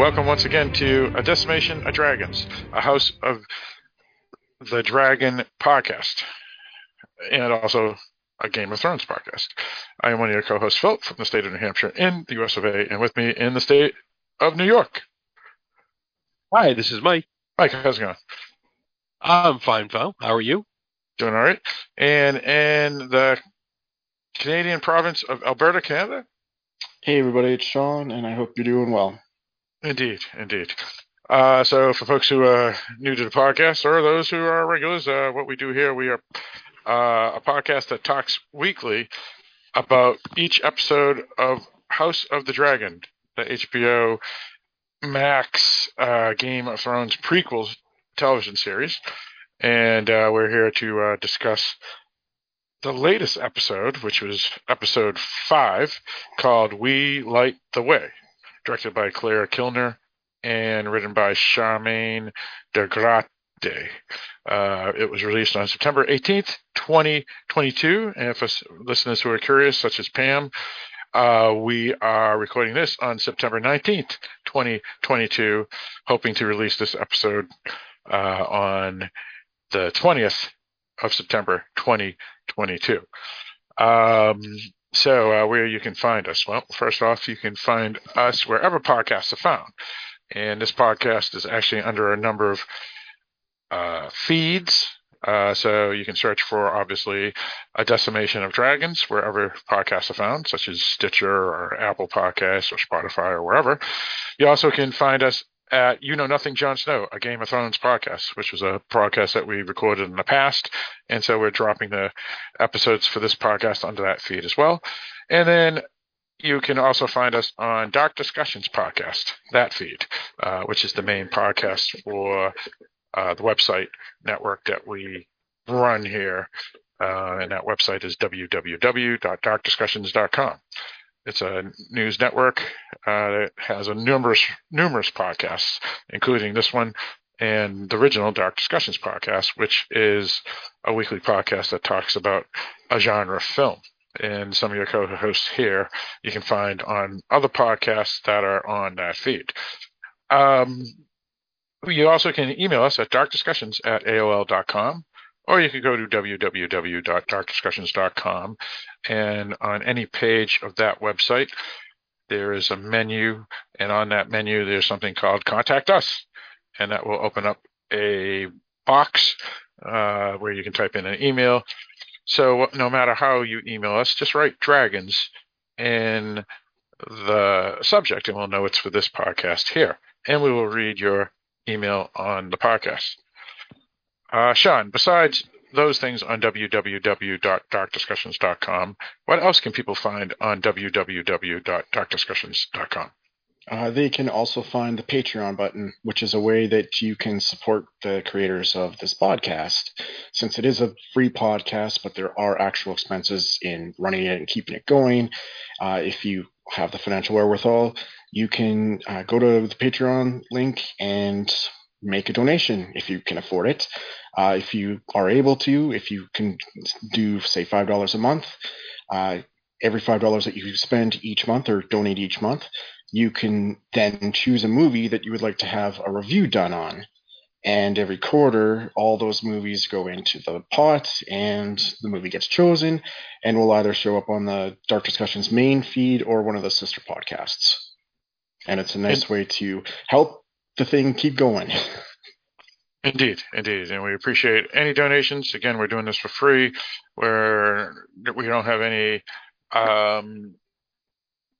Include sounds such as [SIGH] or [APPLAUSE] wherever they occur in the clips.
Hello, welcome once again to A Decimation of Dragons, a House of the Dragon podcast, and also a Game of Thrones podcast. I am one of your co-hosts, Philip, from the state of New Hampshire in the US of A, and with me in the state of New York. Hi, this is Mike. Mike, how's it going? I'm fine, Phil. How are you? Doing all right. And in the Canadian province of Alberta, Canada? Hey, everybody, it's Sean, and I hope you're doing well. Indeed, indeed. Uh, so, for folks who are new to the podcast or those who are regulars, uh, what we do here, we are uh, a podcast that talks weekly about each episode of House of the Dragon, the HBO Max uh, Game of Thrones prequel television series. And uh, we're here to uh, discuss the latest episode, which was episode five, called We Light the Way directed by Claire Kilner and written by Charmaine DeGraté. Uh, it was released on September 18th, 2022. And for listeners who are curious, such as Pam, uh, we are recording this on September 19th, 2022, hoping to release this episode uh, on the 20th of September 2022. Um, so, uh, where you can find us? Well, first off, you can find us wherever podcasts are found. And this podcast is actually under a number of uh, feeds. Uh, so you can search for obviously a decimation of dragons wherever podcasts are found, such as Stitcher or Apple Podcasts or Spotify or wherever. You also can find us at You Know Nothing Jon Snow, a Game of Thrones podcast, which was a podcast that we recorded in the past. And so we're dropping the episodes for this podcast under that feed as well. And then you can also find us on Dark Discussions podcast, that feed, uh, which is the main podcast for uh, the website network that we run here. Uh, and that website is www.darkdiscussions.com. It's a news network uh, that has a numerous numerous podcasts, including this one and the original Dark Discussions podcast, which is a weekly podcast that talks about a genre film. And some of your co-hosts here you can find on other podcasts that are on that feed. Um, you also can email us at darkdiscussions at aol.com or you can go to www.darkdiscussions.com and on any page of that website, there is a menu, and on that menu, there's something called Contact Us, and that will open up a box uh, where you can type in an email. So no matter how you email us, just write dragons in the subject, and we'll know it's for this podcast here, and we will read your email on the podcast. Uh, Sean, besides those things on www.darkdiscussions.com, what else can people find on www.darkdiscussions.com? Uh, they can also find the Patreon button, which is a way that you can support the creators of this podcast. Since it is a free podcast, but there are actual expenses in running it and keeping it going. Uh, if you have the financial wherewithal, you can uh, go to the Patreon link and make a donation if you can afford it. Uh, if you are able to, if you can do, say, $5 a month, uh, every $5 that you spend each month or donate each month, you can then choose a movie that you would like to have a review done on. And every quarter, all those movies go into the pot, and the movie gets chosen, and will either show up on the Dark Discussions main feed or one of the sister podcasts. And it's a nice way to help the thing keep going. [LAUGHS] Indeed, indeed, and we appreciate any donations. Again, we're doing this for free, where we don't have any, um,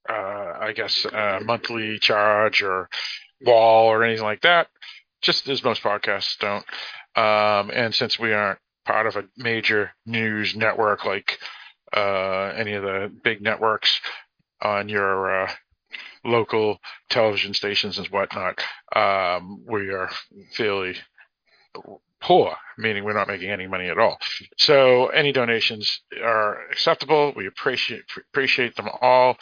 uh, I guess, uh, monthly charge or wall or anything like that. Just as most podcasts don't. Um, and since we aren't part of a major news network like uh, any of the big networks on your uh, local television stations and whatnot, um, we are fairly poor, meaning we're not making any money at all. So any donations are acceptable. We appreciate appreciate them all,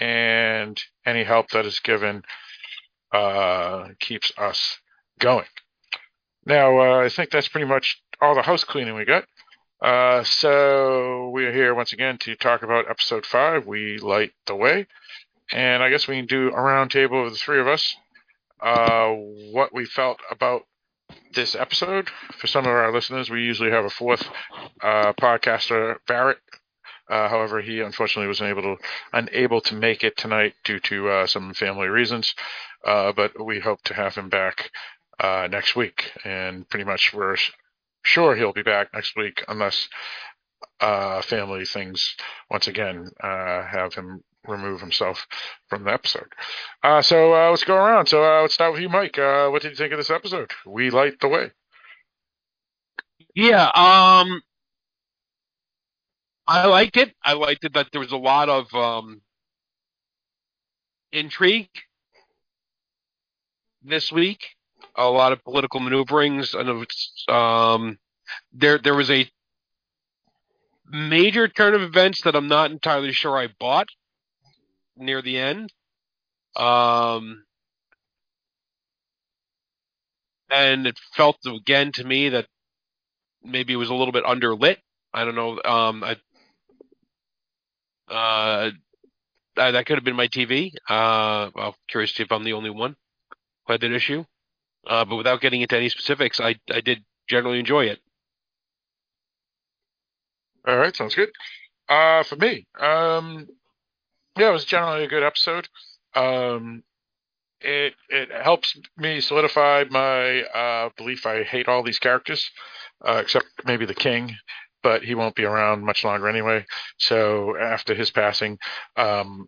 and any help that is given uh, keeps us going. Now, uh, I think that's pretty much all the house cleaning we got. Uh, so we are here once again to talk about episode five. We light the way, and I guess we can do a roundtable of the three of us. Uh, what we felt about this episode. For some of our listeners, we usually have a fourth uh, podcaster, Barrett. Uh, however, he unfortunately was unable to unable to make it tonight due to uh, some family reasons. Uh, but we hope to have him back uh, next week, and pretty much we're sure he'll be back next week unless family things once again have him remove himself from the episode. Uh, so uh, let's go around. So uh, let's start with you, Mike. Uh, what did you think of this episode? We light the way. Yeah, um, I liked it. I liked it that there was a lot of um, intrigue this week. A lot of political maneuverings, and um, there there was a major turn of events that I'm not entirely sure I bought near the end. Um, and it felt again to me that maybe it was a little bit underlit. I don't know. Um, I, uh, that could have been my TV. Uh, I'm curious if I'm the only one who had that issue. Uh, but without getting into any specifics, I I did generally enjoy it. All right, sounds good. Uh, for me, um, yeah, it was generally a good episode. Um, it it helps me solidify my uh, belief. I hate all these characters, uh, except maybe the king, but he won't be around much longer anyway. So after his passing, um,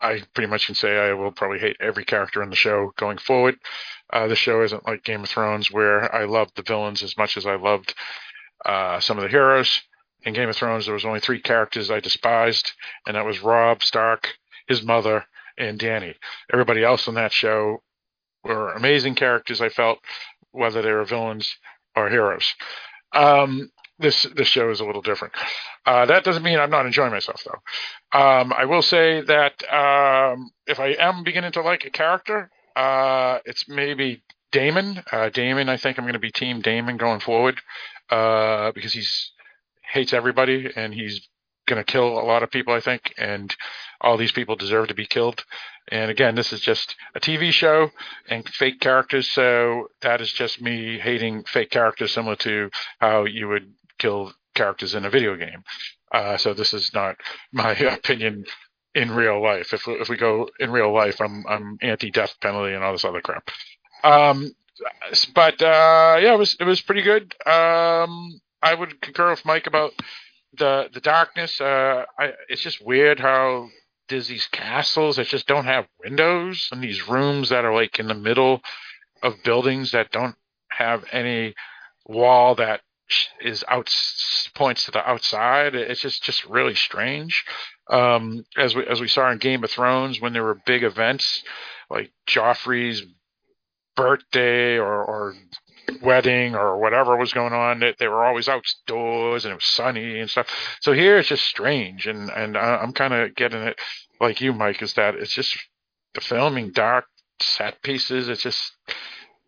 I pretty much can say I will probably hate every character in the show going forward. Uh, the show isn't like Game of Thrones, where I loved the villains as much as I loved uh, some of the heroes in Game of Thrones, there was only three characters I despised, and that was Robb Stark, his mother, and Dany. Everybody else on that show were amazing characters. I felt whether they were villains or heroes. Um, this this show is a little different. Uh, that doesn't mean I'm not enjoying myself though. Um, I will say that um, if I am beginning to like a character, uh, it's maybe Daemon. Uh, Daemon, I think I'm going to be Team Daemon going forward uh, because he's hates everybody and he's going to kill a lot of people, I think, and all these people deserve to be killed. And again, this is just a TV show and fake characters, so that is just me hating fake characters, similar to how you would kill characters in a video game. Uh, so this is not [LAUGHS] my [LAUGHS] opinion in real life. If if we go in real life, I'm I'm anti-death penalty and all this other crap. Um, but uh, yeah, it was it was pretty good. Um, I would concur with Mike about the the darkness. Uh, I, it's just weird how there's these castles that just don't have windows and these rooms that are like in the middle of buildings that don't have any wall that is out points to the outside. It's just just really strange. Um, as we as we saw in Game of Thrones when there were big events like Joffrey's birthday or, or wedding or whatever was going on. They, they were always outdoors and it was sunny and stuff. So here it's just strange, and and I'm kind of getting it like you, Mike, is that it's just the filming dark set pieces. It just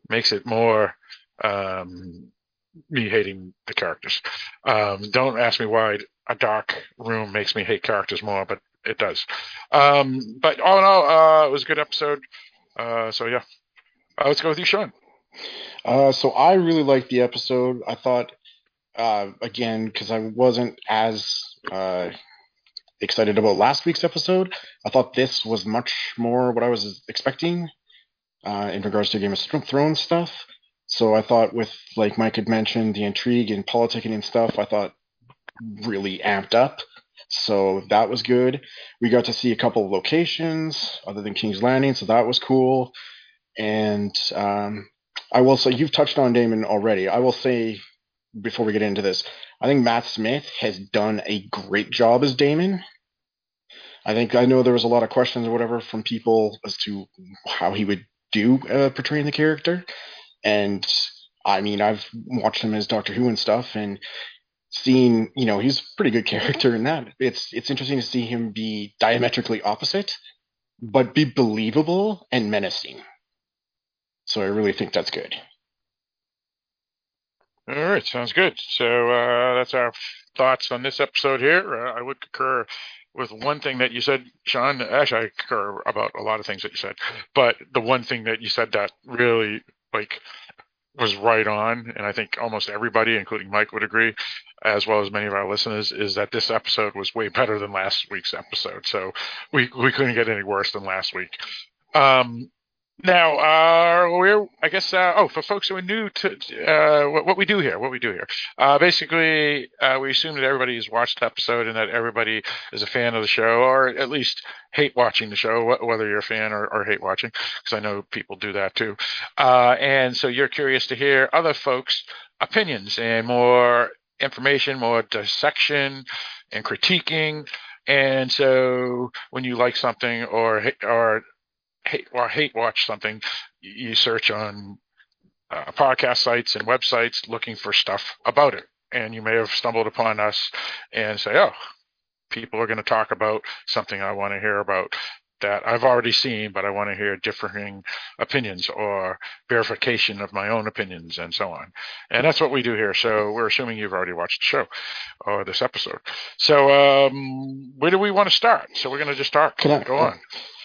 makes it more um, me hating the characters. Um, don't ask me why a dark room makes me hate characters more, but it does. Um, but all in all, uh, it was a good episode. Uh, so yeah, uh, let's go with you, Sean. Uh, so I really liked the episode. I thought, uh, again, because I wasn't as uh, excited about last week's episode, I thought this was much more what I was expecting uh, in regards to Game of Thrones stuff. So I thought, with like Mike had mentioned, the intrigue and politicking and stuff, I thought really amped up. So that was good. We got to see a couple of locations other than King's Landing, so that was cool. And um, I will say you've touched on Daemon already. I will say before we get into this, I think Matt Smith has done a great job as Daemon. I think I know there was a lot of questions or whatever from people as to how he would do uh, portraying the character, and I mean I've watched him as Doctor Who and stuff, and seen you know he's a pretty good character in that. It's it's interesting to see him be diametrically opposite, but be believable and menacing. So I really think that's good. All right, sounds good. So uh, that's our thoughts on this episode here. Uh, I would concur with one thing that you said, Sean. Actually, I concur about a lot of things that you said, but the one thing that you said that really like was right on, and I think almost everybody, including Mike, would agree, as well as many of our listeners, is that this episode was way better than last week's episode. So we we couldn't get any worse than last week. Um, now, uh, we're, I guess, uh, oh, for folks who are new to uh, what, what, we do here, what we do here. Uh, basically, uh, we assume that everybody has watched the episode and that everybody is a fan of the show, or at least hate watching the show, whether you're a fan or, or hate watching, because I know people do that too. Uh, and so you're curious to hear other folks' opinions and more information, more dissection and critiquing. And so when you like something or or hate or hate watch something, you search on uh, podcast sites and websites looking for stuff about it, and you may have stumbled upon us and say, "Oh, people are going to talk about something I want to hear about." That I've already seen, but I want to hear differing opinions or verification of my own opinions and so on. And that's what we do here. So we're assuming you've already watched the show or this episode. So um, where do we want to start? So we're going to just start. Can I, Go on.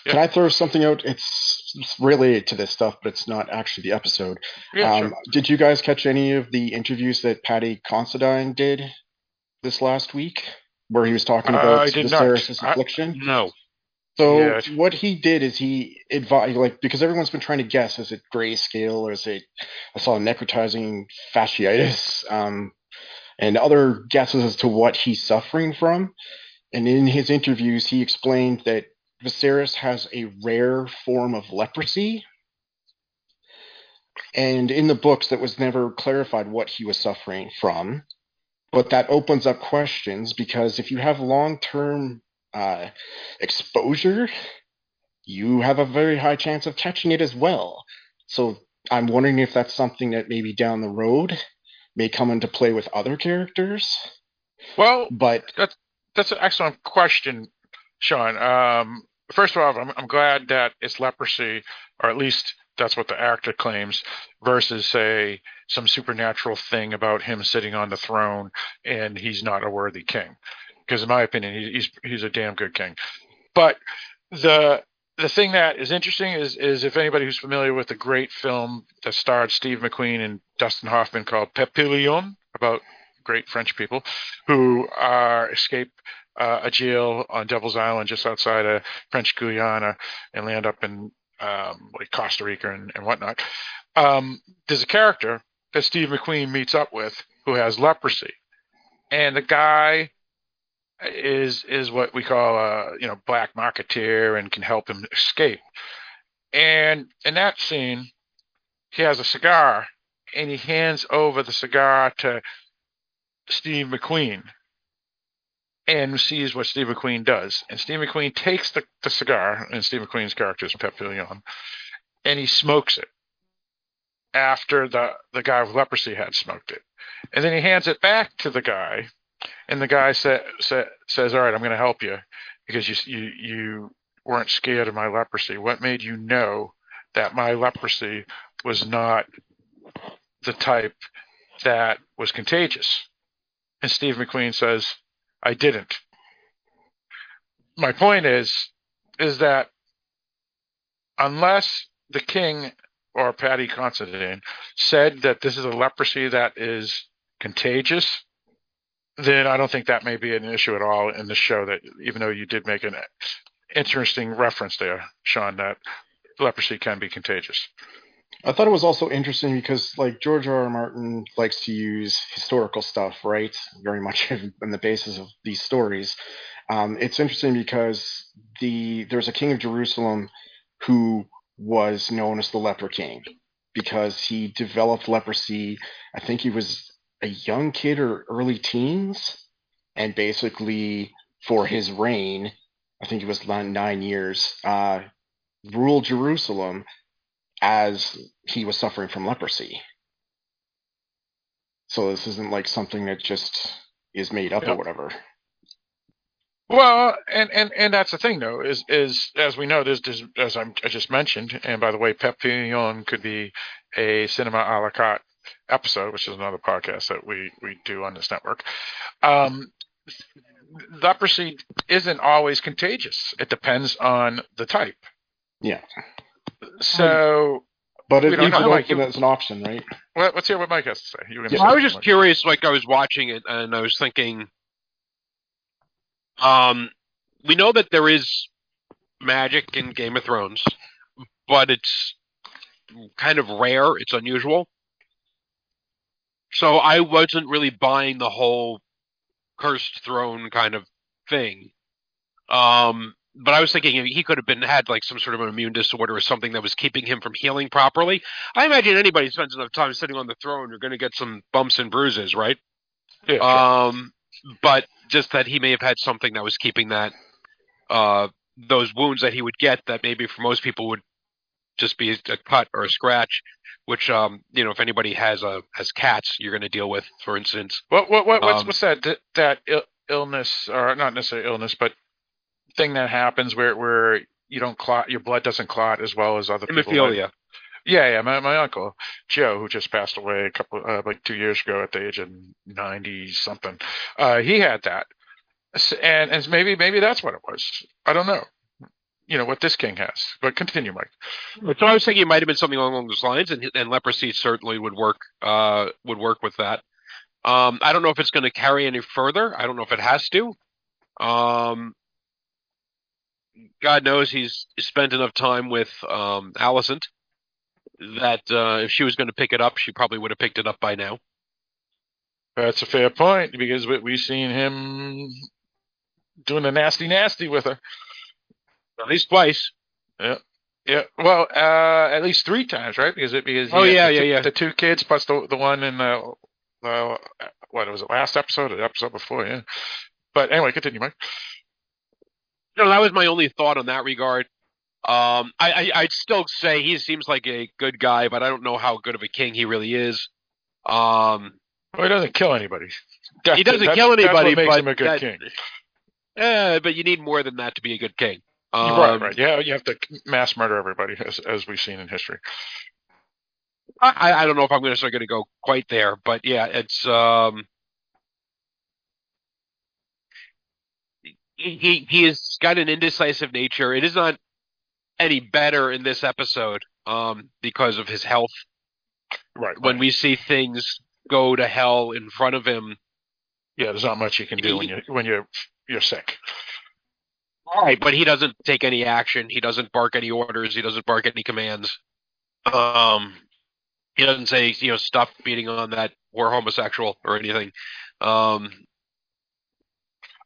Yeah. Can I throw something out? It's, it's related to this stuff, but it's not actually the episode. Yeah, um, sure. Did you guys catch any of the interviews that Paddy Considine did this last week, where he was talking uh, about uh, Viserys' affliction? no. So yeah. what he did is he advised, like, because everyone's been trying to guess, is it grayscale or is it? I saw necrotizing fasciitis, um, and other guesses as to what he's suffering from. And in his interviews, he explained that Viserys has a rare form of leprosy. And in the books, that was never clarified what he was suffering from. But that opens up questions because if you have long term uh, exposure, you have a very high chance of catching it as well. So I'm wondering if that's something that maybe down the road may come into play with other characters. Well, but that's that's an excellent question, Sean. Um, first of all, I'm, I'm glad that it's leprosy, or at least that's what the actor claims, versus say some supernatural thing about him sitting on the throne and he's not a worthy king. Because in my opinion, he's he's a damn good king. But the the thing that is interesting is is if anybody who's familiar with the great film that starred Steve McQueen and Dustin Hoffman called Papillon about great French people who are escape uh, a jail on Devil's Island just outside of French Guiana and land up in um, like Costa Rica and, and whatnot. Um, there's a character that Steve McQueen meets up with who has leprosy, and the guy is is what we call a you know black marketeer and can help him escape. And in that scene, he has a cigar and he hands over the cigar to Steve McQueen and sees what Steve McQueen does. And Steve McQueen takes the, the cigar, and Steve McQueen's character is Papillon, and he smokes it after the, the guy with leprosy had smoked it. And then he hands it back to the guy, and the guy sa- sa- says, All right, I'm going to help you because you, you, you weren't scared of my leprosy. What made you know that my leprosy was not the type that was contagious? And Steve McQueen says, I didn't. My point is, is that unless the king or Paddy Considine said that this is a leprosy that is contagious, then I don't think that may be an issue at all in the show. That even though you did make an interesting reference there, Sean, that leprosy can be contagious. I thought it was also interesting because like George R. R. Martin likes to use historical stuff, right? Very much [LAUGHS] in the basis of these stories. Um, it's interesting because the there's a king of Jerusalem who was known as the leper king because he developed leprosy. I think he was a young kid or early teens, and basically for his reign, I think it was nine years, uh, ruled Jerusalem as he was suffering from leprosy. So this isn't like something that just is made up or whatever. Well, and, and, and that's the thing though, is is as we know, there's, there's as I'm, i just mentioned, and by the way, Papillon could be a cinema a la carte episode, which is another podcast that we we do on this network. Um, leprosy isn't always contagious. It depends on the type. Yeah. So, But We it don't leaves it know, like, open as an option, right? let- let's hear what Mike has to say. You Yeah. say I was just curious, like I was watching it and I was thinking, um, we know that there is magic in Game of Thrones, but it's kind of rare. It's unusual. So I wasn't really buying the whole cursed throne kind of thing. Um, but I was thinking he could have been had like some sort of an immune disorder or something that was keeping him from healing properly. I imagine anybody spends enough time sitting on the throne, you're going to get some bumps and bruises, right? Yeah, sure. Um, but just that he may have had something that was keeping that uh those wounds that he would get that maybe for most people would just be a cut or a scratch, which um you know if anybody has a has cats you're going to deal with, for instance. What what what what's, Um, what's that that- that Ill, illness or not necessarily illness, but thing that happens where where you don't clot, your blood doesn't clot as well as other people. might- Hemophilia. Yeah, yeah. My my uncle Joe, who just passed away a couple uh, like two years ago at the age of ninety something, uh, he had that, and and maybe maybe that's what it was. I don't know. You know what this king has, but continue, Mike. So I was thinking it might have been something along those lines, and and leprosy certainly would work uh would work with that. Um, I don't know if it's going to carry any further. I don't know if it has to. Um, God knows he's spent enough time with um Alicent that uh, if she was going to pick it up, she probably would have picked it up by now. That's a fair point because we we've seen him doing the nasty nasty with her. At least twice. Yeah, Yeah, well, uh, at least three times, right? Because it because Oh, yeah, the yeah, two, yeah. the two kids plus the the one in the, the what was it last episode or the episode before? Yeah. But anyway, continue, Mike. No, that was my only thought on that regard. Um, I, I I'd still say he seems like a good guy, but I don't know how good of a king he really is. Um, Well, he doesn't kill anybody. he doesn't kill anybody, That's what makes but him a good that- king. Eh, but you need more than that to be a good king. Um, right, right. Yeah, you have to mass murder everybody, as as we've seen in history. I, I don't know if I'm going to going to go quite there, but yeah, it's um, he he he has got an indecisive nature. It is not any better in this episode um because of his health. Right. When right. we see things go to hell in front of him, yeah, there's not much you can do when you when you're you're sick. Right, but he doesn't take any action. He doesn't bark any orders. He doesn't bark any commands. Um, he doesn't say, you know, stop beating on that poor homosexual or anything. Um,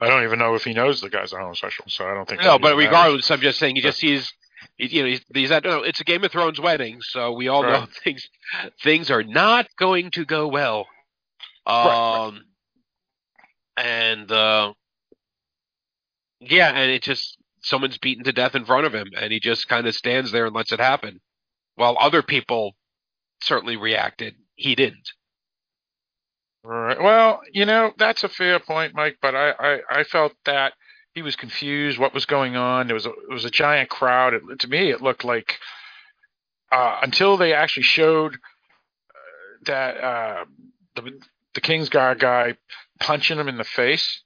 I don't even know if he knows the guy's a homosexual, so I don't think. no, but even matters. regardless, I'm just saying he just sees, you know, he's, he's at, no, it's a Game of Thrones wedding, so we all know things, things are not going to go well. Um, Right, and, uh, yeah, and it just, someone's beaten to death in front of him, and he just kind of stands there and lets it happen. While other people certainly reacted, he didn't. Right. Well, you know, that's a fair point, Mike. But I, I, I felt that he was confused. What was going on? There was a, it was a giant crowd. It, to me, it looked like uh, until they actually showed uh, that uh, the the Kingsguard guy punching him in the face.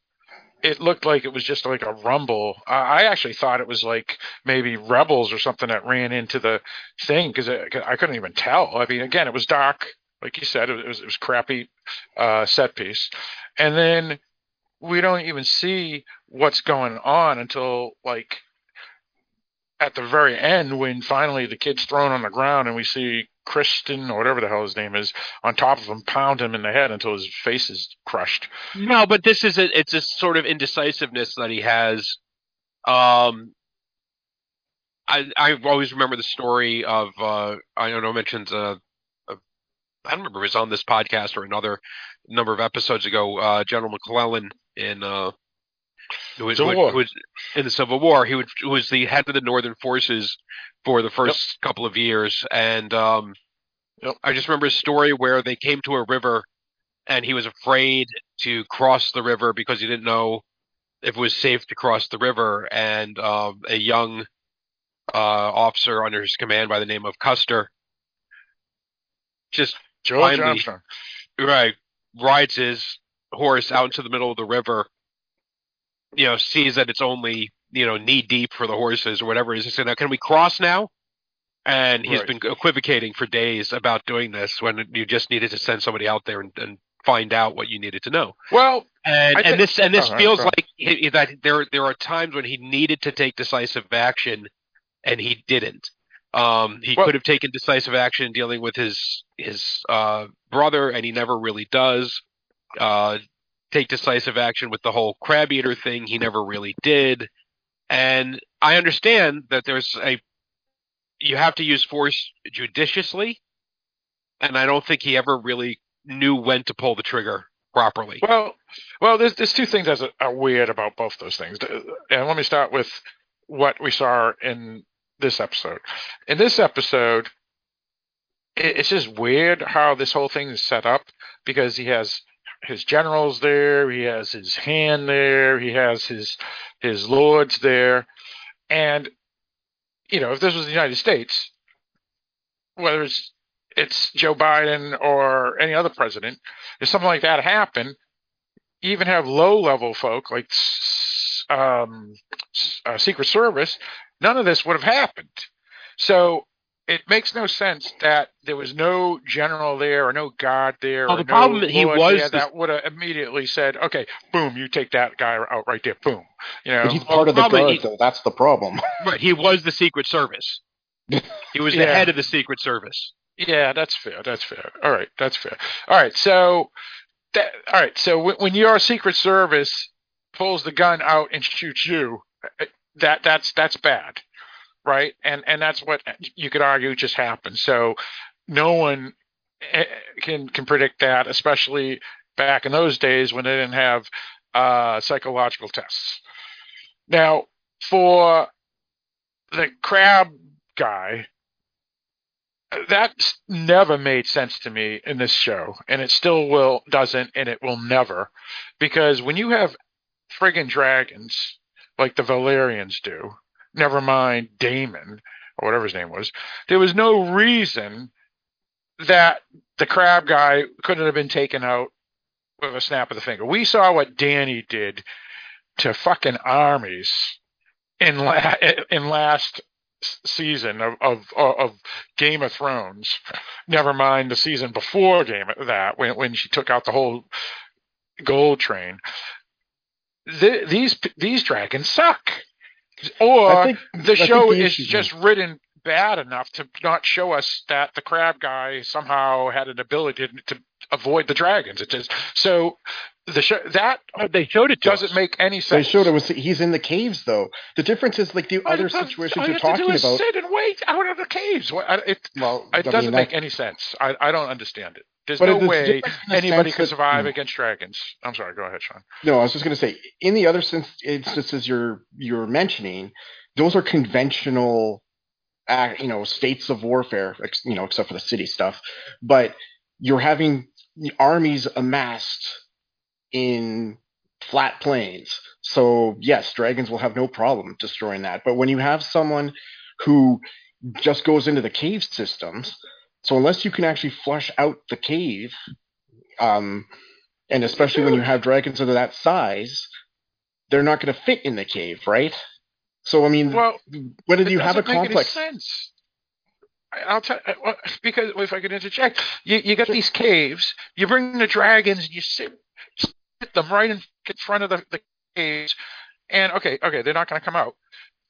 It looked like it was just like a rumble. I I actually thought it was like maybe rebels or something that ran into the thing because I couldn't even tell. I mean, again, it was dark, like you said. It was it was crappy uh, set piece, and then we don't even see what's going on until like at the very end when finally the kid's thrown on the ground and we see Criston or whatever the hell his name is on top of him, pound him in the head until his face is crushed. No, but this is a, it's a sort of indecisiveness that he has. Um, I I always remember the story of uh, I don't know I mentioned uh, I don't remember if it was on this podcast or another number of episodes ago. Uh, General McClellan in uh, who was, who- who was in the Civil War. He was, who was the head of the Northern forces for the first couple of years, and um, Yep. I just remember a story where they came to a river, and he was afraid to cross the river because he didn't know if it was safe to cross the river, and um, a young uh, officer under his command by the name of Custer just George Finally. Armstrong. right rides his horse out into the middle of the river you know sees that it's only you know knee deep for the horses or whatever it is. He said, "Now can we cross now?" And he's Right. been equivocating for days about doing this when you just needed to send somebody out there and, and find out what you needed to know. Well, And think- this and this oh, feels like he, that there there are times when he needed to take decisive action and he didn't. Um, he Well- could have taken decisive action dealing with his his uh, brother, and he never really does. Uh, take decisive action with the whole crab eater thing. He never really did. And I understand that there's a you have to use force judiciously, and I don't think he ever really knew when to pull the trigger properly. Well, well, there's there's two things that are weird about both those things, and let me start with what we saw in this episode. In this episode, it, it's just weird how this whole thing is set up because he has his generals there, he has his hand there, he has his his lords there, and you know, if this was the United States, whether it's it's Joe Biden or any other president, if something like that happened, even have low level folk like um, uh, Secret Service, none of this would have happened. So it makes no sense that there was no general there or no guard there. Well, or the no problem that he lord was there the- that would have immediately said, "Okay, boom, you take that guy out right there, boom." You know, But he's well, part of the probably guard, he- though. That's the problem. [LAUGHS] Right, he was the Secret Service. He was the Yeah. head of the Secret Service. Yeah, that's fair. That's fair. All right, that's fair. All right, so that all right. So w- when your Secret Service pulls the gun out and shoots you, that that's that's bad, right? And and that's what you could argue just happened. So no one eh, can can predict that, especially back in those days when they didn't have uh, psychological tests. Now, for the crab guy, that never made sense to me in this show, and it still will doesn't, and it will never, because when you have friggin' dragons like the Velaryons do, never mind Daemon or whatever his name was, there was no reason that the crab guy couldn't have been taken out with a snap of the finger. We saw what Dany did to fucking armies in la- [LAUGHS] in last season of, of of Game of Thrones. Never mind the season before Game of that when when she took out the whole gold train. Th- these these dragons suck. Or think the I show the is just written bad enough to not show us that the crab guy somehow had an ability to, to avoid the dragons. It just so the show that They showed it to doesn't us. make any sense. They showed it was he's in the caves though. The difference is like the All other have- situations you're you have to talking do is about. Sit and wait out of the caves. It, Well, it I doesn't mean, make that- any sense. I, I don't understand it. There's But no way different in the anybody could survive Hmm. against dragons. I'm sorry. Go ahead, Sean. No, I was just going to say, in the other sense, instances you're you're mentioning, those are conventional, uh, you know, states of warfare, you know, except for the city stuff. But you're having armies amassed in flat plains. So yes, dragons will have no problem destroying that. But when you have someone who just goes into the cave systems, so unless you can actually flush out the cave, um, and especially when you have dragons that are that size, they're not going to fit in the cave, right? So I mean, Well, whether it you have a doesn't make any complex, sense. I- I'll tell because if I could interject, you you got these caves. You bring the dragons and you sit, sit them right in front of the, the caves, and okay, okay, they're not going to come out,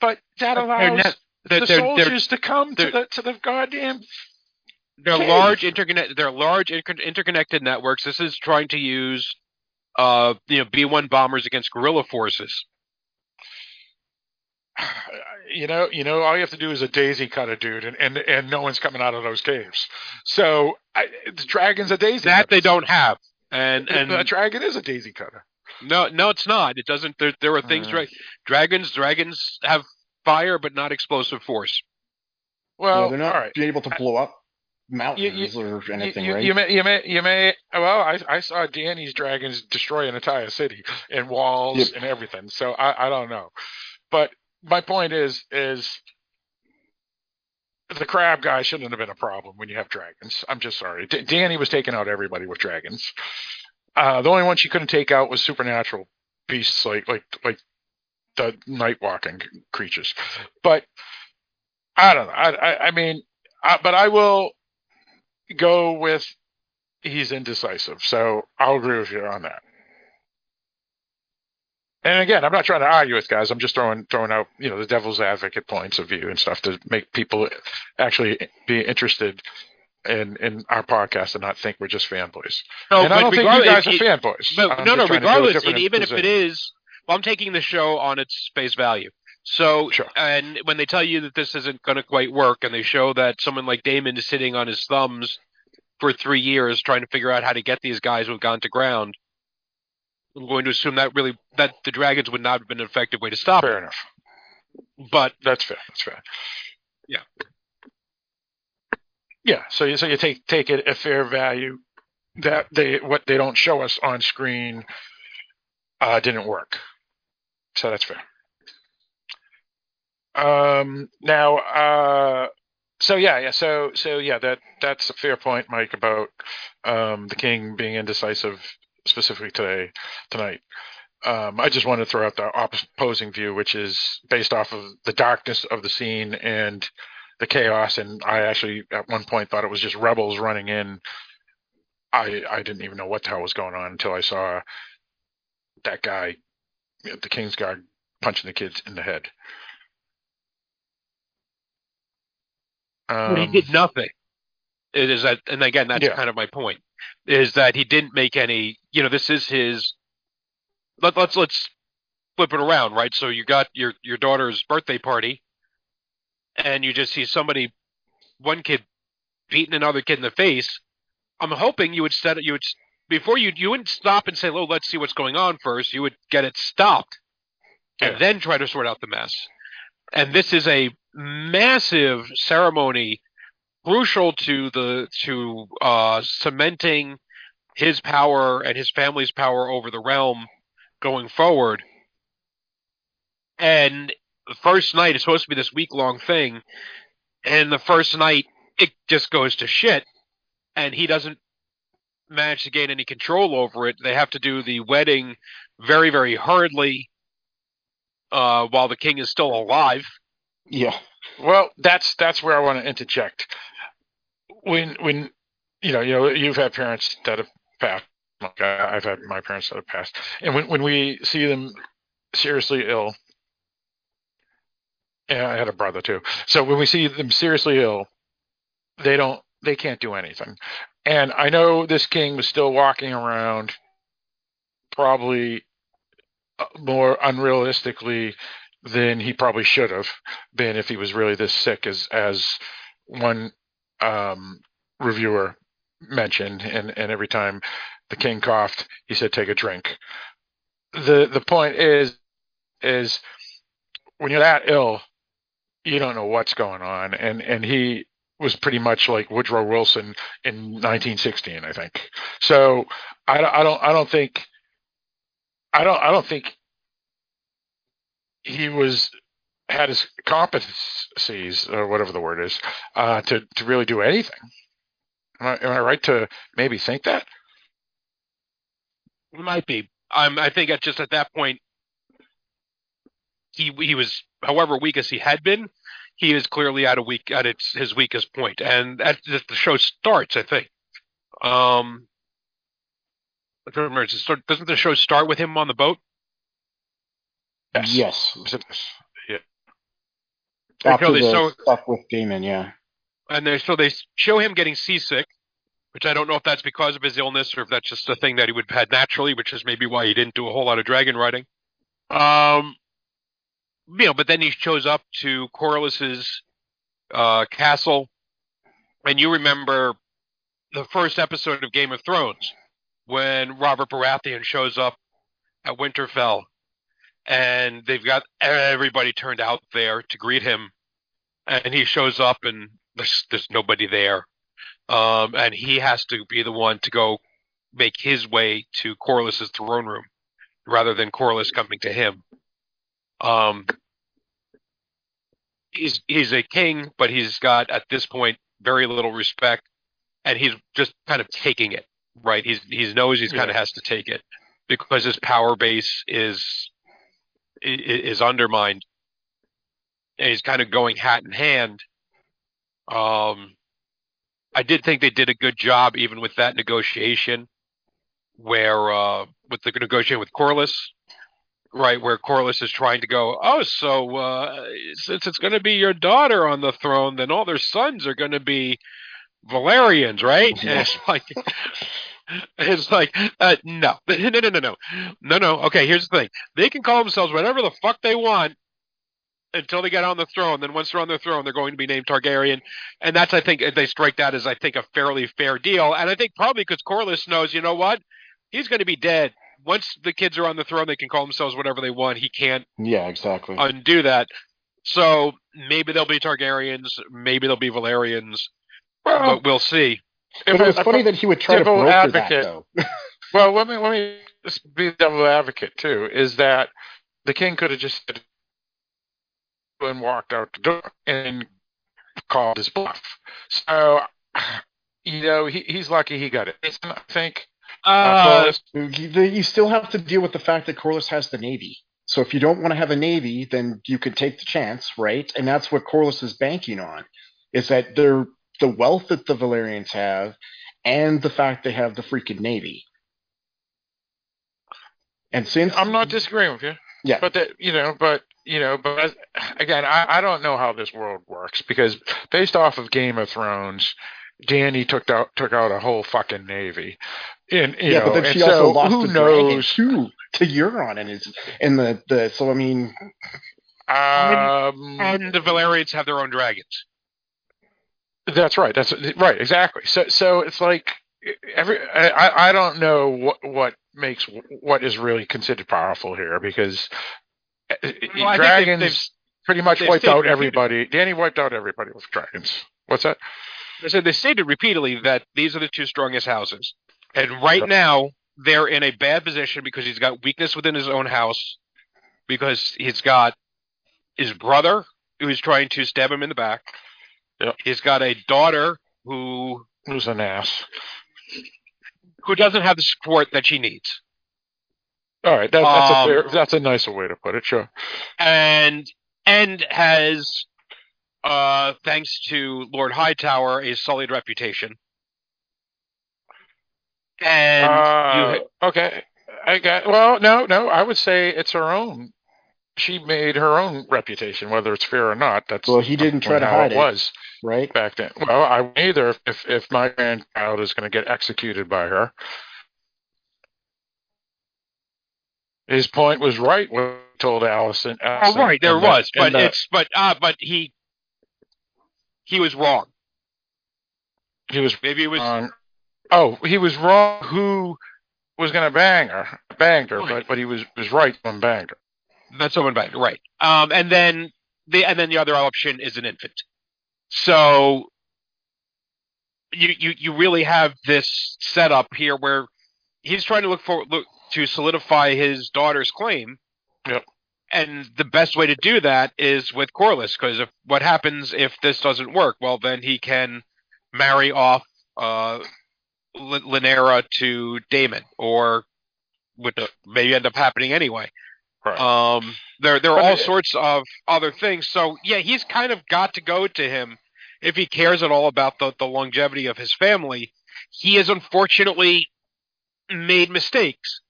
but that allows not- they're- the they're- they're- soldiers to come to the to the goddamn. They're cave. large interconnect. They're large inter- interconnected networks. This is trying to use, uh, you know, B one bombers against guerrilla forces. [SIGHS] You know, you know, all you have to do is a daisy cutter, dude, and and, and no one's coming out of those caves. So I, the dragon's a daisy. That they don't have. And And a dragon is a daisy cutter. no, no, it's not. It doesn't. There, there are things. Dra- dragons, dragons have fire, but not explosive force. you know, Well, they're not all right. able to blow up You, mountains you, or anything, you, you, right? you may, you may, you may. Well, I, I saw Dany's dragons destroy an entire city and walls Yep. and everything. So I, I don't know, but my point is, is the crab guy shouldn't have been a problem when you have dragons. I'm just sorry. D- Danny was taking out everybody with dragons. Uh, the only one she couldn't take out was supernatural beasts like like like the night walking creatures. But I don't know. I I, I mean, I, but I will go with he's indecisive. So I'll agree with you on that. And again, I'm not trying to argue with guys. I'm just throwing throwing out you know the devil's advocate points of view and stuff to make people actually be interested in in our podcast and not think we're just fanboys. No, and I don't think you guys are it- fanboys. But I'm no, no. trying to go Regardless, and even if it is, well, I'm taking the show on its face value. So, Sure. and when they tell you that this isn't going to quite work, and they show that someone like Daemon is sitting on his thumbs for three years trying to figure out how to get these guys who have gone to ground, I'm going to assume that really that the dragons would not have been an effective way to stop fair it. enough. But That's fair. That's fair. Yeah. Yeah. So you so you take take it at fair value that they what they don't show us on screen uh, didn't work. So that's fair. Um. Now. Uh. So yeah. Yeah. So so yeah. That that's a fair point, Mike, about um the king being indecisive specifically today tonight. Um, I just wanted to throw out the opposing view, which is based off of the darkness of the scene and the chaos. And I actually, at one point, thought it was just rebels running in. I I didn't even know what the hell was going on until I saw that guy, the King's Guard, punching the kids in the head. But he Um, did nothing. It is that, and again, that's Yeah. kind of my point, is that he didn't make any. You know, this is his. Let, let's let's flip it around, right? So you got your your daughter's birthday party, and you just see somebody, one kid, beating another kid in the face. I'm hoping you would set it. you would before you you wouldn't stop and say, "Oh, let's see what's going on first. You would get it stopped, Yeah. and then try to sort out the mess. And this is a massive ceremony crucial to the to uh, cementing his power and his family's power over the realm going forward. And the first night is supposed to be this week long thing, and the first night it just goes to shit, and he doesn't manage to gain any control over it. They have to do the wedding very very hurriedly uh, while the king is still alive. Yeah. Well, that's that's where I want to interject. When when you know you know you've had parents that have passed. Like I, I've had my parents that have passed, and when when we see them seriously ill, and I had a brother too. So when we see them seriously ill, they don't they can't do anything. And I know this king was still walking around, probably uh, more unrealistically than he probably should have been if he was really this sick as as one um, reviewer mentioned and, and every time the king coughed he said take a drink. The the point is is when you're that ill you don't know what's going on and and he was pretty much like Woodrow Wilson in 1916 I think. So I, I don't I don't think I don't I don't think he was had his competencies or whatever the word is uh, to to really do anything. Am I, am I right to maybe think that? It might be. Um, I think at just at that point, he he was, however weak as he had been, he is clearly at a weak at its his weakest point, and at the show starts. I think. Um, I remember. Doesn't the show start with him on the boat? Yes. Yeah. After the show- stuff with Daemon, yeah. And they so they show him getting seasick, which I don't know if that's because of his illness or if that's just a thing that he would have had naturally, which is maybe why he didn't do a whole lot of dragon riding. Um, you know, but then he shows up to Corlys's uh, castle, and you remember the first episode of Game of Thrones when Robert Baratheon shows up at Winterfell, and they've got everybody turned out there to greet him, and he shows up and there's there's nobody there, um, and he has to be the one to go make his way to Corlys's throne room rather than Corliss coming to him. Um, he's he's a king, but he's got at this point very little respect, and he's just kind of taking it. Right? He's he knows he's kind of has to take it because his power base is is undermined. And he's kind of going hat in hand. Um, I did think they did a good job even with that negotiation, where uh, with the negotiation with Corlys, right, where Corlys is trying to go, oh, so uh, since it's going to be your daughter on the throne, then all their sons are going to be Velaryons, right? And [LAUGHS] it's like, [LAUGHS] it's like, uh, no, [LAUGHS] no, no, no, no, no, no. Okay, here's the thing: they can call themselves whatever the fuck they want until they get on the throne. Then once they're on the throne, they're going to be named Targaryen, and that's I think they strike that as I think a fairly fair deal. And I think probably because Corlys knows, you know what, he's going to be dead once the kids are on the throne. They can call themselves whatever they want. He can't Yeah, exactly. undo that. So maybe they'll be Targaryens, maybe they'll be Velaryons, Well, but we'll see. But it was funny that he would try to Devil broker advocate. that, though. [LAUGHS] well, let me let me just be devil advocate too. Is that the king could have just said and walked out the door and called his bluff. So, [SIGHS] you know, he, he's lucky he got it. I think. Uh, Corlys- You, you still have to deal with the fact that Corlys has the navy. So if you don't want to have a navy, then you could take the chance, right? And that's what Corlys is banking on, is that they're the wealth that the Velaryons have, and the fact they have the freaking navy. And since I'm not disagreeing with you. yeah, But that you know, but you know, but again, I, I don't know how this world works because based off of Game of Thrones, Dany took out took out a whole fucking navy, and you yeah, know, but then and she so also lost who knows? too to Euron and his and the the so I mean Um, and the Velaryons have their own dragons. That's right. That's right. Exactly. So, so it's like every. I, I don't know what what makes what is really considered powerful here because uh, Well, I think they've- dragons they've- pretty much wiped out repeated. everybody. Dany wiped out everybody with dragons. What's that? They said they stated repeatedly that these are the two strongest houses, and right now they're in a bad position because he's got weakness within his own house, because he's got his brother who's trying to stab him in the back. Yep. He's got a daughter who Who's an ass? who doesn't have the support that she needs, All right, that, that's Um, a fair, that's a nicer way to put it. Sure. and and has, uh, thanks to Lord Hightower, a sullied reputation. And Uh, you, okay. I got. Well, no, no. I would say it's her own. She made her own reputation, whether it's fair or not. That's well he didn't try to how hide it it, was. right? back then. Well, I wouldn't either if if my grandchild is going to get executed by her. His point was right when he told Alicent. oh right, there in the- was, in but the- it's but uh, but he he was wrong. he was Maybe it was wrong. Oh, he was wrong. Who was going to bang her? Banged her, but but he was was right when banged her. That's someone back, right? Um, and then the and then the other option is an infant. So you you you really have this setup here where he's trying to look for look to solidify his daughter's claim. Yep. And the best way to do that is with Corlys, because if what happens if this doesn't work, well, then he can marry off uh, L- Lynera to Daemon, or which maybe end up happening anyway. Right. Um, there there are But all it- sorts of other things. So yeah, he's kind of got to go to him if he cares at all about the, the longevity of his family. He has unfortunately made mistakes,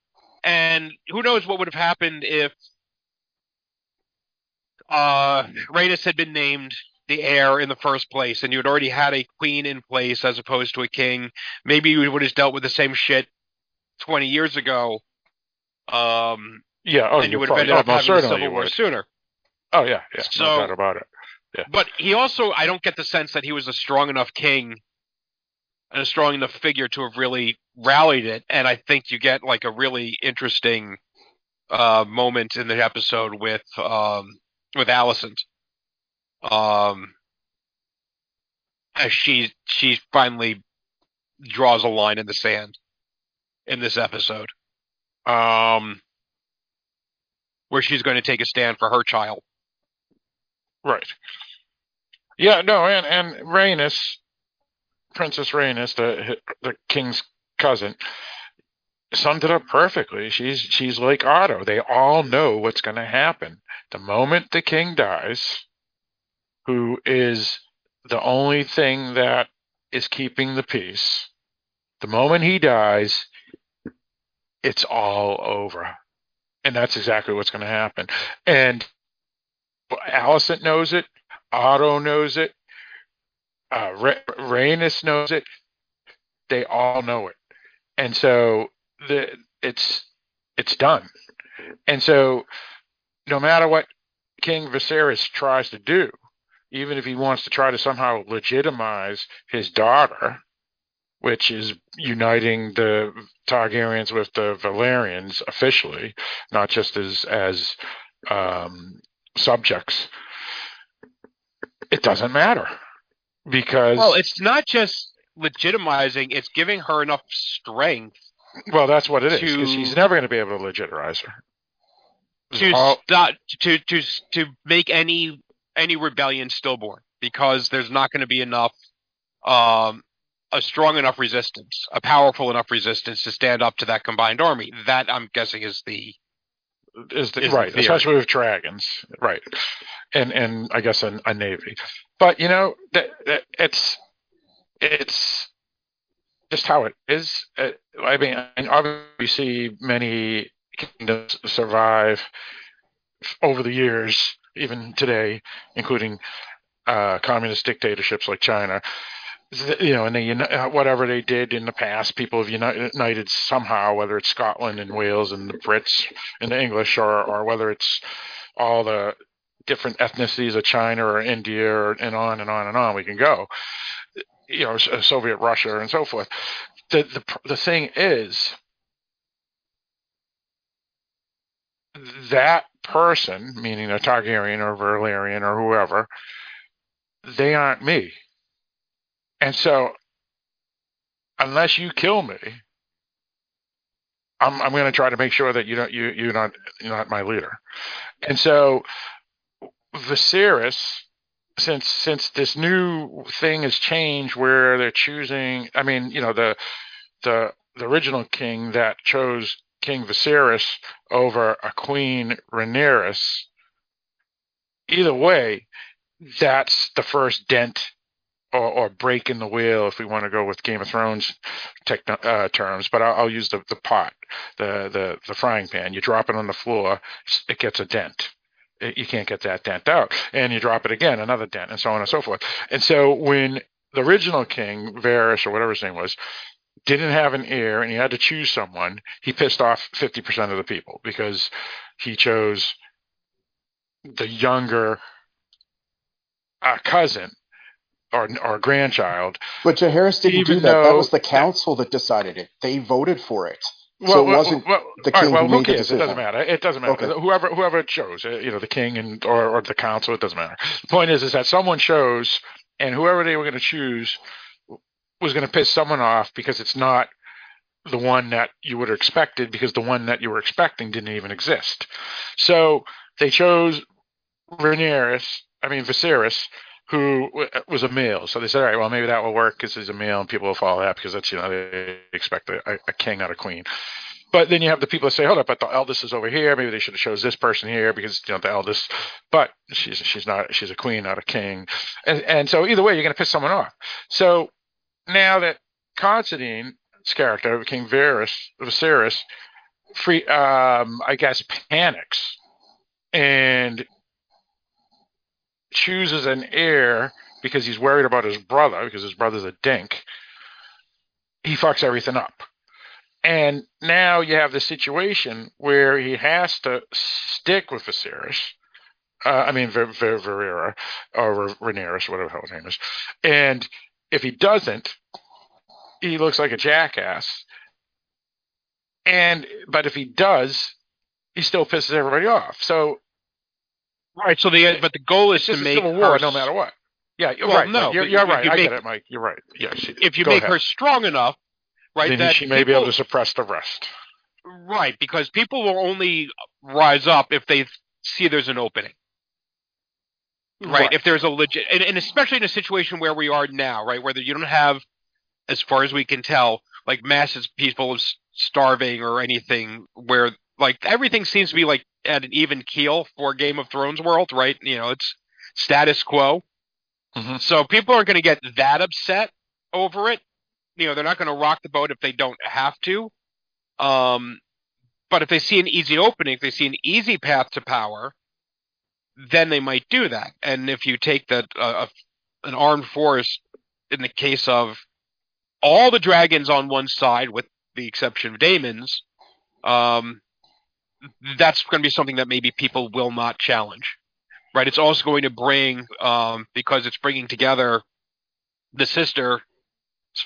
and who knows what would have happened if uh, Rhaenys had been named the heir in the first place, and you had already had a queen in place as opposed to a king. Maybe you would have dealt with the same shit twenty years ago. Um, yeah. Oh, and you would have ended up having a civil war would. sooner. Oh yeah, yeah. So- no doubt about it. Yeah. But he also, I don't get the sense that he was a strong enough king and a strong enough figure to have really rallied it. And I think you get like a really interesting uh, moment in the episode with um, with Alicent, um, as she she finally draws a line in the sand in this episode, um, where she's going to take a stand for her child. Right. Yeah, no, and and Rhaenys, Princess Rhaenys, the the king's cousin, summed it up perfectly. She's she's like Otto. They all know what's going to happen the moment the king dies. Who is the only thing that is keeping the peace? The moment he dies, it's all over, and that's exactly what's going to happen. And Alicent knows it. Otto knows it. Uh, Rhaenys knows it. They all know it, and so the it's it's done. And so, no matter what King Viserys tries to do, even if he wants to try to somehow legitimize his daughter, which is uniting the Targaryens with the Velaryons officially, not just as as um, subjects. It doesn't matter because well, it's not just legitimizing; it's giving her enough strength. Well, that's what it is. Because she's never going to be able to legitimize her. To all, stop to to to make any any rebellion stillborn because there's not going to be enough um a strong enough resistance, a powerful enough resistance to stand up to that combined army. That I'm guessing is the is the, is right, the especially with dragons, right, and and I guess a, a navy. But you know that, that it's it's just how it is. Uh, I mean, obviously, we see many kingdoms survive over the years, even today, including uh, communist dictatorships like China. You know, and they uh, whatever they did in the past, people have united somehow, whether it's Scotland and Wales and the Brits and the English, or or whether it's all the different ethnicities of China or India, or, and on and on and on. We can go you know, Soviet Russia and so forth. The the the thing is that person, meaning a Targaryen or Valyrian or whoever, they aren't me. And so, unless you kill me, I'm I'm going to try to make sure that you don't you you're not you're not my leader. And so, Viserys since since this new thing has changed where they're choosing I mean, you know, the the the original king that chose King Viserys over a Queen Rhaenyra, either way, that's the first dent or, or, break in the wheel if we want to go with Game of Thrones techno, uh, terms. But I'll, I'll, use the, the pot, the, the the frying pan. You drop it on the floor, it gets a dent you can't get that dent out. And you drop it again, another dent, and so on and so forth. And so when the original king, Varys or whatever his name was, didn't have an heir and he had to choose someone, he pissed off 50% of the people because he chose the younger uh, cousin or, or grandchild. But Jaehaerys didn't do that. That was the council that decided it. They voted for it. Well, so it wasn't well, the king right, well, who, who cares? It doesn't matter. It doesn't matter. Okay. Whoever whoever chose, uh, you know, the king and or, or the council, it doesn't matter. The point is, is that someone chose, and whoever they were going to choose was going to piss someone off because it's not the one that you would have expected because the one that you were expecting didn't even exist. So they chose Rhaenyra, I mean Viserys, who was a male. So they said, all right, well, maybe that will work because he's a male and people will follow that because that's, you know, they expect a, a king, not a queen. But then you have the people that say, hold up, but the eldest is over here. Maybe they should have chose this person here because, you know, the eldest, but she's, she's not, she's a queen, not a king. And, and so either way, you're going to piss someone off. So now that Considine's character became Varys, Viserys, free, um, I guess, panics and chooses an heir because he's worried about his brother because his brother's a dink, he fucks everything up. And now you have the situation where he has to stick with Viserys. Uh, I mean, Ver- Ver- Verera or Rhaenyra, whatever hell his name is. And if he doesn't, he looks like a jackass. And but if he does, he still pisses everybody off. So Right. So the but the goal is to make civil war her, no matter what. Yeah. Well, right. No, you're, you're right. You I make, get it, Mike. You're right. Yes. If you make ahead. her strong enough, right, then she may people, be able to suppress the rest. Right, because people will only rise up if they see there's an opening. Right. right. If there's a legit, and, and especially in a situation where we are now, right, where you don't have, as far as we can tell, like masses people of starving or anything where like everything seems to be like at an even keel for Game of Thrones world, right? You know, it's status quo. Mhm. So people aren't going to get that upset over it. You know, they're not going to rock the boat if they don't have to. Um, but if they see an easy opening, if they see an easy path to power, then they might do that. And if you take that uh, a, an armed force, in the case of all the dragons on one side, with the exception of Daemon's, um, that's going to be something that maybe people will not challenge, right? It's also going to bring, um, because it's bringing together the sister's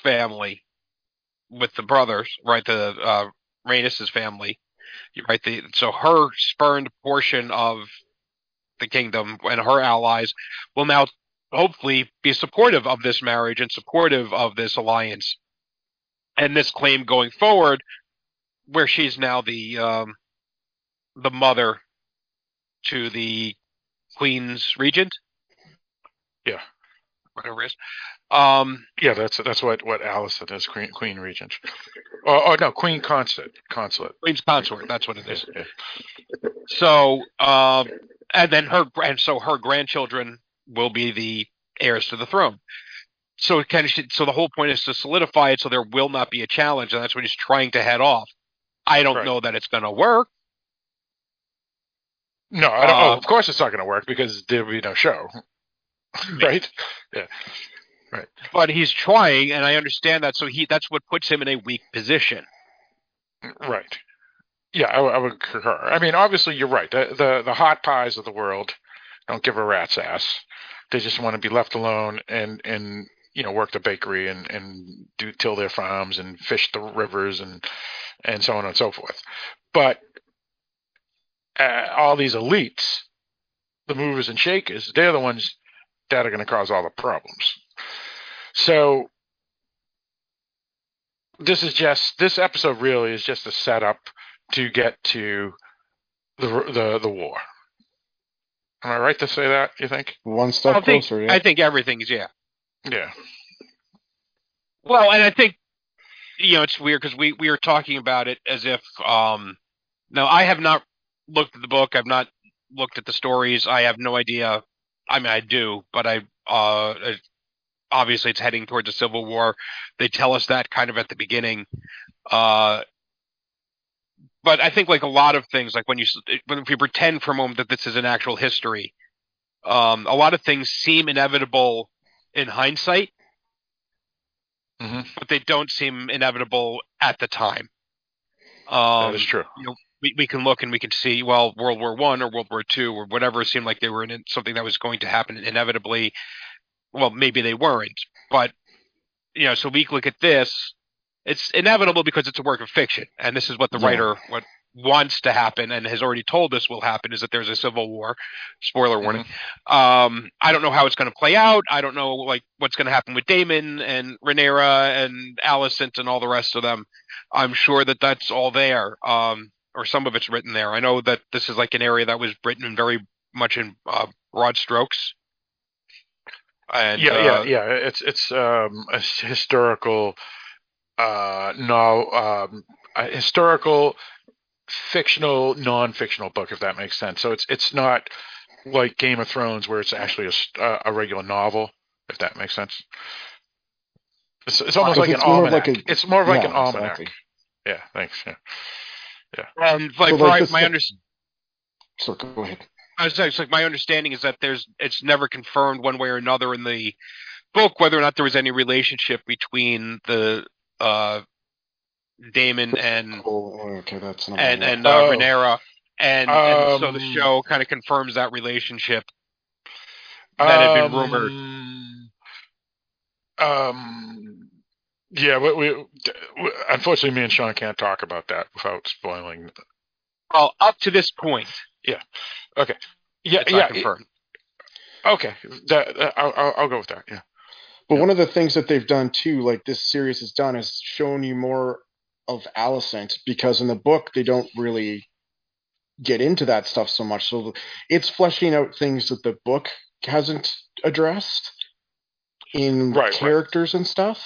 family with the brothers, right? The uh, family, right? The, so her spurned portion of the kingdom and her allies will now hopefully be supportive of this marriage and supportive of this alliance and this claim going forward, where she's now the um, the mother to the queen's regent. Yeah. whatever it is. Um, Yeah, that's that's what what Alicent is, Queen Queen Regent. Oh, oh no, Queen Consort, Consulate. queen's consort. That's what it is. Yeah, So, um, and then her, and so her grandchildren will be the heirs to the throne. So it kind of, so the whole point is to solidify it so there will not be a challenge, and that's what he's trying to head off. I don't Right. know that it's going to work. No, I don't. oh, Uh, of course it's not going to work because there will be no show, right? Yeah. right? but he's trying, and I understand that. So he that's what puts him in a weak position. Right. Yeah, I, I would concur. I mean, obviously, you're right. The, the the hot pies of the world don't give a rat's ass. They just want to be left alone and and you know work the bakery and and do till their farms and fish the rivers and and so on and so forth. But uh, all these elites, the movers and shakers, they're the ones that are going to cause all the problems. So this is just this episode really is just a setup to get to the the the war. Am I right to say that? You think? One step I think, closer. Yeah. I think everything's yeah. Yeah. Well, and I think you know it's weird because we we are talking about it as if um now I have not looked at the book. I've not looked at the stories. I have no idea. I mean, I do, but I uh obviously it's heading towards a civil war. They tell us that kind of at the beginning. Uh but I think like a lot of things, like when you when if you pretend for a moment that this is an actual history, um, a lot of things seem inevitable in hindsight hmm but they don't seem inevitable at the time. Um, that is true. We, we can look and we can see, well, World War One or World War Two or whatever seemed like they were in something that was going to happen inevitably. Well, maybe they weren't, but you know, so we look at this. It's inevitable because it's a work of fiction, and this is what the Yeah. writer what wants to happen and has already told us will happen is that there's a civil war. Spoiler warning. Um, I don't know how it's going to play out. I don't know like what's going to happen with Daemon and Rhaenyra and Alicent and all the rest of them. I'm sure that that's all there, um, or some of it's written there. I know that this is like an area that was written in very much in uh, broad strokes. And yeah, uh, yeah, yeah. It's it's um, a historical, uh, no, um, a historical, fictional, non-fictional book, if that makes sense. So it's it's not like Game of Thrones, where it's actually a s- uh, a regular novel, if that makes sense. It's, it's almost like it's an more almanac. like a- it's more of like Yeah, an almanac. exactly. Yeah, thanks. Yeah. And like, So, like, my, this- my under, So go ahead. I was saying, it's like my understanding is that there's it's never confirmed one way or another in the book whether or not there was any relationship between the uh, Daemon and Oh, okay, that's not. and and uh, Oh. Rhaenyra, and, and so the Um, show kind of confirms that relationship that had been Um, rumored. Um, yeah, we, we, we- unfortunately, me and Sean can't talk about that without spoiling. Well, up to this point, Yeah, it's yeah, not confirmed. okay. That, that- I'll, I'll, I'll go with that. Yeah, But one of the things that they've done too, like this series has done, is shown you more of Alicent because in the book they don't really get into that stuff so much. So it's fleshing out things that the book hasn't addressed in Right, right. characters and stuff.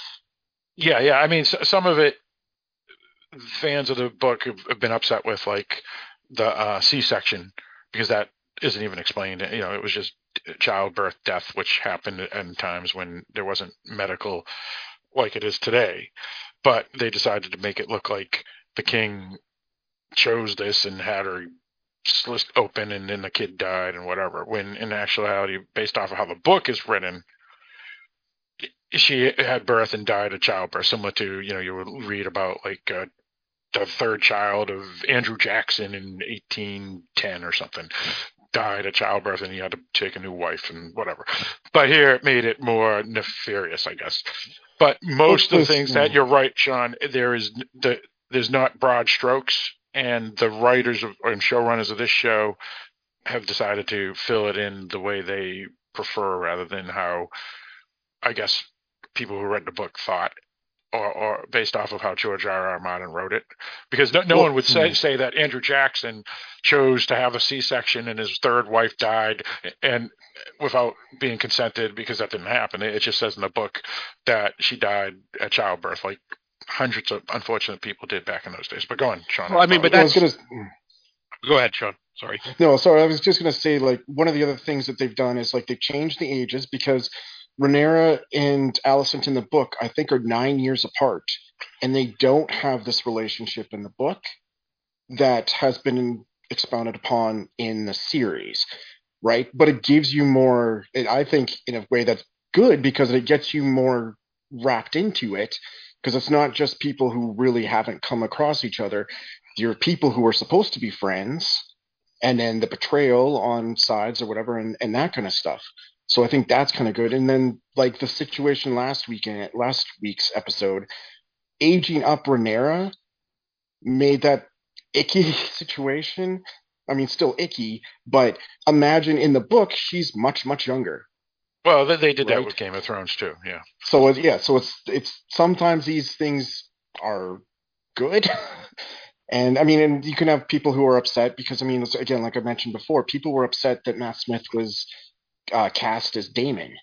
Yeah, yeah. I mean, some of it, fans of the book have, been upset with like the uh, C-section because that isn't even explained. You know, it was just childbirth death, which happened in times when there wasn't medical like it is today. But they decided to make it look like the king chose this and had her slit open and then the kid died and whatever. When in actuality, based off of how the book is written, she had birth and died of childbirth, similar to you know you would read about like uh, the third child of Andrew Jackson in 1810 or something died at childbirth and he had to take a new wife and whatever. But here it made it more nefarious, I guess. But most of the things that you're right, Sean, there is the there's not broad strokes, and the writers of, and showrunners of this show have decided to fill it in the way they prefer rather than how I guess people who read the book thought or, or based off of how George R. R. Martin wrote it, because no, no well, one would say hmm. say that Andrew Jackson chose to have a C-section and his third wife died, and without being consented because that didn't happen. It just says in the book that she died at childbirth, like hundreds of unfortunate people did back in those days. But go on, Sean. Well, I mean, but that's gonna... go ahead, Sean. Sorry. No, sorry. I was just going to say, like, one of the other things that they've done is like they've changed the ages because Rhaenyra and Alicent in the book, I think, are nine years apart, and they don't have this relationship in the book that has been expounded upon in the series, right? But it gives you more, I think, in a way that's good because it gets you more wrapped into it because it's not just people who really haven't come across each other. You're people who are supposed to be friends, and then the betrayal on sides or whatever, and, and that kind of stuff. So I think that's kind of good. And then like the situation last weekend, last week's episode, aging up Rhaenyra made that icky [LAUGHS] situation. I mean, still icky, but imagine in the book she's much much younger. Well, they, did right? that with Game of Thrones too. Yeah. So yeah, so it's it's sometimes these things are good. [LAUGHS] and I mean, and you can have people who are upset because I mean, again, like I mentioned before, people were upset that Matt Smith was uh, cast as Daemon,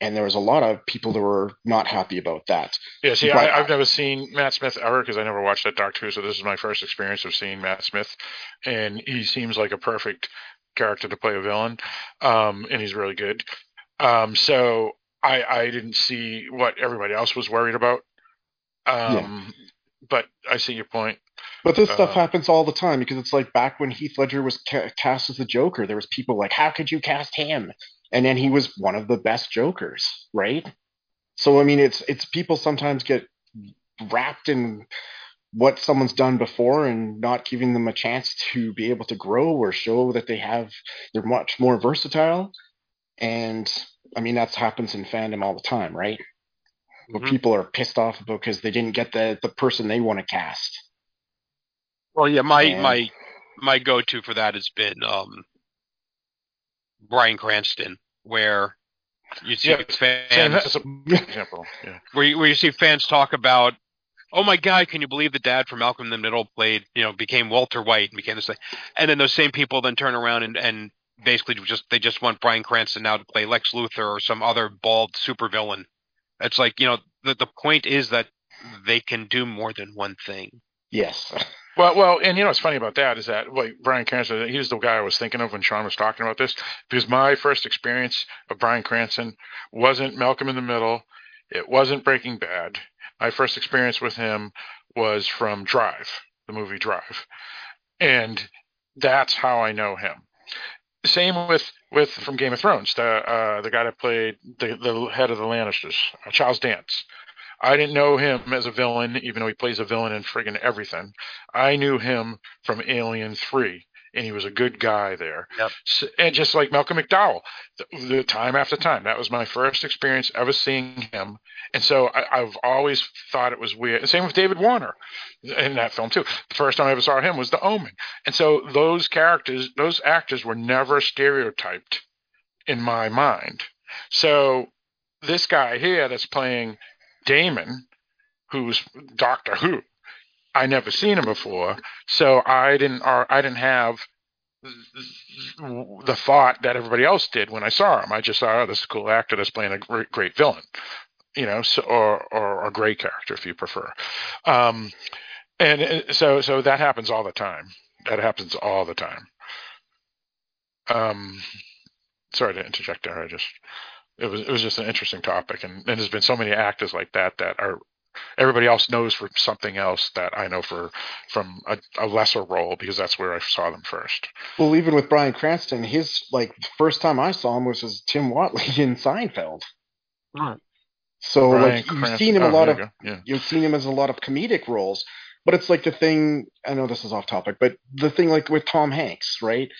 and there was a lot of people that were not happy about that. Yeah, see, but, I, have never seen Matt Smith ever because I never watched that Doctor Who, so this is my first experience of seeing Matt Smith, and he seems like a perfect character to play a villain, um, and he's really good. Um, so I, I didn't see what everybody else was worried about. Um, yeah. But I see your point. But this uh, stuff happens all the time because it's like back when Heath Ledger was ca- cast as the Joker, there was people like, "How could you cast him?" And then he was one of the best Jokers, right? So I mean, it's it's people sometimes get wrapped in what someone's done before and not giving them a chance to be able to grow or show that they have they're much more versatile. And I mean, that happens in fandom all the time, right? Mm-hmm. people are pissed off about because they didn't get the the person they want to cast. Well, yeah, my and, my my go to for that has been um, Bryan Cranston, where you see yeah, fans example, yeah. where you, where you see fans talk about, oh my god, can you believe the dad from Malcolm in the Middle played, you know, became Walter White and became this thing, and then those same people then turn around and and basically just they just want Bryan Cranston now to play Lex Luthor or some other bald supervillain. It's like you know the the point is that they can do more than one thing. Yes. [LAUGHS] Well, well, and you know what's funny about that is that like Bryan Cranston, he's the guy I was thinking of when Sean was talking about this because my first experience of Bryan Cranston wasn't Malcolm in the Middle, it wasn't Breaking Bad. My first experience with him was from Drive, the movie Drive, and that's how I know him. Same with with from Game of Thrones, the uh, the guy that played the the head of the Lannisters, uh, Charles Dance. I didn't know him as a villain, even though he plays a villain in friggin' everything. I knew him from Alien 3, and he was a good guy there. Yep. So, and just like Malcolm McDowell, the, the, time after time, that was my first experience ever seeing him. And so I, have always thought it was weird. And same with David Warner in that film too. The first time I ever saw him was The Omen. And so those characters, those actors were never stereotyped in my mind. So this guy here that's playing Daemon, who's Doctor Who. I never seen him before, so I didn't. I didn't have the thought that everybody else did when I saw him. I just saw, oh, this is a cool actor that's playing a great, great villain, you know, so, or, or a great character if you prefer. Um, and uh, so so that happens all the time. That happens all the time. Um, sorry to interject there. I just it was it was just an interesting topic, and, and there's been so many actors like that that are everybody else knows for something else that I know for from a, a, lesser role because that's where I saw them first. Well, even with Bryan Cranston, his like first time I saw him was as Tim Whatley [LAUGHS] in Seinfeld. Right. So Bryan like you've Cranston- seen him a oh, lot there of you yeah. you've seen him as a lot of comedic roles, but it's like the thing. I know this is off topic, but the thing like with Tom Hanks, right?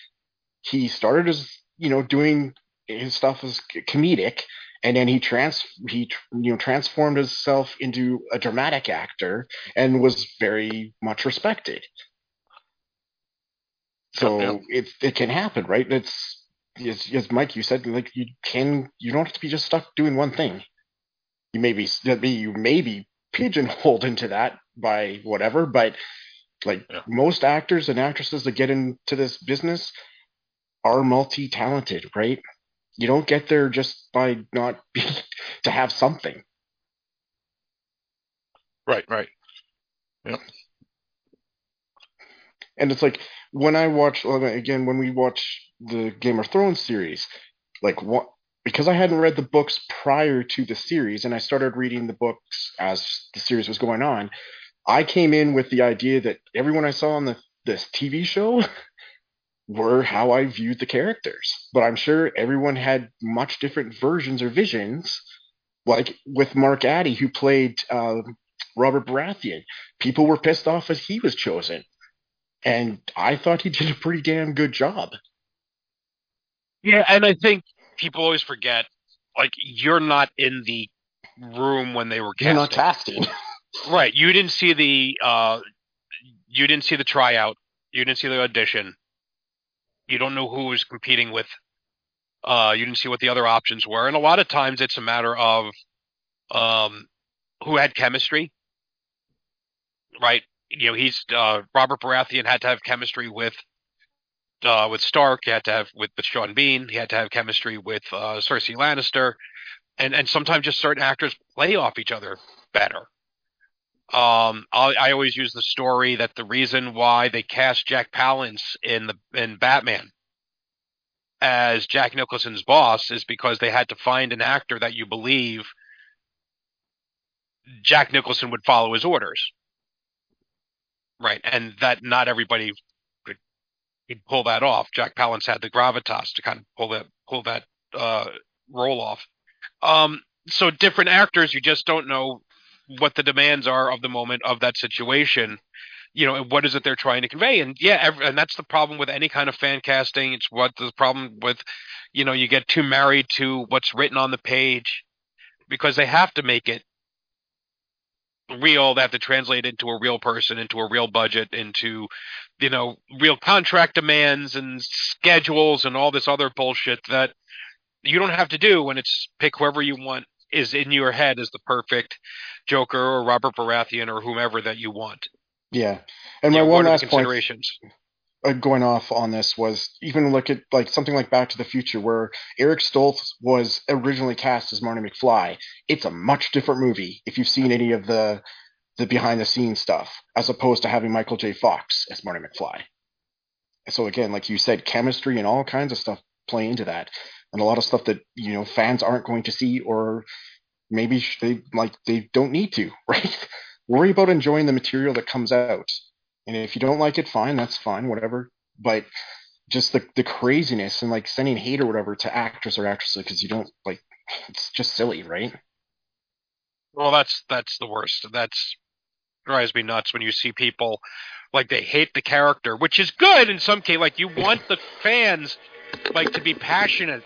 He started as you know doing his stuff was comedic, and then he trans he you know transformed himself into a dramatic actor and was very much respected. So Yep, it it can happen, right? It's as, as Mike you said, like you can you don't have to be just stuck doing one thing. You may be you may be pigeonholed into that by whatever, but like Yeah. most actors and actresses that get into this business are multi-talented, right? You don't get there just by not [LAUGHS] be, to have something. Right, right. Yep. And it's like when I watch again when we watch the Game of Thrones series, like what because I hadn't read the books prior to the series and I started reading the books as the series was going on, I came in with the idea that everyone I saw on the this TV show [LAUGHS] were how I viewed the characters. But I'm sure everyone had much different versions or visions. Like with Mark Addy, who played uh, Robert Baratheon, people were pissed off as he was chosen and I thought he did a pretty damn good job. Yeah, and I think people always forget, like you're not in the room when they were You're not casting. Right. You didn't see the uh you didn't see the tryout. You didn't see the audition. You don't know who was competing with uh you didn't see what the other options were. And a lot of times it's a matter of um who had chemistry. Right? You know, he's uh Robert Baratheon had to have chemistry with uh with Stark, he had to have with, with Sean Bean, he had to have chemistry with uh Cersei Lannister. And and sometimes just certain actors play off each other better. Um, I, I always use the story that the reason why they cast Jack Palance in the in Batman as Jack Nicholson's boss is because they had to find an actor that you believe Jack Nicholson would follow his orders, right? And that not everybody could, could pull that off. Jack Palance had the gravitas to kind of pull that pull that uh, role off. Um, so different actors, you just don't know what the demands are of the moment of that situation you know what is it they're trying to convey. And yeah every, and that's the problem with any kind of fan casting. It's what the problem with you know you get too married to what's written on the page because they have to make it real. They have to translate it into a real person into a real budget into you know real contract demands and schedules and all this other bullshit that you don't have to do when it's pick whoever you want is in your head as the perfect Joker or Robert Baratheon or whomever that you want. Yeah. And my You know, one what are the last point considerations? uh, going off on this was even look at like something like Back to the Future where Eric Stoltz was originally cast as Marty McFly. It's a much different movie if you've seen any of the the behind the scenes stuff as opposed to having Michael J. Fox as Marty McFly. So again, like you said, chemistry and all kinds of stuff play into that. And a lot of stuff that, you know, fans aren't going to see or maybe they like they don't need to, [LAUGHS] right? Worry about enjoying the material that comes out. And if you don't like it, fine, that's fine, whatever. But just the the craziness and like sending hate or whatever to actors or actresses because you don't like [LAUGHS] it's just silly, right? Well, that's that's the worst. That's drives me nuts when you see people like they hate the character, which is good in some case. Like you want the fans like to be passionate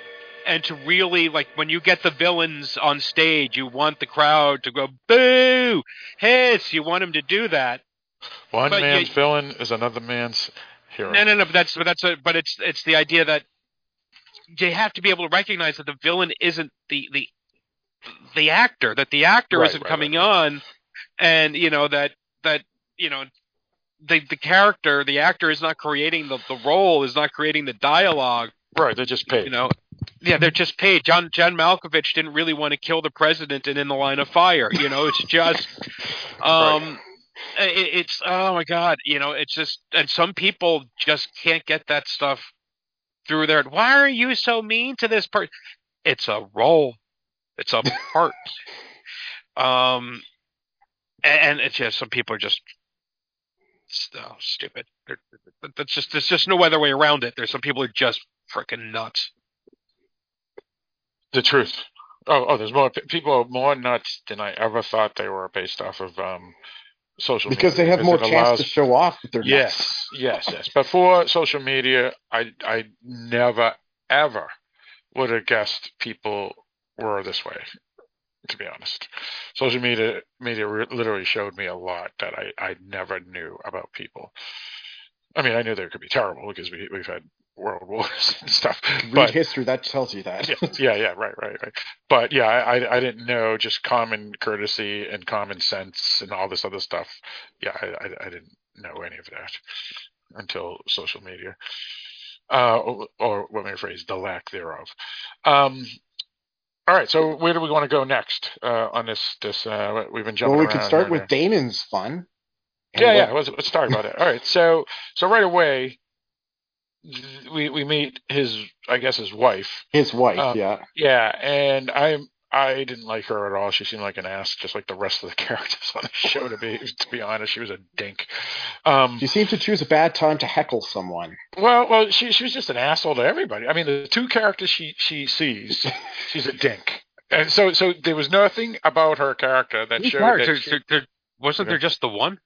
and to really like when you get the villains on stage, you want the crowd to go boo, hiss. You want them to do that. One But man's you- villain is another man's hero. No, no, no. But that's but that's a, but it's it's the idea that you have to be able to recognize that the villain isn't the the the actor. That the actor Right, isn't right, coming right. on, and you know that that you know the the character, the actor is not creating the the role, is not creating the dialogue. Right, they're just paid. You know. Yeah, they're just paid. John John Malkovich didn't really want to kill the president and in the line of fire. You know, it's just [LAUGHS] um it, it's oh my god, you know, it's just and some people just can't get that stuff through there. Why are you so mean to this person? It's a role. It's a [LAUGHS] part. um, and it's just some people are just oh, stupid. That's just there's just no other way around it. There's some people who are just freaking nuts. The truth. Oh, oh, there's more people are more nuts than I ever thought they were based off of um, social because media. they have more chance allows- to show off that they're Yes, nuts. yes, yes. Before social media, I I never ever would have guessed people were this way. To be honest, social media media re- literally showed me a lot that I I never knew about people. I mean, I knew they could be terrible because we we've had world wars [LAUGHS] and stuff. Read But history, that tells you that. yeah, [LAUGHS] yeah, yeah, right, right, right. But yeah, I, I, didn't know just common courtesy and common sense and all this other stuff. Yeah, I, I, I didn't know any of that until social media, uh, or, or what my phrase, the lack thereof. Um, all right, so where do we want to go next uh, on this? This uh, we've been jumping well, we could start with there. Daemon's fun. Yeah, what- yeah. Let's, let's talk about it. All right. So, so right away, we we meet his, I guess, his wife. His wife, Uh, yeah. Yeah, and I'm I didn't like her at all. She seemed like an ass, just like the rest of the [LAUGHS] characters on the show. To be to be honest, she was a dink. Um, She seems to choose a bad time to heckle someone. well, well, she she was just an asshole to everybody. I mean, the two characters she she sees, [LAUGHS] she's a dink. And so so there was nothing about her character that showed that There- she- there- there- wasn't there just the one?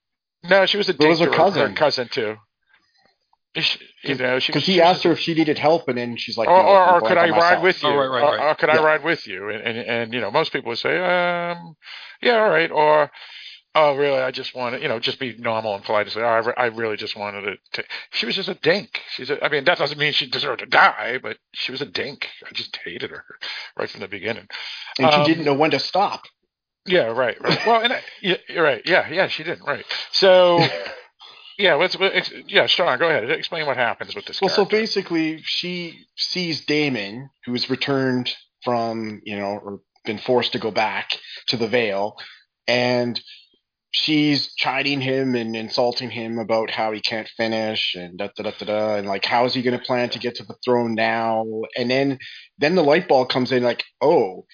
no, she was a There dink. was her cousin. her cousin too. She- you know, Because he was asked just her if she needed help, and then she's like, or, no, or, or could by I ride with you? Oh, right, right, right. or could I ride with you? And, and and you know, most people would say, um, yeah, all right. Or oh, really? I just wanted, you know, just be normal and polite and say, oh, I, re- I really just wanted it to. She was just a dink. She's. A, I mean, that doesn't mean she deserved to die, but she was a dink. I just hated her right from the beginning. And she Um, didn't know when to stop. Yeah, right, right. Well, and I, yeah, you're right. Yeah, yeah, she didn't. Right. So. [LAUGHS] Yeah, let's. let's- Yeah, Sean, go ahead. Explain what happens with this. Well, so basically, she sees Daemon, who's returned from, you know, or been forced to go back to the Vale, and she's chiding him and insulting him about how he can't finish and da da da da da, and like how is he going to plan to get to the throne now? And then, then the light bulb comes in, like, oh,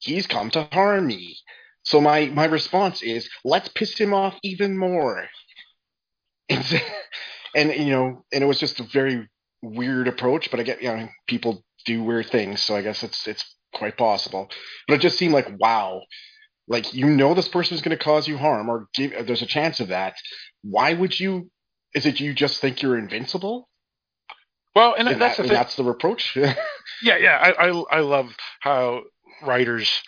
he's come to harm me. So my my response is, let's piss him off even more. And, [LAUGHS] and you know, and it was just a very weird approach, but I get you know people do weird things, so I guess it's it's quite possible. But it just seemed like wow, like you know this person is going to cause you harm, or give, there's a chance of that. Why would you? Is it you just think you're invincible? well, and, And, that's that, the and that's the reproach. [LAUGHS] Yeah, yeah. I, I I love how writers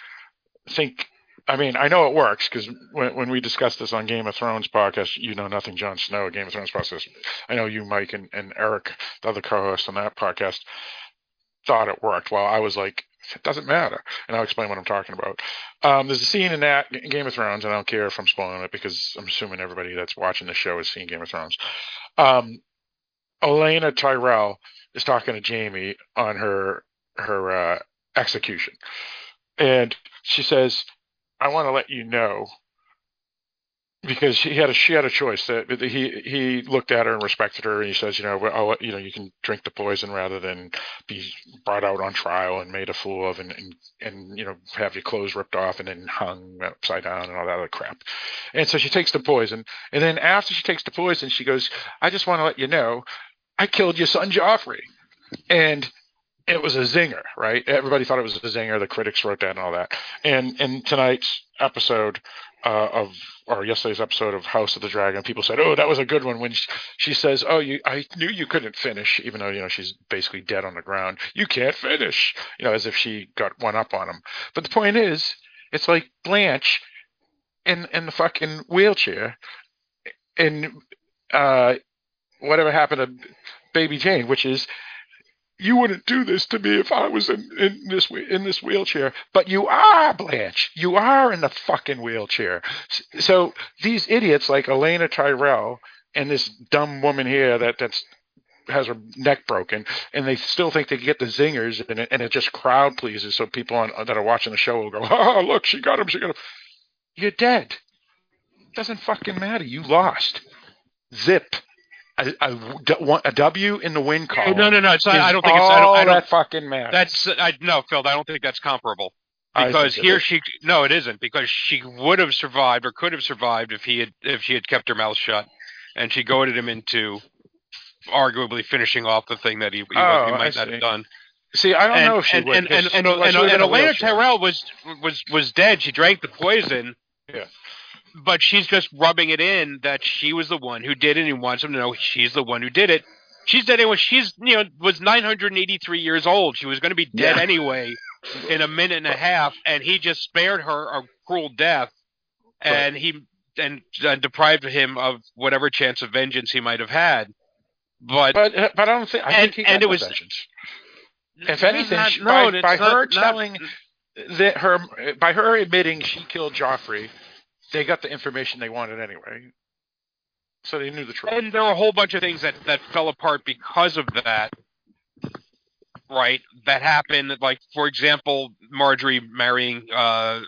think. I mean, I know it works because when when we discussed this on Game of Thrones podcast, you know nothing, Jon Snow, Game of Thrones podcast. I know you, Mike, and, and Eric, the other co-host on that podcast, thought it worked. Well, I was like, it doesn't matter, and I'll explain what I'm talking about. Um, there's a scene in that in Game of Thrones, and I don't care if I'm spoiling it because I'm assuming everybody that's watching the show has seen Game of Thrones. Um, Olenna Tyrell is talking to Jaime on her her uh, execution, and she says, "I want to let you know." Because she had a she had a choice that he he looked at her and respected her and he says you know I'll, you know you can drink the poison rather than be brought out on trial and made a fool of and and, and you know have your clothes ripped off and then hung upside down and all that other crap and so she takes the poison and then after she takes the poison she goes I just want to let you know I killed your son Joffrey and it was a zinger, right? Everybody thought it was a zinger. The critics wrote that and all that. And in tonight's episode uh, of, or yesterday's episode of House of the Dragon, people said, "Oh, that was a good one." When she, she says, "Oh, you, I knew you couldn't finish," even though you know she's basically dead on the ground. You can't finish, you know, as if she got one up on him. But the point is, it's like Blanche in in the fucking wheelchair, and uh, whatever happened to Baby Jane, which is you wouldn't do this to me if I was in, in this in this wheelchair, but you are Blanche. You are in the fucking wheelchair. So these idiots like Olenna Tyrell and this dumb woman here that that's has her neck broken, and they still think they can get the zingers, and it, and it just crowd pleases. So people on, that are watching the show will go, [LAUGHS] "Oh, look, she got him! She got him!" You're dead. Doesn't fucking matter. You lost. Zip. A, a, a W in the win column. No, no, no. It's not, I don't think it's. all I don't, I don't, that fucking matters. That's I no, Phil. I don't think that's comparable. Because here is. she no, it isn't because she would have survived or could have survived if he had if she had kept her mouth shut, and she goaded him into arguably finishing off the thing that he, he, Oh, he I might not see. have done. See, I don't and, know if she and, would. and, and, and, and, she was in and Olenna. Tyrell was was was dead. She drank the poison. Yeah. But she's just rubbing it in that she was the one who did it, and wants him to know she's the one who did it. She's dead anyway. She's you know was 983 years old. She was going to be dead Yeah. anyway in a minute and a half, and he just spared her a cruel death, and he and uh, deprived him of whatever chance of vengeance he might have had. But, But uh, but I don't think. I And- think he and it was- vengeance. If anything, Not- she- no, by, by not- her not- telling that her by her admitting she killed Joffrey, they got the information they wanted anyway. So they knew the truth. and there were a whole bunch of things that that fell apart because of that right that happened like for example Margaery marrying uh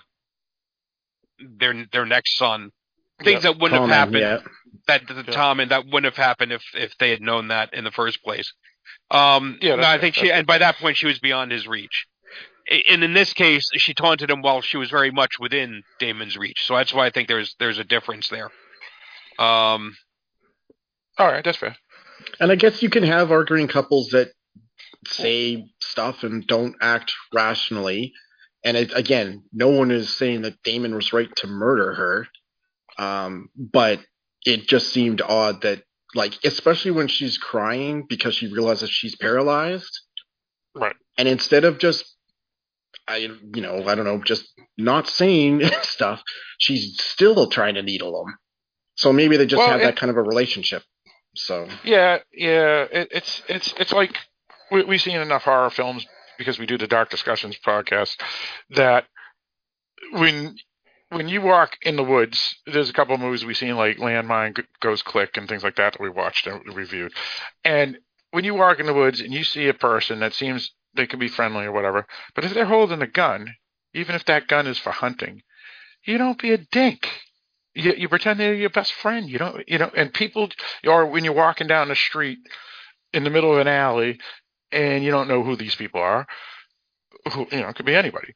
their their next son things that wouldn't Tom, have happened yeah. that the Yeah. Tom and that wouldn't have happened if if they had known that in the first place. Um, Yeah, no, I fair, think she that's and by that point she was beyond his reach. I- And in this case, she taunted him while she was very much within Daemon's reach. So that's why I think there's there's a difference there. Um, All right, that's fair. And I guess you can have arguing couples that say stuff and don't act rationally. And it, again, no one is saying that Daemon was right to murder her. Um, but it just seemed odd that, like, especially when she's crying because she realizes she's paralyzed. Right. And instead of just, I, you know, I don't know, just not saying [LAUGHS] stuff, she's still trying to needle him. So maybe they just Well, have it- that kind of a relationship. So Yeah, yeah. It, it's it's it's like we, we've seen enough horror films because we do the Dark Discussions podcast that when when you walk in the woods, there's a couple of movies we've seen like Landmine Goes Click and things like that that we watched and reviewed. And when you walk in the woods and you see a person that seems they can be friendly or whatever, but if they're holding a gun, even if that gun is for hunting, you don't be a dink. You, you pretend they're your best friend. You don't, you know, and people, or when you're walking down the street in the middle of an alley and you don't know who these people are, who, you know, it could be anybody.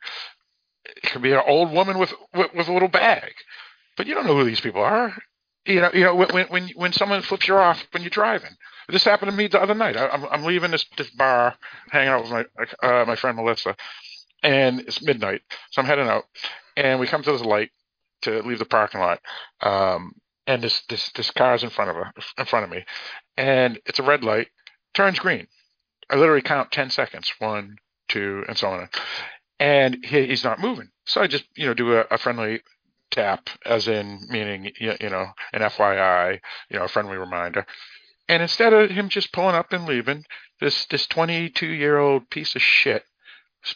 It could be an old woman with, with, with a little bag, but you don't know who these people are. You know, you know, when, when, when someone flips you off when you're driving. This happened to me the other night. I, I'm, I'm leaving this, this bar, hanging out with my, uh, my friend Melissa, and it's midnight. So I'm heading out and we come to this light to leave the parking lot. Um, and this, this, this car is in front of her, in front of me, and it's a red light, turns green. I literally count 10 seconds, one, two, and so on. And he, he's not moving. So I just, you know, do a, a friendly tap, as in meaning, you know, an FYI, you know, a friendly reminder. And instead of him just pulling up and leaving, this, this 22 year old piece of shit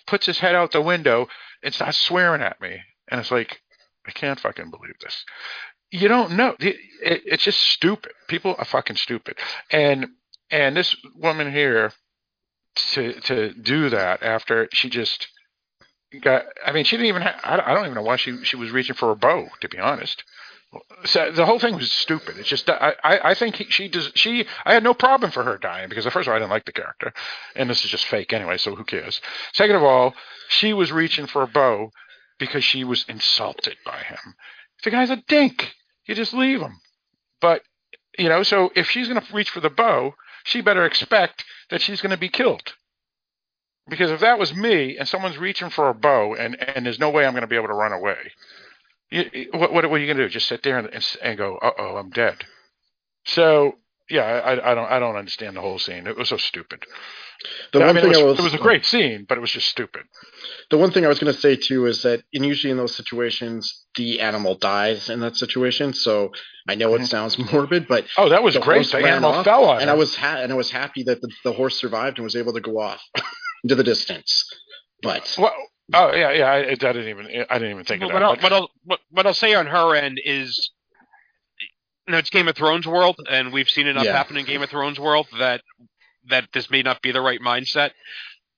puts his head out the window and starts swearing at me. And it's like, I can't fucking believe this. You don't know. It, it, it's just stupid. People are fucking stupid. And and this woman here to to do that after she just got. I mean, she didn't even. Ha- I, I don't even know why she she was reaching for a bow. To be honest. So the whole thing was stupid. It's just I I, think he, she does she I had no problem for her dying because first of all I didn't like the character, and this is just fake anyway. So who cares? Second of all, she was reaching for a bow because she was insulted by him. The guy's a dink. You just leave him. But you know, so if she's going to reach for the bow, she better expect that she's going to be killed. Because if that was me and someone's reaching for a bow and and there's no way I'm going to be able to run away, you, what, what, are you going to do? Just sit there and, and, and go, uh oh, I'm dead. So yeah, I, I don't I don't understand the whole scene. It was so stupid. the I one mean, thing it, was, I was, it was a great scene, but it was just stupid. The one thing I was going to say too is that in usually in those situations, the animal dies in that situation. So I know it sounds [LAUGHS] morbid, but Oh, that was The great. The animal off, fell on and him. I was ha- and I was happy that the, the horse survived and was able to go off into the distance. But Well, oh yeah, yeah. I, I didn't even I didn't even think But of what, that. I'll, but- what, I'll, what, what I'll say on her end is, you know, it's Game of Thrones world, and we've seen enough Yeah. happen in Game of Thrones world that that this may not be the right mindset.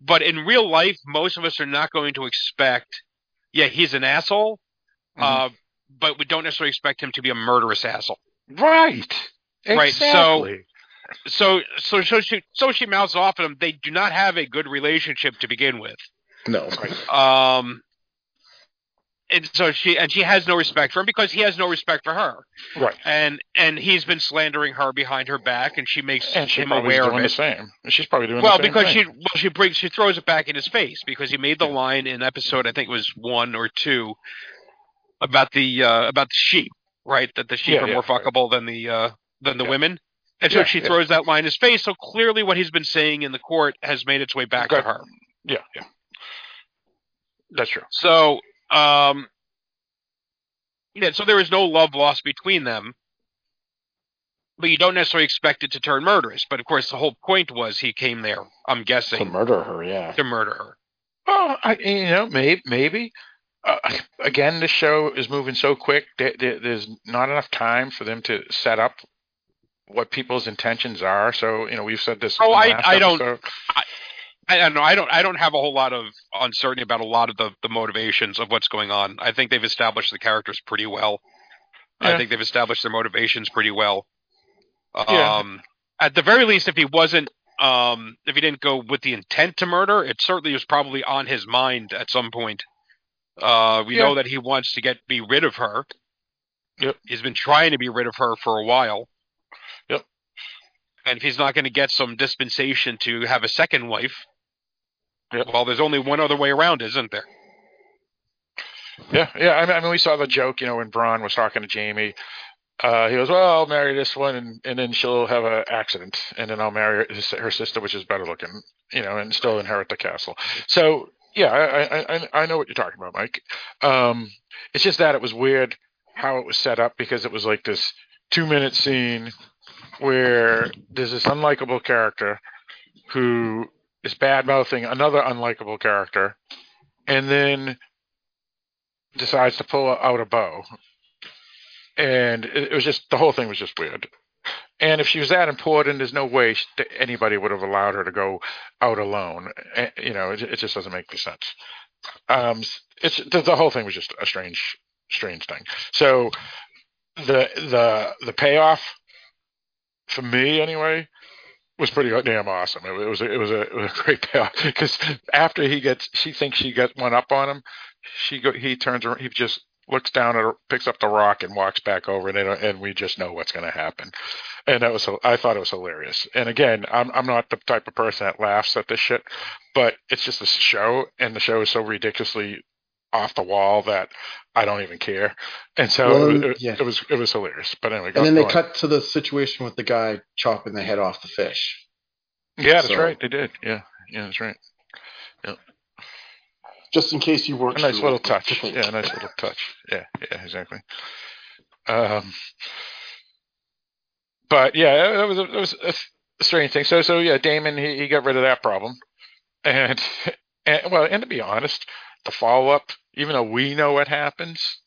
But in real life, most of us are not going to expect, yeah, he's an asshole, Mhm. uh, but we don't necessarily expect him to be a murderous asshole. Right. Right, so- So, so, so she, so she mouths off at him. They do not have a good relationship to begin with. No. Um, and so she and she has no respect for him because he has no respect for her. right. And and he's been slandering her behind her back, and she makes And she him aware of doing it. the same. She's probably doing well, the same because thing. she well she brings she throws it back in his face because he made the line in episode I think it was one or two about the uh about the sheep, right? That the sheep Yeah, are yeah, more right. fuckable than the uh than the Yeah. women. And so she throws that line in his face. So clearly, what he's been saying in the court has made its way back to her. Yeah, yeah. That's true. So, um, yeah, so there is no love lost between them, but you don't necessarily expect it to turn murderous. But of course, the whole point was he came there. I'm guessing To murder her, yeah. to murder her. Oh, I, you know, maybe, maybe. Uh, again, the show is moving so quick. There, there, there's not enough time for them to set up what people's intentions are. So, you know, we've said this. Oh, I- I don't-. I, I don't know. I don't. I don't have a whole lot of uncertainty about a lot of the, the motivations of what's going on. I think they've established the characters pretty well. I think they've established their motivations pretty well. Yeah. Um, at the very least, if he wasn't, um, if he didn't go with the intent to murder, it certainly was probably on his mind at some point. Uh, we Yeah. know that he wants to get be rid of her. Yep. He's been trying to be rid of her for a while. Yep. And if he's not going to get some dispensation to have a second wife. Well, there's only one other way around, isn't there? Yeah, yeah. I mean, I mean, we saw the joke, you know, when Bronn was talking to Jaime. Uh, he goes, "Well, I'll marry this one, and, and then she'll have an accident, and then I'll marry his, her sister, which is better looking, you know, and still inherit the castle." So, yeah, I, I, I, I know what you're talking about, Mike. Um, it's just that it was weird how it was set up because it was like this two minute scene where there's this unlikable character who is bad mouthing another unlikable character, and then decides to pull out a bow. And it, was just the whole thing was just weird. And if she was that important, there's no way sh- that anybody would have allowed her to go out alone. Eh, You know, it, it just doesn't make any sense. Um, it's the, the whole thing was just a strange, strange thing. So the the the payoff for me anyway was pretty damn awesome. It, was it was a it was a great payoff because after he gets, she thinks she got one up on him. She go, he turns around, he just looks down at her, picks up the rock, and walks back over, and and we just know what's going to happen. And that was I thought it was hilarious. And again, I'm I'm not the type of person that laughs at this shit, but it's just a show, and the show is so ridiculously off the wall that I don't even care. And so Well, it, it, yeah. it was it was hilarious. But anyway, go, And then they on. cut to the situation with the guy chopping the head off the fish. Yeah, that's so- right. They did. Yeah, yeah, that's right. Yeah. Just in case you weren't A nice little touch. Yeah, a nice little touch. Yeah, yeah, exactly. Um, but yeah, it was it was a strange thing. So so yeah, Daemon he, he got rid of that problem, and [LAUGHS] and well, and to be honest, the follow up, even though we know what happens,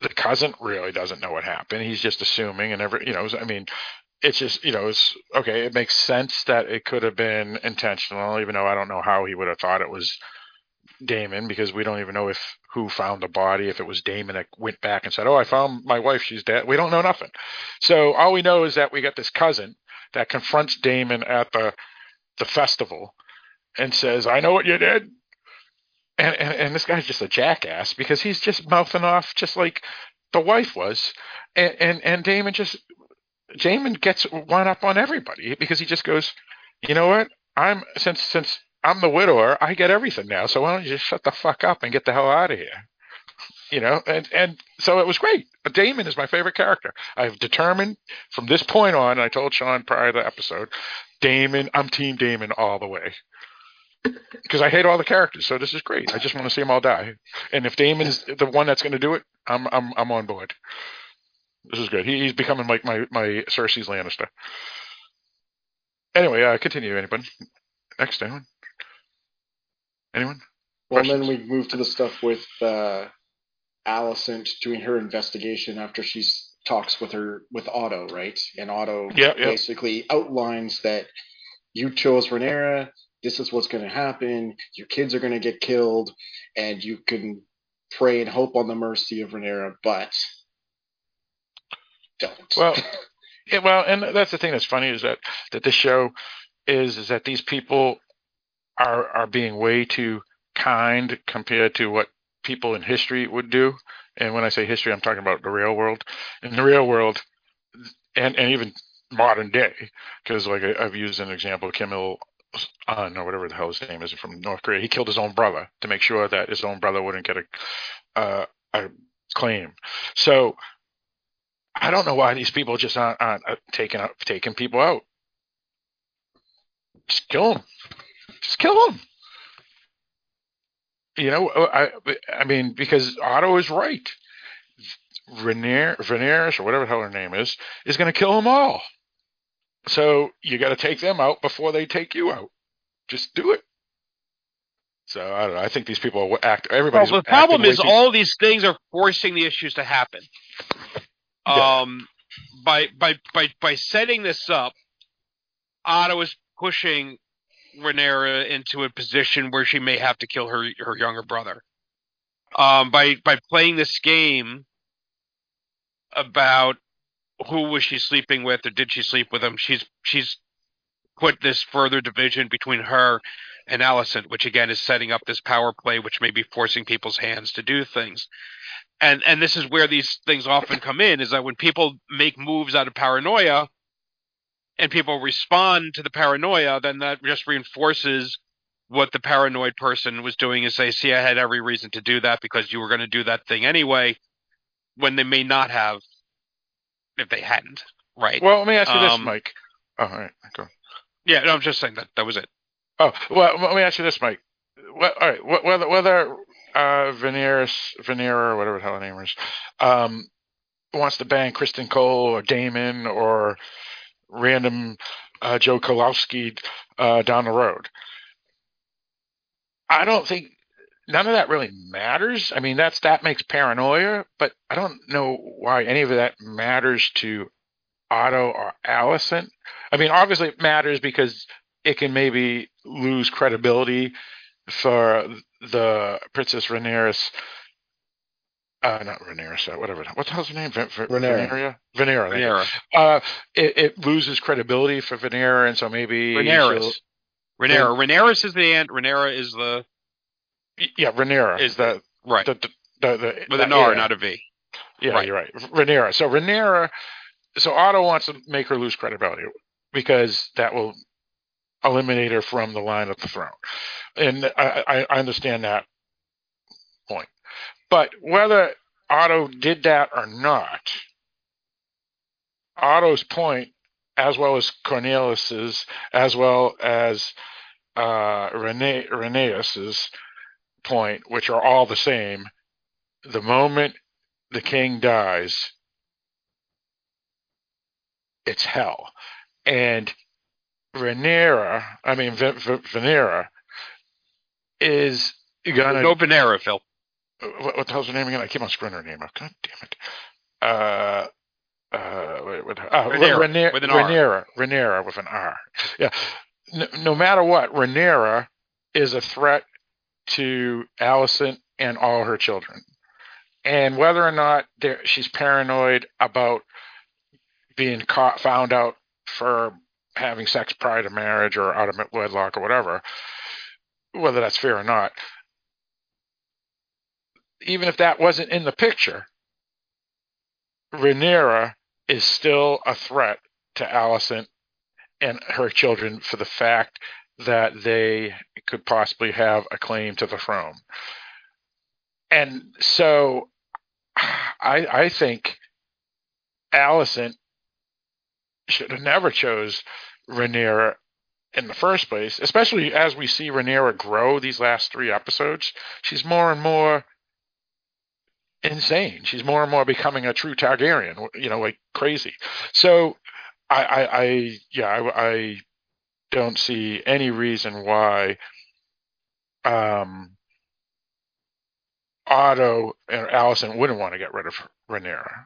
the cousin really doesn't know what happened. He's just assuming, and every you know, I mean. It's just you know, it's okay. It makes sense that it could have been intentional, even though I don't know how he would have thought it was Daemon because we don't even know if who found the body, if it was Daemon that went back and said, "Oh, I found my wife; she's dead." We don't know nothing. So all we know is that we got this cousin that confronts Daemon at the the festival and says, "I know what you did." And, and and this guy's just a jackass because he's just mouthing off just like the wife was, and and, and Daemon just Daemon gets one up on everybody because he just goes, you know what? I'm since since I'm the widower, I get everything now. So why don't you just shut the fuck up and get the hell out of here? You know, and and so it was great. Daemon is my favorite character. I've determined from this point on. I told Sean prior to the episode, Daemon. I'm Team Daemon all the way because I hate all the characters. So this is great. I just want to see them all die. And if Daemon's the one that's going to do it, I'm I'm I'm on board. This is good. He, he's becoming like my my Cersei's Lannister. Anyway, uh, continue. Anyone? Next, anyone? Anyone? Well, then we move to the stuff with uh, Alicent doing her investigation after she talks with her with Otto, right? And Otto Yeah, yeah. basically outlines that you chose Rhaenyra. This is what's going to happen. Your kids are going to get killed, and you can pray and hope on the mercy of Rhaenyra, but don't. Well, [LAUGHS] yeah, well, and that's the thing that's funny is that that this show is is that these people are are being way too kind compared to what people in history would do. And when I say history, I'm talking about the real world. In the real world, and and even modern day, because like I, I've used an example, Kim Il Un or whatever the hell his name is from North Korea. He killed his own brother to make sure that his own brother wouldn't get a uh, a claim. So I don't know why these people just aren't, aren't uh, taking out, taking people out. Just kill them. Just kill them. You know, uh, I I mean because Otto is right. Rhaenyra, Rhaenyra or whatever the hell her name is, is going to kill them all. So you got to take them out before they take you out. Just do it. So I don't know. I think these people act. Everybody's. Well, the problem is all these things are forcing the issues to happen. Yeah. Um, by by by by setting this up, Otto is pushing Rhaenyra into a position where she may have to kill her her younger brother. Um, by by playing this game about who was she sleeping with or did she sleep with him, she's she's put this further division between her and Alicent, which again is setting up this power play, which may be forcing people's hands to do things. And and this is where these things often come in, is that when people make moves out of paranoia, and people respond to the paranoia, then that just reinforces what the paranoid person was doing is say, see, I had every reason to do that because you were going to do that thing anyway, when they may not have if they hadn't, right? Well, let me ask you this, Um, Mike. Oh, all right, go. yeah, no, I'm just saying that that was it. Oh, well, let me ask you this, Mike. Well, all right, whether whether uh, Veneris, Venera, or whatever the hell her name is, um, wants to bang Criston Cole or Daemon or random uh, Joe Kolowski uh, down the road. I don't think none of that really matters. I mean, that's that makes paranoia, but I don't know why any of that matters to Otto or Alicent. I mean, obviously it matters because it can maybe lose credibility for the Princess Rhaenyra's. Uh, not Rhaenyra, whatever. What the hell's her name? V- v- Rhaenyra. Rhaenyra. Rhaenyra. thank you. Rhaenyra. Uh, it, it loses credibility for Rhaenyra, and so maybe Rhaenyra. Rhaenyra. Rhaenyra is the aunt. Rhaenyra is the Yeah, Rhaenyra Is the right the the, the, the with an R, yeah. not a V. Yeah, Right. you're right. Rhaenyra. So Rhaenyra. So Otto wants to make her lose credibility because that will eliminate her from the line of the throne, and I, I, understand that point. But whether Otto did that or not, Otto's point, as well as Cornelius's, as well as uh, Rene, Rhaenyra's point, which are all the same, the moment the king dies, it's hell. And Rhaenyra, I mean v- v- Venera, is gonna No Venera, Phil. what, what the hell's her name again? I keep on screwing her name up. God damn it. Uh, uh, wait, what, uh, Rhaenyra, with an R. Rhaenyra, Rhaenyra with an R. Yeah. No, no matter what, Rhaenyra is a threat to Alicent and all her children. And whether or not she's paranoid about being caught, found out for having sex prior to marriage or out of wedlock or whatever, whether that's fair or not, even if that wasn't in the picture, Rhaenyra is still a threat to Alicent and her children for the fact that they could possibly have a claim to the throne. And so I I think Alicent should have never chose Rhaenyra in the first place, especially as we see Rhaenyra grow these last three episodes. She's more and more insane. She's more and more becoming a true Targaryen, you know, like crazy. So I, I, I yeah, I, I don't see any reason why um, Otto and Alicent wouldn't want to get rid of Rhaenyra.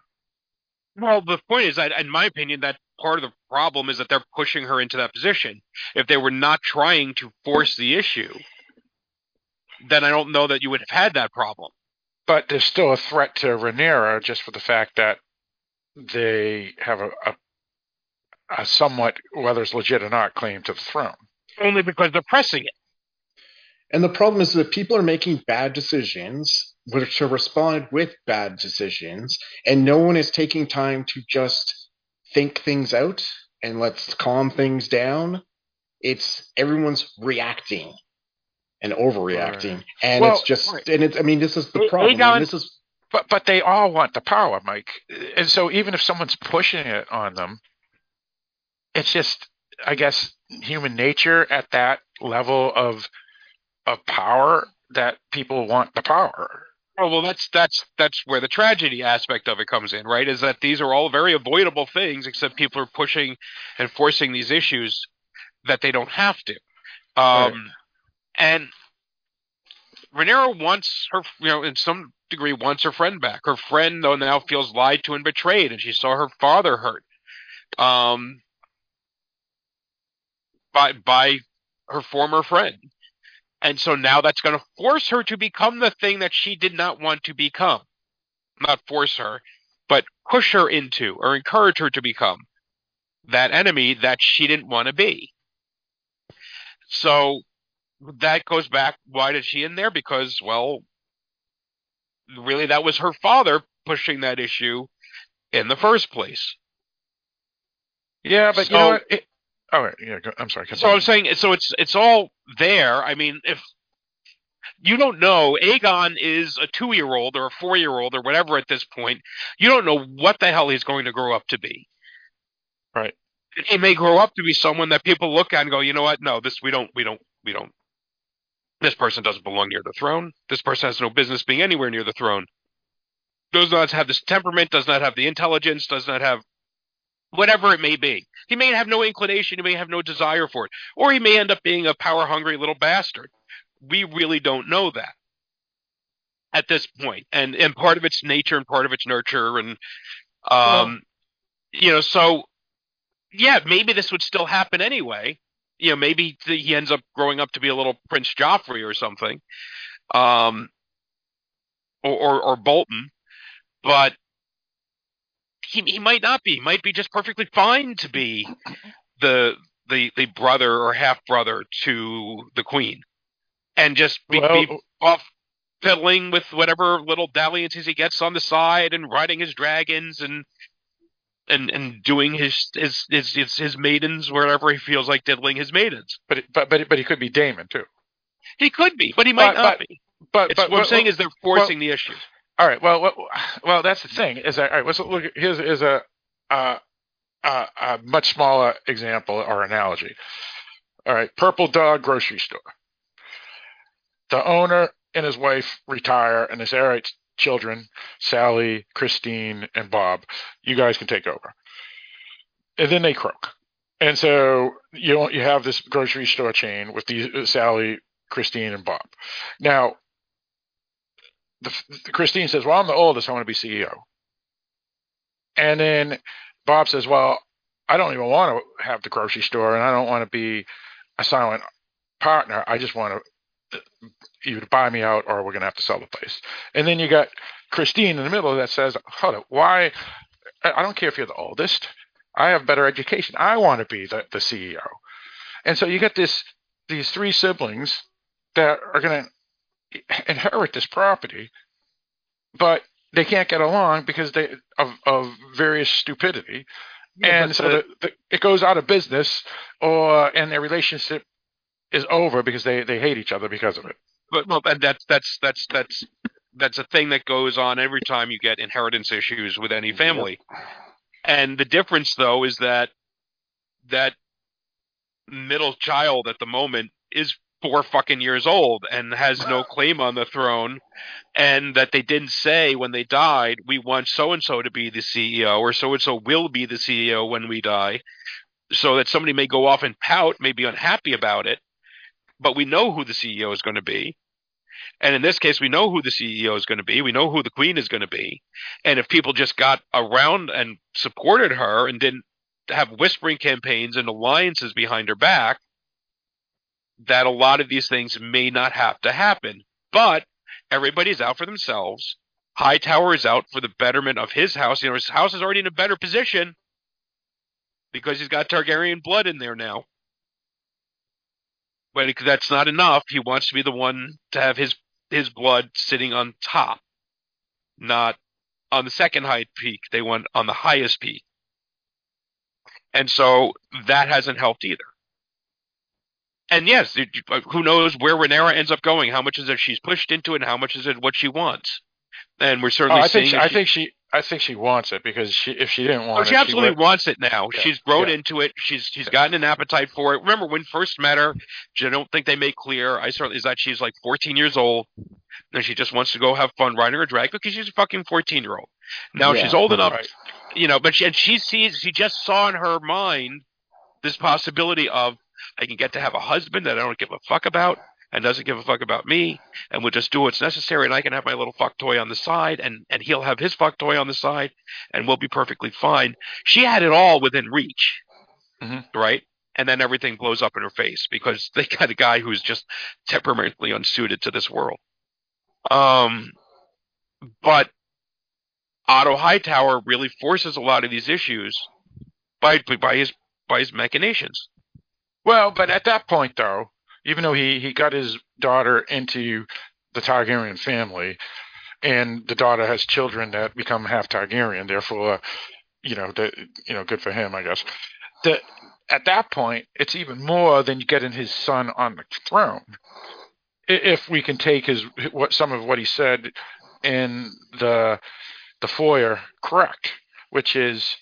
Well, the point is that, in my opinion, that part of the problem is that they're pushing her into that position. If they were not trying to force the issue, then I don't know that you would have had that problem. but there's still a threat to Rhaenyra just for the fact that they have a, a, a somewhat, whether it's legit or not, claim to the throne. Only because they're pressing it. And the problem is that people are making bad decisions, which are responded with bad decisions, and no one is taking time to just think things out and let's calm things down. It's everyone's reacting and overreacting, Right. and Well, it's just, right. and it's. I mean, this is the Hey, problem. Aegon- this is But but they all want the power, Mike. And so even if someone's pushing it on them, it's just I guess human nature at that level of of power that people want the power. Oh well, that's that's that's where the tragedy aspect of it comes in, right? Is that these are all very avoidable things, except people are pushing and forcing these issues that they don't have to. Um, And Rhaenyra wants her, you know, in some degree, wants her friend back. Her friend, though, now feels lied to and betrayed, and she saw her father hurt, um, by by her former friend. And so now that's going to force her to become the thing that she did not want to become. Not force her, but push her into or encourage her to become that enemy that she didn't want to be. So that goes back. Why did she in there? Because, well, really, that was her father pushing that issue in the first place. Yeah, but you know? It, oh, yeah. Go, I'm sorry. So. I'm saying, so it's it's all there. I mean, if you don't know, Aegon is a two year old or a four year old or whatever at this point. You don't know what the hell he's going to grow up to be. Right. He may grow up to be someone that people look at and go, you know what? No, this we don't, we don't, we don't. This person doesn't belong near the throne. This person has no business being anywhere near the throne. Does not have this temperament. Does not have the intelligence. Does not have whatever it may be. He may have no inclination, he may have no desire for it, or he may end up being a power hungry little bastard. We really don't know that at this. And and part of its nature and part of its nurture and um you know, so yeah, maybe this would still happen anyway. You know, maybe he ends up growing up to be a little Prince Joffrey or something. Um or or, or Bolton. But he he might not be. He might be just perfectly fine to be the the the brother or half brother to the queen, and just be, well, be off fiddling with whatever little dalliances he gets on the side and riding his dragons and and and doing his his his his, his maidens wherever he feels like diddling his maidens. but it- but but but he could be Daemon too. He could be, but he might But- not but- be. But but what I'm well, saying is they're forcing the issue. All right. Well, well, well, that's the thing. Is that all right? Let's look. Here's is a, a a much smaller example or analogy. All right, Purple Dog grocery store. The owner and his wife retire, and they say, "All right, children, Sally, Christine, and Bob, you guys can take over." And then they croak, and so you you have this grocery store chain with these Sally, Christine, and Bob. Now, the, Christine says, "Well, I'm the oldest. I want to be CEO." And then Bob says, "Well, I don't even want to have the grocery store, and I don't want to be a silent partner. I just want uh, to either buy me out, or we're going to have to sell the place." And then you got Christine in the middle that says, "Hold it, why? I I don't care if you're the oldest. I have better education. I want to be the, the CEO." And so you get this these three siblings that are going to inherit this property, but they can't get along because they of of various stupidity, Yeah, and so the- the, it goes out of business, or and their relationship is over because they they hate each other because of it. but well, and that's that's that's that's that's a thing that goes on every time you get inheritance issues with any family. And the difference, though, is that that middle child at the moment is four fucking years old and has no claim on the throne, and that they didn't say when they died, we want so and so to be the CEO, or so and so will be the CEO when we die. So that somebody may go off and pout, may be unhappy about it, but we know who the CEO is going to be. And in this case, we know who the CEO is going to be. We know who the queen is going to be. And if people just got around and supported her and didn't have whispering campaigns and alliances behind her back, that a lot of these things may not have to happen. But everybody's out for themselves. Hightower is out for the betterment of his house. You know, his house is already in a better position because he's got Targaryen blood in there now. But that's not enough. He wants to be the one to have his his blood sitting on top, not on the second high peak. They want on the highest peak. And so that hasn't helped either. And yes, who knows where Rhaenyra ends up going? How much is it she's pushed into it, and how much is it what she wants? And we're certainly. Oh, I think she, I think she I think she wants it because she, if she didn't oh, want oh, it, she absolutely would, wants it now. Yeah, She's grown yeah. into it. She's she's gotten an appetite for it. Remember when first met her, which I don't think they made clear. I certainly is that she's like 14 years old, and she just wants to go have fun riding her drag because she's a fucking 14 year old. Now Yeah, she's old enough, right. you know, but she, and she sees she just saw in her mind this possibility of I can get to have a husband that I don't give a fuck about and doesn't give a fuck about me and will just do what's necessary and I can have my little fuck toy on the side and and he'll have his fuck toy on the side and we'll be perfectly fine. She had it all within reach. Mhm. Right? And then everything blows up in her face because [LAUGHS] they got a guy who's just temperamentally unsuited to this world. Um but Otto Hightower really forces a lot of these issues by by his by his machinations. Well, but at that point, though, even though he, he got his daughter into the Targaryen family, and the daughter has children that become half Targaryen, therefore, uh, you know, the, you know, good for him, I guess. The, at that point, it's even more than getting his son on the throne. If we can take his what some of what he said in the the foyer correct, which is,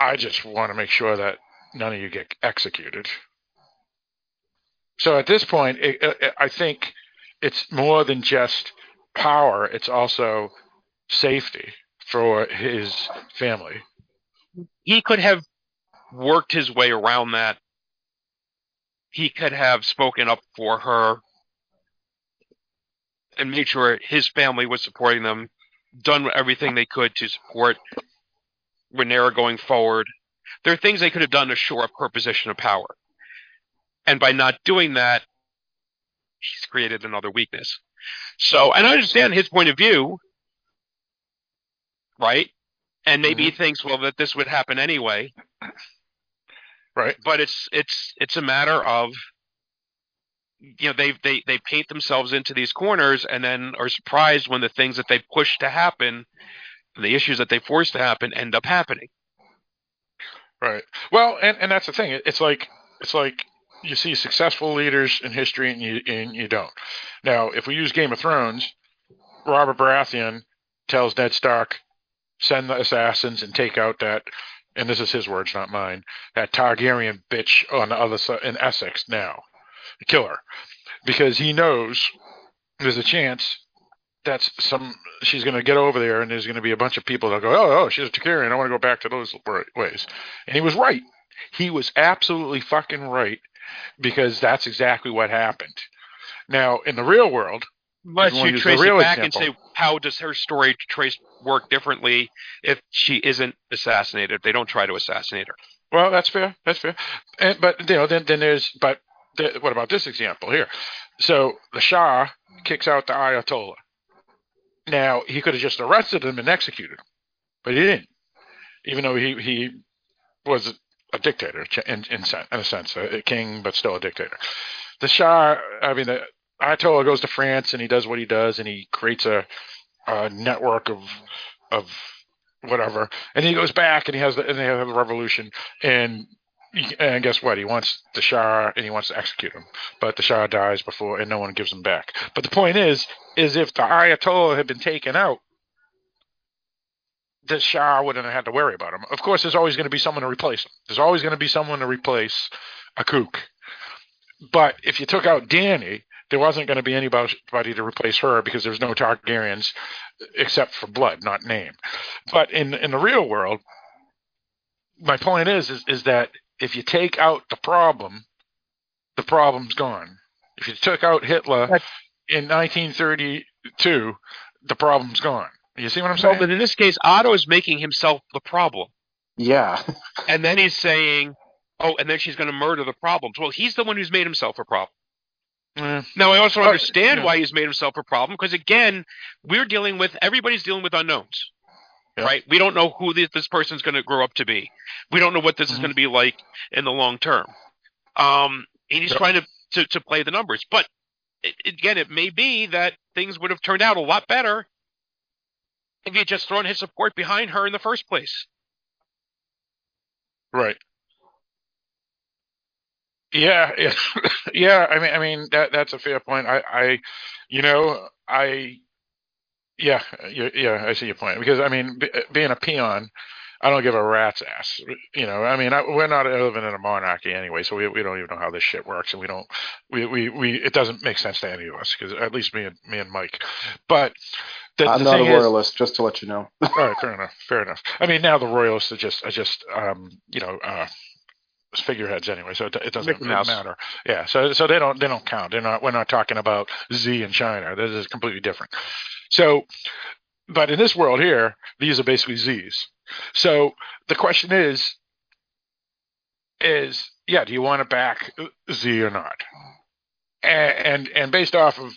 I just want to make sure that none of you get executed. So at this point, it, it, I think it's more than just power; it's also safety for his family. He could have worked his way around that. He could have spoken up for her and made sure his family was supporting them, done everything they could to support Rhaenyra going forward. There are things they could have done to shore up her position of power. And by not doing that, she's created another weakness. So, and I understand his point of view, right? And maybe he mm-hmm. thinks, well, that this would happen anyway. Right. But it's it's it's a matter of you know they they they paint themselves into these corners and then are surprised when the things that they push to happen, the issues that they force to happen, end up happening. Right. Well, and, and that's the thing. It's like it's like you see successful leaders in history, and you and you don't. Now, if we use Game of Thrones, Robert Baratheon tells Ned Stark, "Send the assassins and take out that." And this is his words, not mine. That Targaryen bitch on the other side in Essos now, kill her, because he knows there's a chance that's some she's going to get over there, and there's going to be a bunch of people that go, "Oh, oh, she's a Targaryen. I want to go back to those ways." And he was right. He was absolutely fucking right because that's exactly what happened. Now, in the real world, But you you trace it back and say, how does her story trace work differently if she isn't assassinated? If they don't try to assassinate her. well, that's fair. That's fair. And, but you know, then then there's but the, what about this example here? So the Shah kicks out the Ayatollah. Now he could have just arrested him and executed him, but he didn't. Even though he he was a dictator in in, in a sense, a, a king, but still a dictator. The Shah, I mean, the Ayatollah goes to France and he does what he does, and he creates a, a network of of whatever, and he goes back and he has the and they have the revolution, and and guess what? He wants the Shah and he wants to execute him, but the Shah dies before, and no one gives him back. But the point is, is if the Ayatollah had been taken out, the Shah wouldn't have had to worry about him. Of course, there's always going to be someone to replace him. There's always going to be someone to replace a kook. But if you took out Dany, there wasn't going to be anybody to replace her because there's no Targaryens except for blood, not name. But in in the real world, my point is is, is that if you take out the problem, the problem's gone. If you took out Hitler But- in 1932, the problem's gone. You see what I'm Well, saying? but in this case, Otto is making himself the problem. Yeah. [LAUGHS] And then he's saying, oh, and then she's going to murder the problems. Well, he's the one who's made himself a problem. Eh, Now, I also Well, understand yeah. why he's made himself a problem because, again, we're dealing with everybody's dealing with unknowns, Yeah. right? We don't know who this, this person's going to grow up to be. We don't know what this is Mhm. going to be like in the long term. Um, and he's Yep. trying to, to to play the numbers, but it, again, it may be that things would have turned out a lot better if he had just thrown his support behind her in the first place. Right. Yeah, yeah, [LAUGHS] yeah. I mean, I mean that that's a fair point. I, I, you know, I, yeah, yeah, yeah. I see your point because I mean, be, being a peon, I don't give a rat's ass. You know, I mean, I, we're not living in a monarchy anyway, so we we don't even know how this shit works, and we don't, we we, we it doesn't make sense to any of us because at least me and me and Mike. But the, I'm the not a thing is, royalist, just to let you know. [LAUGHS] all right, fair enough. Fair enough. I mean, now the royalists are just are just um, you know uh, figureheads anyway, so it, it doesn't Mickey Mouse. matter. Yeah, so so they don't they don't count. They're not. We're not talking about Z in China. This is completely different. So, but in this world here, these are basically Z's. So the question is, is yeah, do you want to back Z or not? And and, and based off of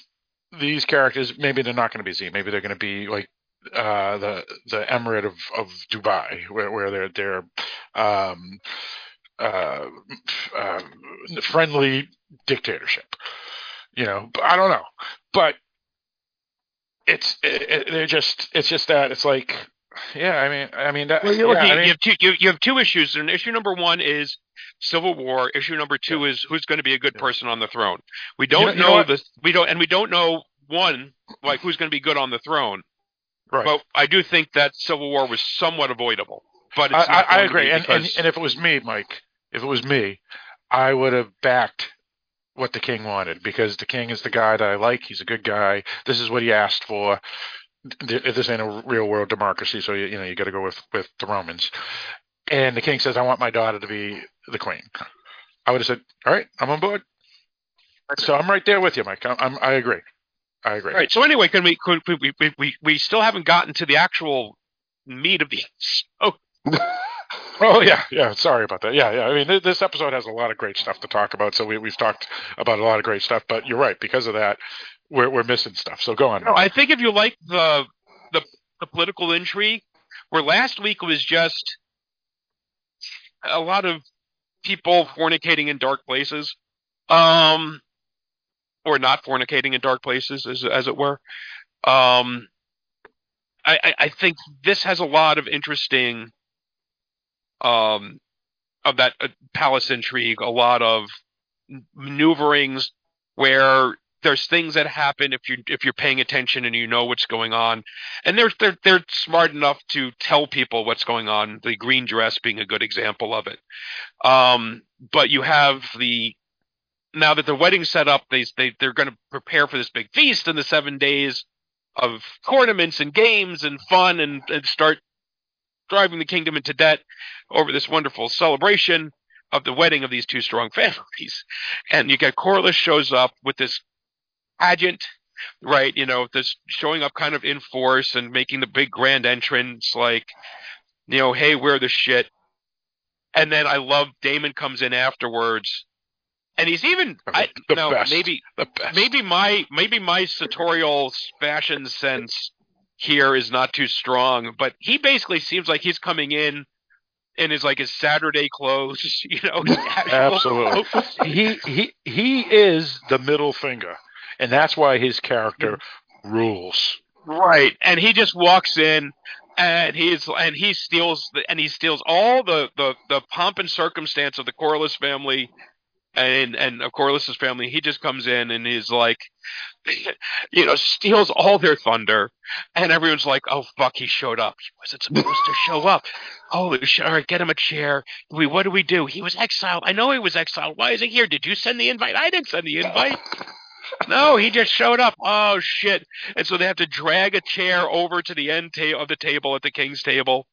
these characters, maybe they're not going to be Z. Maybe they're going to be like uh, the the emirate of, of Dubai, where where they're they're um, uh, uh, friendly dictatorship. You know, I don't know, but it's it, they're just it's just that it's like yeah. I mean, I mean that. Well, you, yeah, I you, have two, you, you have two issues, and issue number one is civil war. Issue number two is who's going to be a good Yeah. person on the throne. We don't know- you know know, the we don't, and we don't know one like who's going to be good on the throne. right. But I do think that civil war was somewhat avoidable. But I, I, I agree, and, and and if it was me, Mike, if it was me, I would have backed what the king wanted because the king is the guy that I like. He's a good guy. This is what he asked for. Th- This ain't a real world democracy, so you, you know you got to go with with the Romans. And the king says, "I want my daughter to be the queen." I would have said, "All right, I'm on board." So I'm right there with you, Mike. I'm, I'm I agree. I agree. All right. So anyway, can we could we, we we we still haven't gotten to the actual meat of the oh [LAUGHS] [LAUGHS] Oh yeah, yeah. Sorry about that. Yeah, yeah. I mean, th- this episode has a lot of great stuff to talk about. So we we've talked about a lot of great stuff. But you're right. Because of that, we're we're missing stuff. So go on. No, I think if you like the the, the political intrigue, where last week was just a lot of people fornicating in dark places, um, or not fornicating in dark places, as as it were. Um, I, I, I think this has a lot of interesting, um, of that uh, palace intrigue, a lot of maneuverings where there's things that happen if you if you're paying attention and you know what's going on, and they're they're they're smart enough to tell people what's going on. The green dress being a good example of it. Um, but you have the now that the wedding's set up, they they they're going to prepare for this big feast in the seven days of tournaments and games and fun and, and start driving the kingdom into debt over this wonderful celebration of the wedding of these two strong [LAUGHS] families. And you get Corlys shows up with this pageant, right? You know, this showing up kind of in force and making the big grand entrance, like, you know, hey, we're the shit. And then I love Daemon comes in afterwards, and he's even I The no best. maybe The best. maybe my maybe my sartorial fashion sense here is not too strong, but he basically seems like he's coming in and is like his Saturday clothes, [LAUGHS] you know. Absolutely. clothes. [LAUGHS] he he he is the middle finger, and that's why his character rules. Right. And he just walks in and he's and he steals the and he steals all the the the pomp and circumstance of the Corlys family and and of Corlys's family. He just comes in and he's like [LAUGHS] you know, steals all their thunder and everyone's like, "Oh fuck, he showed up. He wasn't supposed to show up." Holy shit! All right, get him a chair. We what do we do? He was exiled. I know he was exiled. Why is he here? Did you send the invite? I didn't send the invite. [LAUGHS] No, he just showed up. Oh shit! And so they have to drag a chair over to the end ta- of the table at the king's table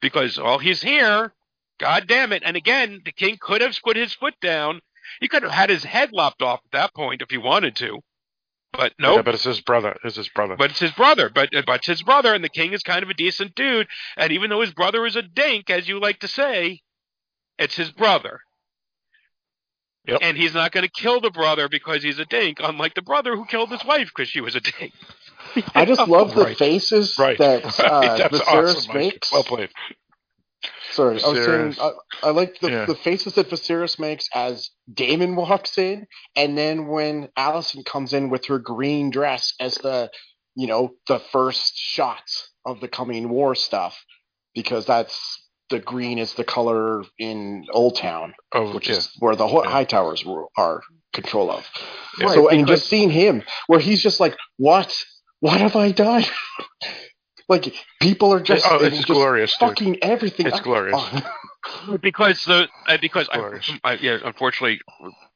because well, he's here. God damn it! And again, the king could have put his foot down. He could have had his head lopped off at that point if he wanted to, but no. Yeah, but it's his brother. It's his brother. But it's his brother. But but it's his brother, and the king is kind of a decent dude. And even though his brother is a dink, as you like to say, it's his brother. Yep. And he's not going to kill the brother because he's a dink, unlike the brother who killed his wife because she was a dink. I just [LAUGHS] love the Right. faces Right. that [LAUGHS] uh, That's Viserys awesome. Mike. makes. Well played. Sorry, I was saying I, I like the, Yeah. the faces that Viserys makes as Daemon walks in, and then when Alicent comes in with her green dress as the you know the first shots of the coming war stuff, because that's the green is the color in Old Town, Oh, which yeah. is where the Ho- Yeah. High Towers are control of. Yeah. so Right, and because- just seeing him where he's just like, what? What have I done? [LAUGHS] like people are just, oh, it's just glorious, dude. fucking everything. It's up. glorious. [LAUGHS] Oh, because the uh, because I, I, yeah, unfortunately,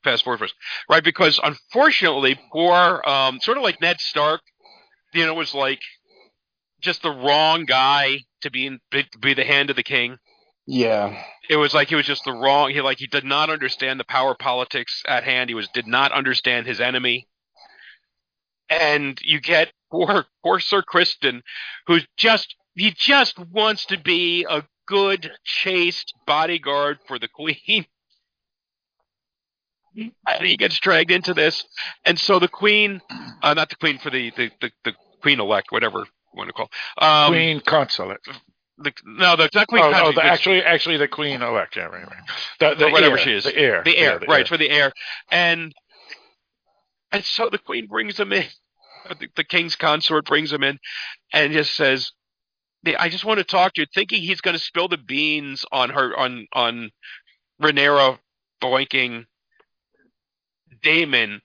fast forward first, right? Because unfortunately, poor, um, sort of like Ned Stark, you know, was like just the wrong guy to be in, be, be the hand of the king. yeah. It was like he was just the wrong. He like he did not understand the power politics at hand. He was did not understand his enemy. And you get poor poor Sir Criston, who's just he just wants to be a good chaste bodyguard for the queen. [LAUGHS] And he gets dragged into this, and so the queen, uh, not the queen for the the, the, the queen elect, whatever you want to call, um, Queen consulate. The, no, the not queen. oh, oh, the, actually, actually, the queen elect. Yeah, right, right. The, the whatever heir, she is. The heir. the air, Yeah, right? heir. For the air, and and so the queen brings him in. The, the king's consort brings him in, and just says, "I just want to talk to you." Thinking he's going to spill the beans on her on on Rhaenyra boinking Daemon,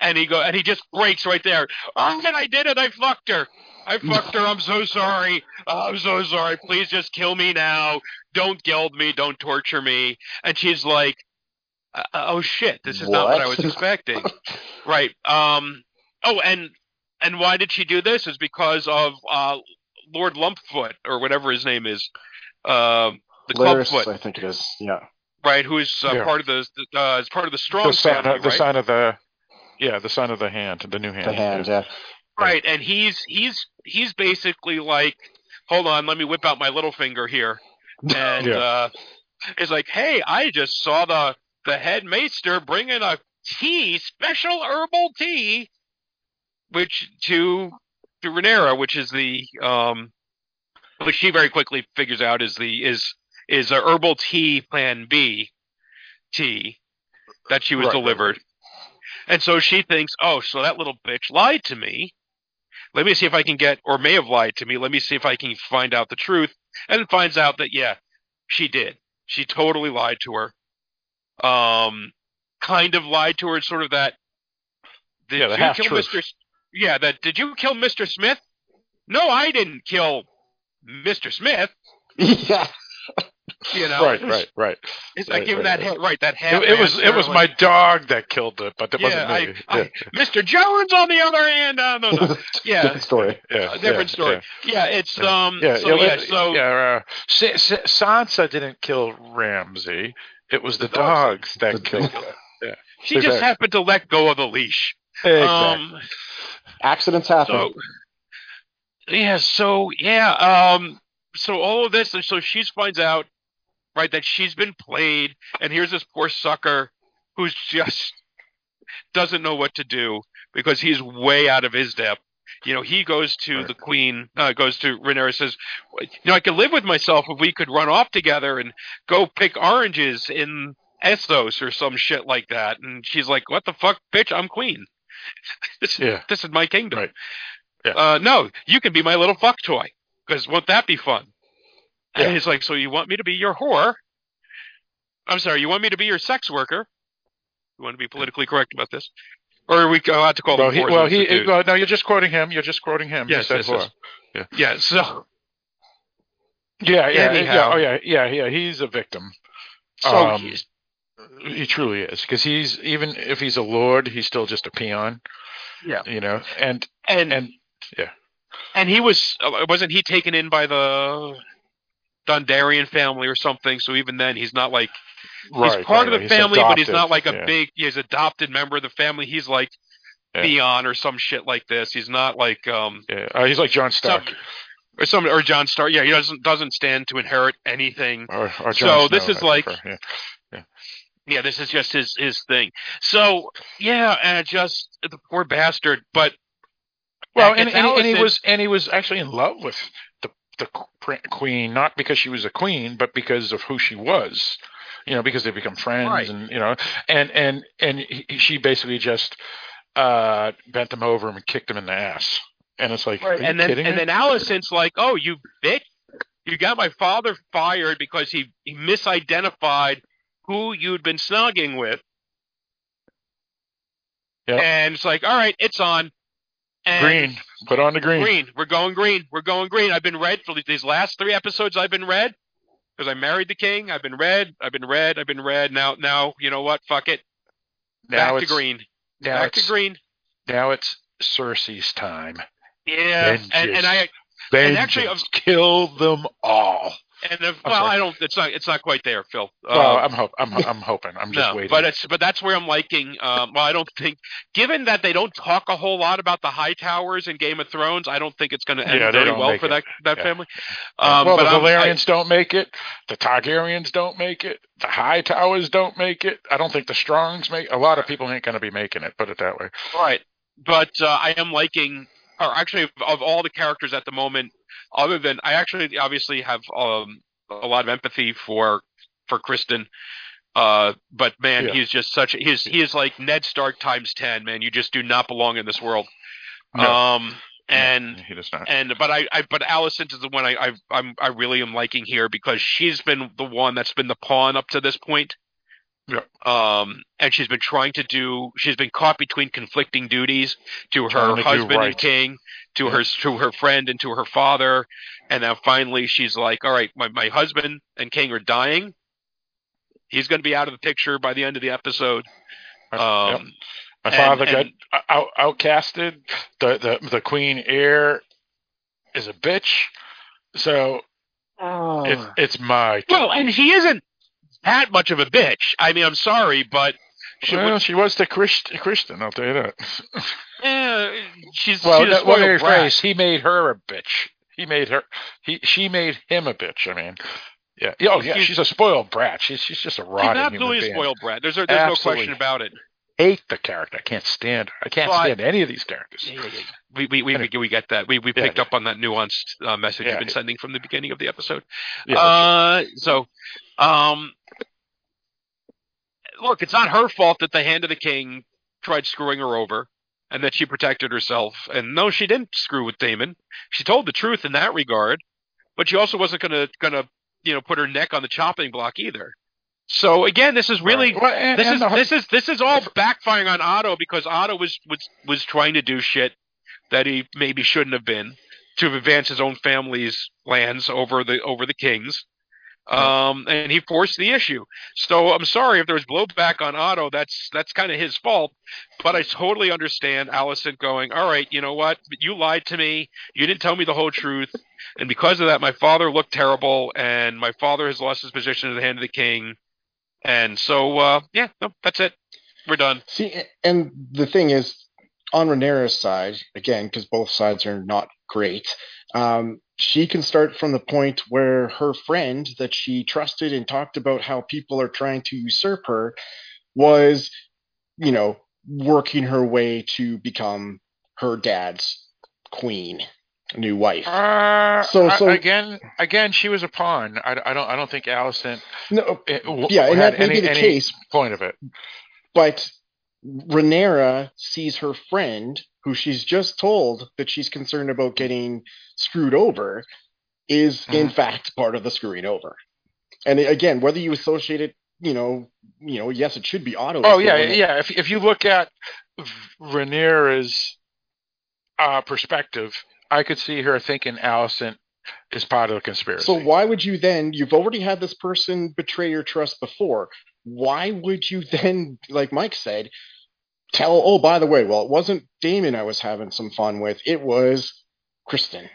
and he go and he just breaks right there. Oh, and I did it! I fucked her. I fucked her. I'm so sorry. I'm so sorry. Please just kill me now. Don't geld me. Don't torture me. And she's like, uh, "Oh shit! This is not what I was expecting." right. Um. Oh, and and why did she do this? Is because of uh, Lord Lumpfoot or whatever his name is. Um. the Larys, Clubfoot, I think it is. Yeah. right? Who is uh, Yeah. part of the uh, is part of the strong the son, family, of, the right? son of the, yeah, the son of the hand, the new hand. The hand, yeah. Right, and he's he's he's basically like, hold on, let me whip out my little finger here, [LAUGHS] and Yeah. uh, is like, hey, I just saw the the head maester bring in a tea, special herbal tea, which to to Rhaenyra, which is the um, which she very quickly figures out is the is is a herbal tea plan B tea that she was Right, delivered. And so she thinks, oh, so that little bitch lied to me. Let me see if I can get, or may have lied to me. Let me see if I can find out the truth. And finds out that, yeah, she did. She totally lied to her. Um, kind of lied to her, sort of that. Did Yeah, the you kill half-truth. Mr. S- Yeah, that. Did you kill Mr. Smith? No, I didn't kill Mr. Smith. yeah. [LAUGHS] You know, Right, right, right. It's like Right, give him right, that right. head, right? That It, half. it was it was my dog that killed it, but it Yeah, wasn't me. I, I, Mr. Jones, on the other hand, uh, no, no, yeah, Different story. yeah, a different yeah, story. Yeah, it's Yeah. um, Yeah, so yeah, yeah, so yeah. Uh, Sa- Sa- Sansa didn't kill Ramsay. It was the dogs that The- killed it. she just exactly. happened to let go of the leash. Exactly. Um, Accidents happen. so yeah, so yeah, um, so all of this, and so she finds out, right, that she's been played, and here's this poor sucker who's just doesn't know what to do because he's way out of his depth. You know, he goes to Right. the queen, uh, goes to Rhaenyra, says, "You know, I could live with myself if we could run off together and go pick oranges in Essos or some shit like that." And she's like, "What the fuck, bitch? I'm queen. [LAUGHS] this, Yeah. this is my kingdom. Right. Yeah. Uh, no, you can be my little fuck toy because won't that be fun?" And Yeah. he's like, "So you want me to be your whore? I'm sorry, you want me to be your sex worker? You want to be politically correct about this, or are we allowed to call well, them he, well, he, well, no, you're just quoting him. You're just quoting him. Yes, yes, yes. whore. yeah. So, Yeah, yeah, Anyhow. yeah. Oh, yeah, yeah, yeah. He's a victim. so Um, he's, He truly is because he's even if he's a lord, he's still just a peon. Yeah. you know, and and and yeah. and he was uh, wasn't he taken in by the Dondarrion family or something? So even then, he's not like right, he's part right, of the family, but he's not like a Yeah. big. He's adopted member of the family. He's like Yeah. Theon or some shit like this. He's not like um Yeah, uh, he's like John Stark some, or some or John Stark. Yeah, he doesn't doesn't stand to inherit anything. or, or so this is I like- prefer, yeah. Yeah, this is just his his thing. So yeah, and just the poor bastard. But Well, and, and, and he was and he was actually in love with the the queen, not because she was a queen, but because of who she was. You know, because they become friends, Right. and you know, and and and he, she basically just uh bent him over and kicked him in the ass. And it's like, are you and then and me? then Alicent's like, "Oh, you bitch! You got my father fired because he he misidentified who you'd been snogging with." Yep. And it's like, "All right, it's on." And green, put on the green. green. We're going green. We're going green. I've been red for these last three episodes. I've been red because I married the king. I've been red. I've been red. I've been red. Now, now, you know what? Fuck it. Now Back to green. now Back to green. now it's Cersei's time. Yeah, and, Vengeance. and I Vengeance, actually, of- kill them all. And if, well, sorry. I don't. It's not. It's not quite there, Phil. well, Uh, I'm hope I'm I'm hoping. I'm just no, waiting. but it's but that's where I'm liking. Um, well, I don't think, given that they don't talk a whole lot about the high towers in Game of Thrones, I don't think it's going to end Yeah, very well for it. that that Yeah. family. Um, well, but the Velaryons don't make it. The Targaryens don't make it. The High Towers don't make it. I don't think the Strongs make. A lot of people ain't going to be making it. Put it that way. Right. But uh, I am liking, or actually, of, of all the characters at the moment, other than I actually obviously have um, a lot of empathy for for Criston. Uh, but man, Yeah. he's just such. He's he is like Ned Stark times ten. Man, you just do not belong in this world. No. Um, and he does not. and but I, I but Alicent is the one I I I'm, I really am liking here because she's been the one that's been the pawn up to this point. Yeah. Um, and she's been trying to do. She's been caught between conflicting duties to her to do husband and king, to Yeah. her to her friend and to her father, and now finally she's like, all right, my my husband and king are dying. He's going to be out of the picture by the end of the episode. Yep. Um, My father and- got out, outcasted. The, the the queen heir is a bitch. So it's it's my. turn. Well, and he isn't that much of a bitch. I mean, I'm sorry, but she, well, she was the Christ, Christian. I'll tell you that. [LAUGHS] eh, she's well, she's a that, let me spoiled brat. He made her a bitch. He made her. He she made him a bitch. I mean, yeah. Oh yeah, She's- she's a spoiled brat. She's she's just a She's rotten absolutely a human being. spoiled brat. There's, there's no question about it. Hate the character. I can't stand her. I can't Well, I- stand any of these characters. We we we, Anyway. we get that. We we Yeah, picked yeah. up on that nuanced uh, message Yeah, you've been yeah. sending from the beginning of the episode. Yeah, uh, so, um, look, it's not her fault that the Hand of the King tried screwing her over, and that she protected herself. And no, she didn't screw with Daemon. She told the truth in that regard, but she also wasn't gonna gonna you know put her neck on the chopping block either. So again, this is really Right. Well, and- this and is the- this is this is all backfiring on Otto because Otto was was was trying to do shit that he maybe shouldn't have been to advance his own family's lands over the over the king's. Um, and he forced the issue. So I'm sorry if there was blowback on Otto. That's that's kind of his fault. But I totally understand Alicent going, all right, you know what? You lied to me. You didn't tell me the whole truth. And because of that, my father looked terrible, and my father has lost his position at the hand of the king. And so, uh, yeah, no, that's it. We're done. See, and the thing is, on Rhaenyra's side, again, because both sides are not great, um, she can start from the point where her friend that she trusted and talked about how people are trying to usurp her was, you know, working her way to become her dad's queen, new wife. Uh, So- so- again, again, she was a pawn. I, I don't, I don't think Alicent No, eh, w- yeah, and had that may any, be the any case, point of it. but Rhaenyra sees her friend, who she's just told that she's concerned about getting screwed over, is in Mm-hmm. fact part of the screwing over. And again, whether you associate it, you know, you know, yes, it should be Otto. Oh yeah, yeah. If if you look at Rhaenyra's uh, perspective, I could see her thinking Alicent is part of the conspiracy. So why would you then? You've already had this person betray your trust before. Why would you then, like Mike said, tell? Oh, by the way, well, it wasn't Daemon I was having some fun with. It was Criston.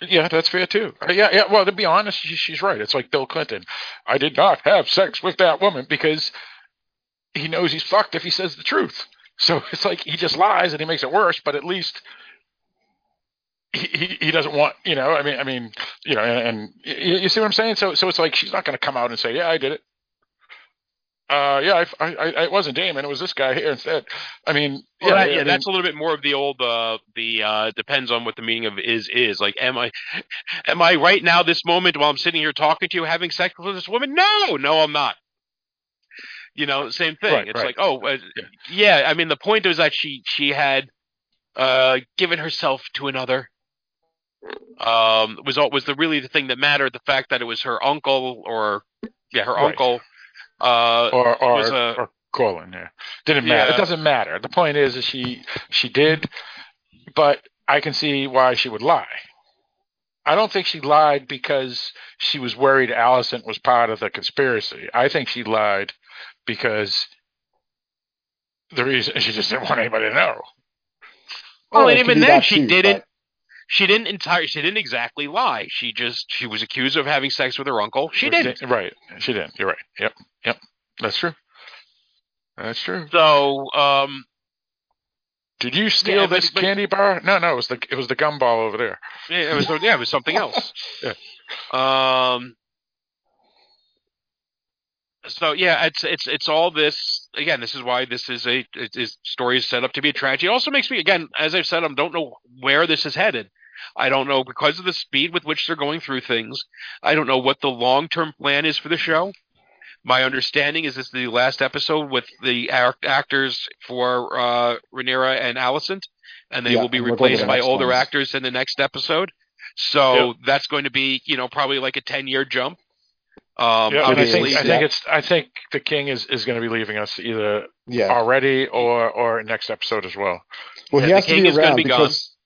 Yeah, that's fair too. Uh, Yeah, yeah. Well, to be honest, she's right. It's like Bill Clinton. I did not have sex with that woman because he knows he's fucked if he says the truth. So [LAUGHS] it's like he just lies and he makes it worse. But at least he he, he doesn't want you know. I mean, I mean, you know, and, and you, you see what I'm saying. So so it's like she's not going to come out and say, yeah, I did it. Uh, yeah, I, I, I, it wasn't Daemon. It was this guy here instead. I mean, Well, yeah, I yeah, mean, that's a little bit more of the old uh the uh depends on what the meaning of is is. Like am I [LAUGHS] am I right now this moment while I'm sitting here talking to you having sex with this woman? No, no I'm not. You know, same thing. Right, it's right. like, oh, uh, Yeah. yeah, I mean the point is that she she had uh given herself to another. Um was all was the really the thing that mattered, the fact that it was her uncle or yeah, her uncle uh or or, was a- or Colin. Yeah, didn't matter. It doesn't matter. The point is, is she she did, but I can see why she would lie. I don't think she lied because she was worried Alicent was part of the conspiracy. I think she lied because the reason she just didn't want anybody to know. Well, Well, and even then, she didn't. She didn't entire. She didn't exactly lie. She just she was accused of having sex with her uncle. She didn't. Right. She didn't. You're right. Yep. Yep. That's true. That's true. So, um, Did you steal Yeah, this but- but- candy bar? No, no. It was the it was the gumball over there. yeah, it was yeah, it was something else. [LAUGHS] Yeah. Um. So yeah, it's it's it's all this again. This is why this is a it is story is set up to be a tragedy. It also makes me again, as I've said, I don't know where this is headed. I don't know because of the speed with which they're going through things. I don't know what the long term plan is for the show. My understanding is this is the last episode with the act- actors for uh, Rhaenyra and Alicent, and they Yeah, will be and we'll go to replaced by older ones. actors in the next episode. So that's going to be, you know, probably like a ten year jump. Um, yeah, and I obviously, think I yeah. think it's I think the king is is going to be leaving us either Yeah. already or or next episode as well. Well, he has the to king be is gonna around be gone. because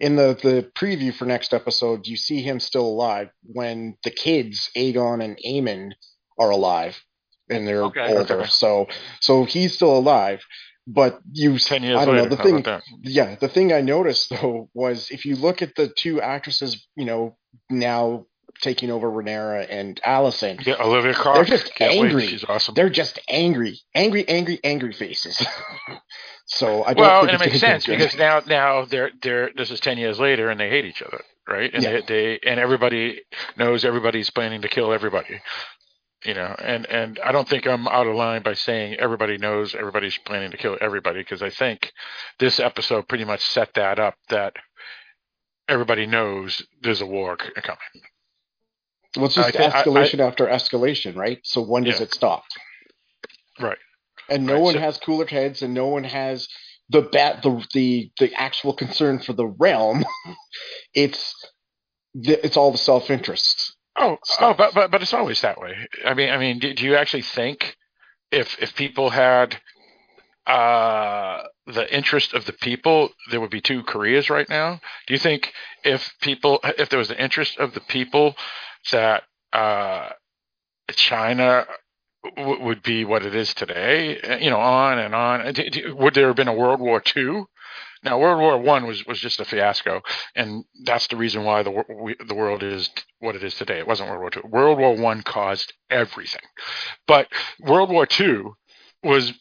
in the the preview for next episode, you see him still alive when the kids Aegon and Aemon are alive and they're Okay. older. Okay. So so he's still alive, but you Ten years I don't later. know the thing. Yeah, the thing I noticed though was if you look at the two actresses, you know, now taking over Rhaenyra and Alicent, Yeah, Olivia Cox. They're just Can't wait. angry. She's awesome. they're just angry, angry, angry, angry faces. [LAUGHS] so I don't well, and it makes sense because now now they're they're this is ten years later and they hate each other, right? And Yeah. they, they and everybody knows everybody's planning to kill everybody. You know, and and I don't think I'm out of line by saying everybody knows everybody's planning to kill everybody because I think this episode pretty much set that up that everybody knows there's a war coming. Well, it's I just I- escalation after escalation, right? So when does Yeah. it stop? Right. And no Right, one so- has cooler heads, and no one has the bat the the the actual concern for the realm. [LAUGHS] it's the, it's all the self interest. Oh, oh, but but but it's always that way. I mean, I mean, do, do you actually think if if people had uh the interest of the people, there would be two Koreas right now? Do you think if people if there was the interest of the people that uh China w- would be what it is today? Uh, You know, on and on. Would there have been a World War II? Now, World War One was was just a fiasco, and that's the reason why the we, the world is what it is today. It wasn't World War Two. World War One caused everything, but World War Two was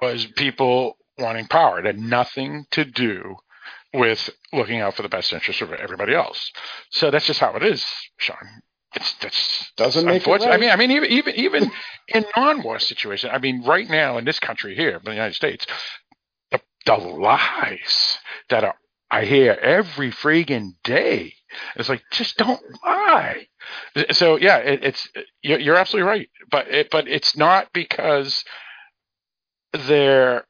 was people wanting power. It had nothing to do with looking out for the best interest of everybody else. So that's just how it is, Sean. It's that's Doesn't make it right. I mean, I mean, even even even [LAUGHS] in non-war situations. I mean, right now in this country here, in the United States, the, the lies that are I hear every friggin' day. It's like just don't lie. So yeah, it, it's you're, you're absolutely right, but it, but it's not because they're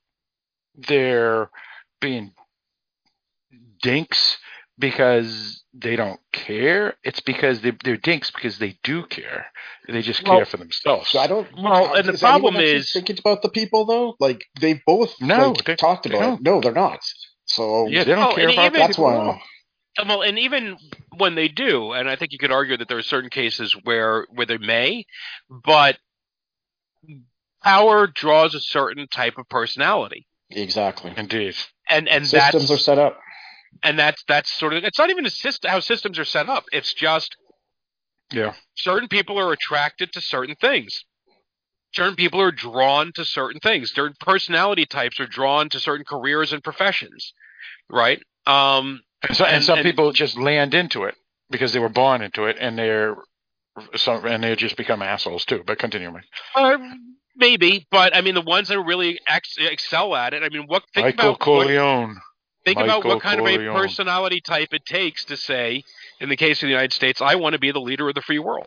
they're being dinks because they don't care. It's because they, they're dinks because they do care. They just care Well, for themselves. I don't. Well, and the problem actually is- thinking about the people though. Like they both No, like, they- talked they about it. don't. No, they're not. So yeah, they don't Oh, care about even- that's why. at all. I'm- Well, and even when they do, and I think you could argue that there are certain cases where where they may, but power draws a certain type of personality, Exactly. Indeed. and and Systems that's are set up. And that's that's sort of it's not even a system how systems are set up. It's just Yeah. certain people are attracted to certain things. Certain people are drawn to certain things. Certain personality types are drawn to certain careers and professions, right? Um, And, so, and, And- some and- people just land into it because they were born into it, and they're some and they just become assholes too. But continue, Mike. Uh, maybe, but I mean, the ones that really ex- excel at it. I mean, what think Michael about what, Corleone. think about what kind of a personality type it takes to say, in the case of the United States, I want to be the leader of the free world.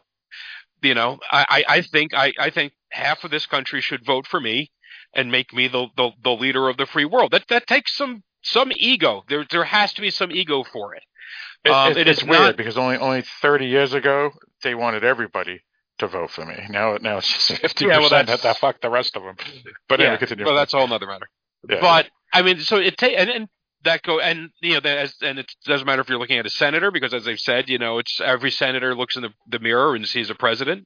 You know, I, I, I think I, I think half of this country should vote for me and make me the, the, the leader of the free world. That that takes some some ego. There there has to be some ego for it. It, Um, it- it it's is weird not- because only only 30 years ago they wanted everybody to vote for me. Now now it's just 50 Yeah, well, percent that, fuck the rest of them. But yeah, anyway, continue. well, that's a whole nother matter. Yeah. But I mean, so it ta- and, and that go and you know that as, and it doesn't matter if you're looking at a senator because as they've said, you know, it's every senator looks in the, the mirror and sees a president,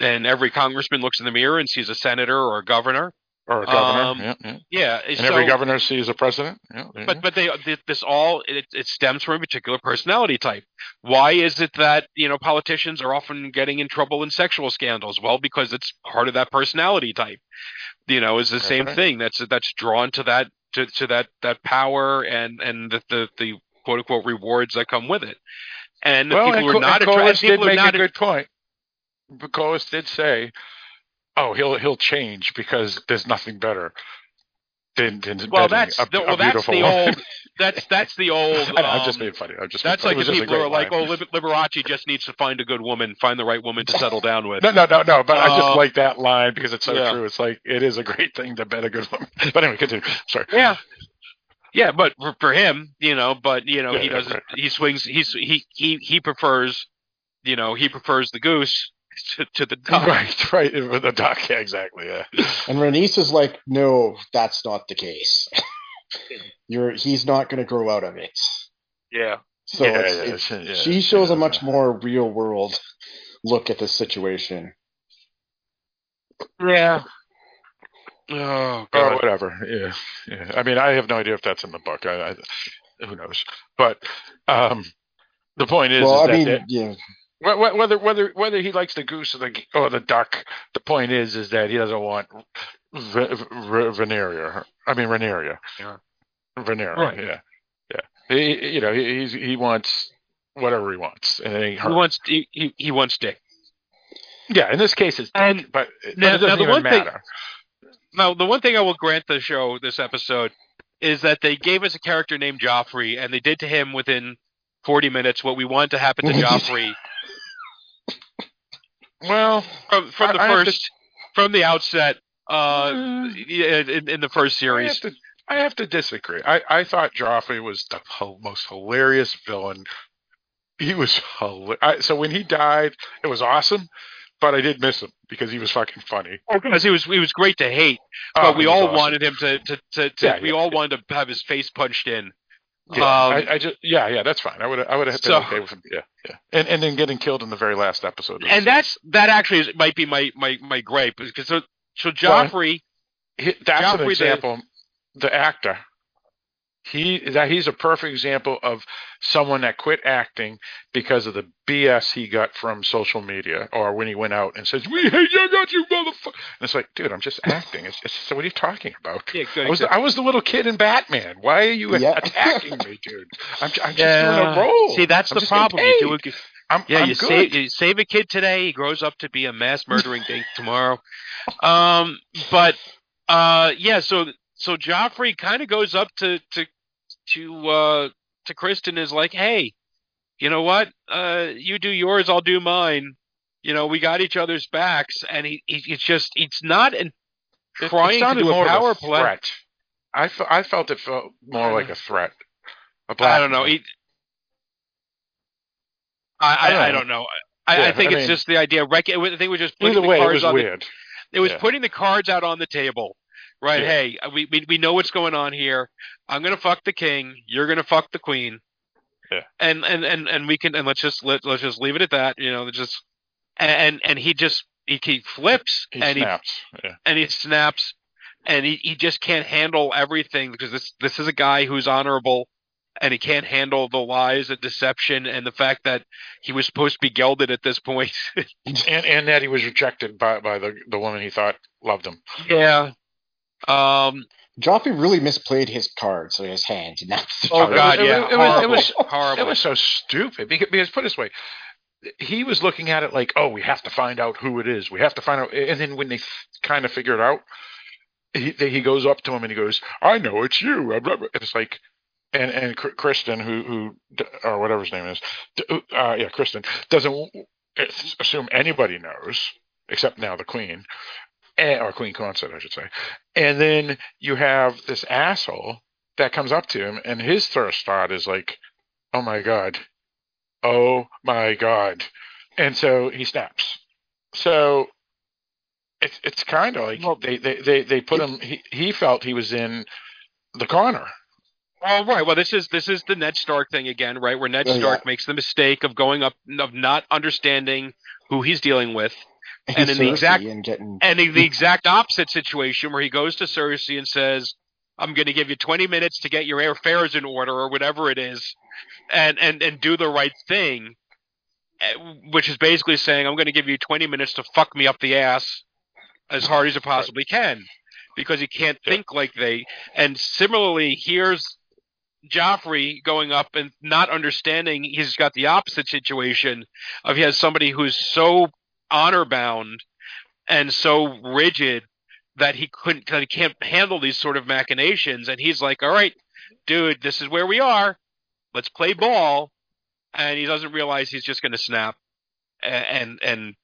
and every congressman looks in the mirror and sees a senator or a governor. Or a governor. um, yeah, yeah. Yeah, And so, every governor sees a president. Yeah. But but they this all it, it stems from a particular personality type. Why is it that you know politicians are often getting in trouble in sexual scandals? Well, because it's part of that personality type. You know, is the That's same right. thing that's that's drawn to that to, to that that power and and the, the the quote unquote rewards that come with it. And the well, people and, who are not and attra- Corlys did make not a good point. But Corlys did say, "Oh, he'll he'll change because there's nothing better than than well, that's a, the, well, that's the woman." old [LAUGHS] that's that's the old. I know, I'm just um, being funny. I'm just That's like just people who are like, line. "Oh, Liber- Liberace just needs to find a good woman, find the right woman to settle down with." No, no, no, no. But I just Uh, like that line because it's so yeah. true. It's like it is a great thing to bet a good woman. [LAUGHS] But anyway, continue. Sorry. Yeah. Yeah, but for, for him, you know, but you know, Yeah, he doesn't. right. He swings. He's he he he prefers, you know, he prefers the goose [LAUGHS] to, to the duck. Right, right. With the duck, yeah, exactly. Yeah. And Rhaenys is like, no, that's not the case. [LAUGHS] You're he's not going to grow out of it. Yeah. So Yeah, it's, yeah, it's, she- yeah, she she shows a much more real world look at this situation. Yeah. Oh Oh, god. whatever. Yeah, yeah. I mean, I have no idea if that's in the book. I, I who knows? But um, the point is, well, is I that mean, that- yeah, wh- wh- whether whether whether he likes the goose or the or the duck, the point is, is that he doesn't want v- v- veneria. I mean, veneria. Yeah. Veneria. Right. Yeah, yeah. He, you know, he he's, he wants whatever he wants, and ain't He wants he, he, he wants dick. yeah, in this case, it's And dick, but, but now- it doesn't now the even one thing- matter. Now, the one thing I will grant the show this episode is that they gave us a character named Joffrey, and they did to him within 40 minutes what we want to happen to [LAUGHS] Joffrey well, from from the I- I to- first from the outset. Uh, Mm. in, in the first I series. have to, I have to disagree. I, I thought Joffrey was the ho- most hilarious villain. He was hilarious. So when he died, it was awesome, but I did miss him because he was fucking funny. because he was he was great to hate, Oh, but we all awesome. wanted him to to, to, to Yeah, we yeah, all yeah. wanted to have his face punched in. Yeah, Um, I, I just yeah, yeah, that's fine. I would I would have been So- okay with him. Yeah, yeah, and and then getting killed in the very last episode. and series. that's that actually is, might be my my my gripe because so so Joffrey He- that's an Joffrey the- example. The actor, he that he's a perfect example of someone that quit acting because of the BS he got from social media, or when he went out and says, "We hate you, got you, motherfucker." And it's like, dude, I'm just acting. It's, it's so what are you talking about? yeah, good, I was the, I was the little kid in Batman. Why are you Yeah. attacking me, dude? I'm, I'm just Yeah. doing a role. See, that's I'm the problem. You do a, I'm, yeah, I'm you good. save you save a kid today, he grows up to be a mass murdering dink tomorrow. Um, but uh, yeah, so so Joffrey kind of goes up to to to uh to Criston is like, hey, you know what? Uh, you do yours, I'll do mine. You know, we got each other's backs, and he, he it's just it's not in It- it to do a power play. Threat. I, I felt it felt more like a threat. A I don't know. He, I, I, I don't know. I, Yeah, I think it's mean- just the idea. I think it was just putting the way, it cards was on the weird. It was Yeah. putting the cards out on the table. Right, Yeah. hey, we, we we know what's going on here. I'm gonna fuck the king. You're gonna fuck the queen. Yeah. And and and and we can and let's just let let's just leave it at that. You know, just and and he just he, he flips He and snaps. yeah. he and he snaps and he, he just can't handle everything because this this is a guy who's honorable and he can't handle the lies and deception and the fact that he was supposed to be gelded at this point. [LAUGHS] and and that he was rejected by by the the woman he thought loved him. yeah. Um. Joffrey really misplayed his cards, so his hand, [LAUGHS] and that's Oh it God, was- yeah. it was- it horrible. was- horrible. It was so stupid because, because put it this way, he was looking at it like, oh, we have to find out who it is. We have to find out. And then when they kind of figure it out, he he goes up to him and he goes, "I know it's you." It's like, and and Criston, who who or whatever his name is, uh, yeah, Criston doesn't assume anybody knows except now the Queen, and, or Queen Consort, I should say. And then you have this asshole that comes up to him, and his first thought is like, "Oh my god, oh my god," and so he snaps. So it's it's kind of like well, they, they, they, they put him. He, he felt he was in the corner. Oh right. Well, this is this is the Ned Stark thing again, right? Where Ned oh, Stark yeah. makes the mistake of going up of not understanding who he's dealing with, and, in the exact and, getting... and in the exact opposite situation where he goes to Cersei and says, "I'm going to give you 20 minutes to get your affairs in order or whatever it is, and and and do the right thing." Eh, which is basically saying, I'm going to give you 20 minutes to fuck me up the ass as hard as it possibly can because he can't think like they. And similarly, here's Joffrey going up and not understanding he's got the opposite situation of he has somebody who's so honor bound and so rigid that he couldn't that he can't handle these sort of machinations and he's like all right dude this is where we are let's play ball and he doesn't realize he's just going to snap and, and and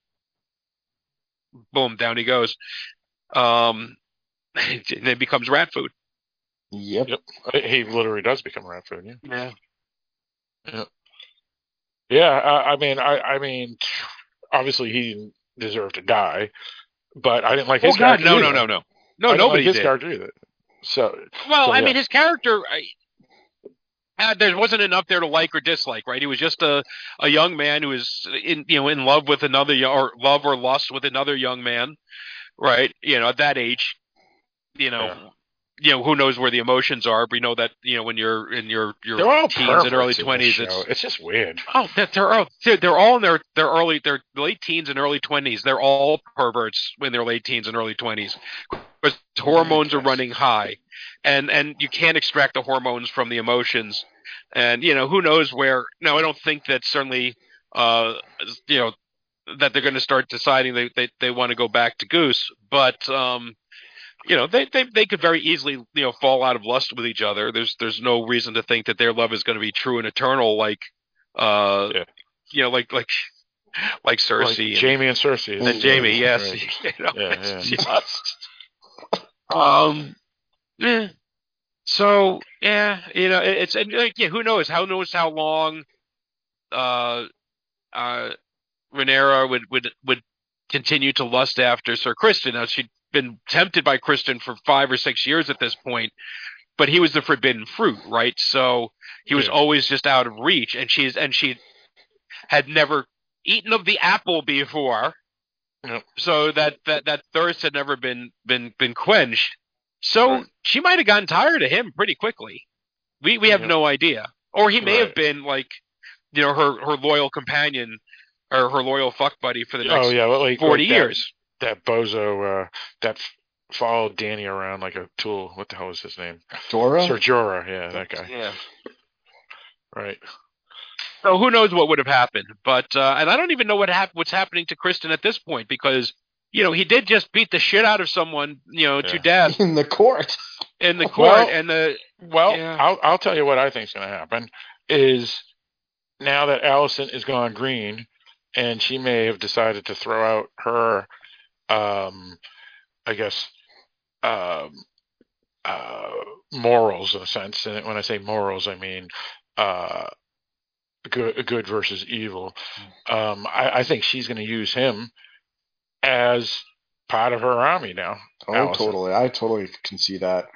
boom, down he goes. Um, [LAUGHS] and it becomes rat food. Yep. yep. He literally does become rat food. Yeah. Yeah. Yeah. Yeah. I, I mean, I, I mean, obviously he didn't deserve to die, but I didn't like his oh, God, character. No, no, no, no, no. Nobody like his did. character either. So. Well, so, I yeah. mean, his character. I, uh, there wasn't enough there to like or dislike, right? He was just a, a young man who was in you know in love with another or love or lust with another young man, right? You know, at that age, you know. You know who knows where the emotions are. But we know that you know when you're in your your teens and early twenties, it's it's just weird. Oh, that they're all they're, they're all in their their early their late teens and early twenties. They're all perverts in their late teens and early twenties because hormones are running high and and you can't extract the hormones from the emotions and you know who knows where no i don't think that certainly uh you know that they're going to start deciding they they, they want to go back to goose but um you know they, they they could very easily you know fall out of lust with each other there's there's no reason to think that their love is going to be true and eternal like uh yeah. you know like like like Cersei like and, Jaime and Cersei and, and Jaime yes [LAUGHS] you know, yeah, yeah. Um Eh. So yeah, you know, it's and like yeah, who knows? How knows how long uh uh Rhaenyra would would would continue to lust after Sir Criston. Now she'd been tempted by Criston for five or six years at this point, but he was the forbidden fruit, right? So he was yeah. always just out of reach, and she's and she had never eaten of the apple before. Yep. So that, that that thirst had never been been been quenched. So right. she might have gotten tired of him pretty quickly. We we have yeah. no idea. Or he may right. have been like, you know, her her loyal companion or her loyal fuck buddy for the oh, next oh, yeah, like, forty like years. That, that bozo uh, that followed Dany around like a tool. What the hell was his name? Jorah. Sir Jorah. Yeah, that guy. Yeah. Right. So who knows what would have happened? But uh, and I don't even know what hap- what's happening to Criston at this point because you know, he did just beat the shit out of someone, you know, yeah. to death in the court. In the court, well, and the well, yeah. I'll I'll tell you what I think is going to happen is now that Alicent is gone green, and she may have decided to throw out her, um, I guess, um, uh, morals in a sense. And when I say morals, I mean uh, good, good versus evil. Hmm. Um, I, I think she's going to use him as part of her army now. Oh, Alicent. totally. I totally can see that.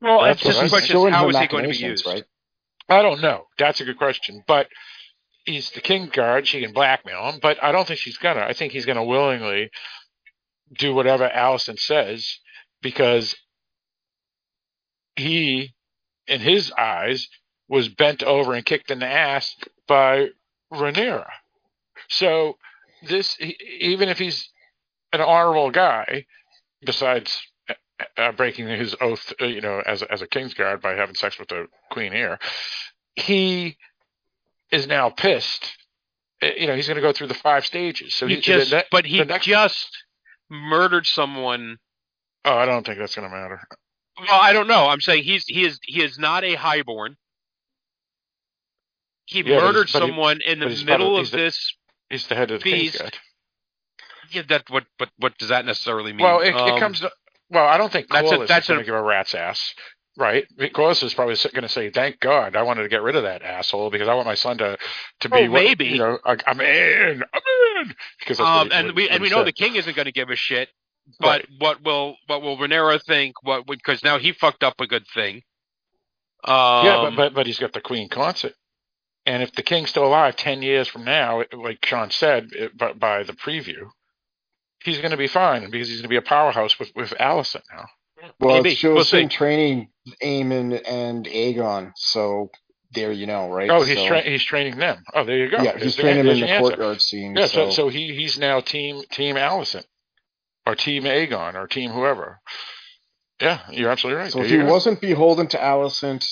Well, That's it's just a question how is he going to be used? Right? I don't know. That's a good question. But he's the king guard. She can blackmail him, but I don't think she's gonna. I think he's gonna willingly do whatever Alicent says because he, in his eyes, was bent over and kicked in the ass by Rhaenyra. So this, even if he's an honorable guy, besides uh, uh, breaking his oath, uh, you know, as as a Kingsguard by having sex with the Queen here, he is now pissed Uh, You know, he's going to go through the five stages. So he he, just, the, ne- but he just murdered someone. Oh, I don't think that's going to matter. Well, I don't know. I'm saying he's he is he is not a highborn. He Yeah, murdered but he- someone in the but he's part of- middle of the- this. He's the head of the Beast. Yeah, that what but what does that necessarily mean? Well, it, Um, it comes. To, well, I don't think that's a- that's going to give a rat's ass, right? Corlys is probably going to say, "Thank God, I wanted to get rid of that asshole because I want my son to to be Oh, what- maybe. you know, I, I'm in, I'm in." Because Um, he- and what- we and we know the king isn't going to give a shit. But Right. what will what will Rhaenyra think? What because now he fucked up a good thing. Um, yeah, but, but but he's got the Queen Consort, and if the king's still alive ten years from now, like Sean said, it, by, by the preview, he's going to be fine because he's going to be a powerhouse with with Alicent now. Well, Maybe. it shows We'll him training Aemon and Aegon. So there you know, right? Oh, he's so, tra- he's training them. Oh, there you go. Yeah, There's he's training there's in the courtyard scene. Yeah, so, so so he he's now team team Alicent, or team Aegon, or team whoever. Yeah, you're absolutely right. so There if he go. wasn't beholden to Alicent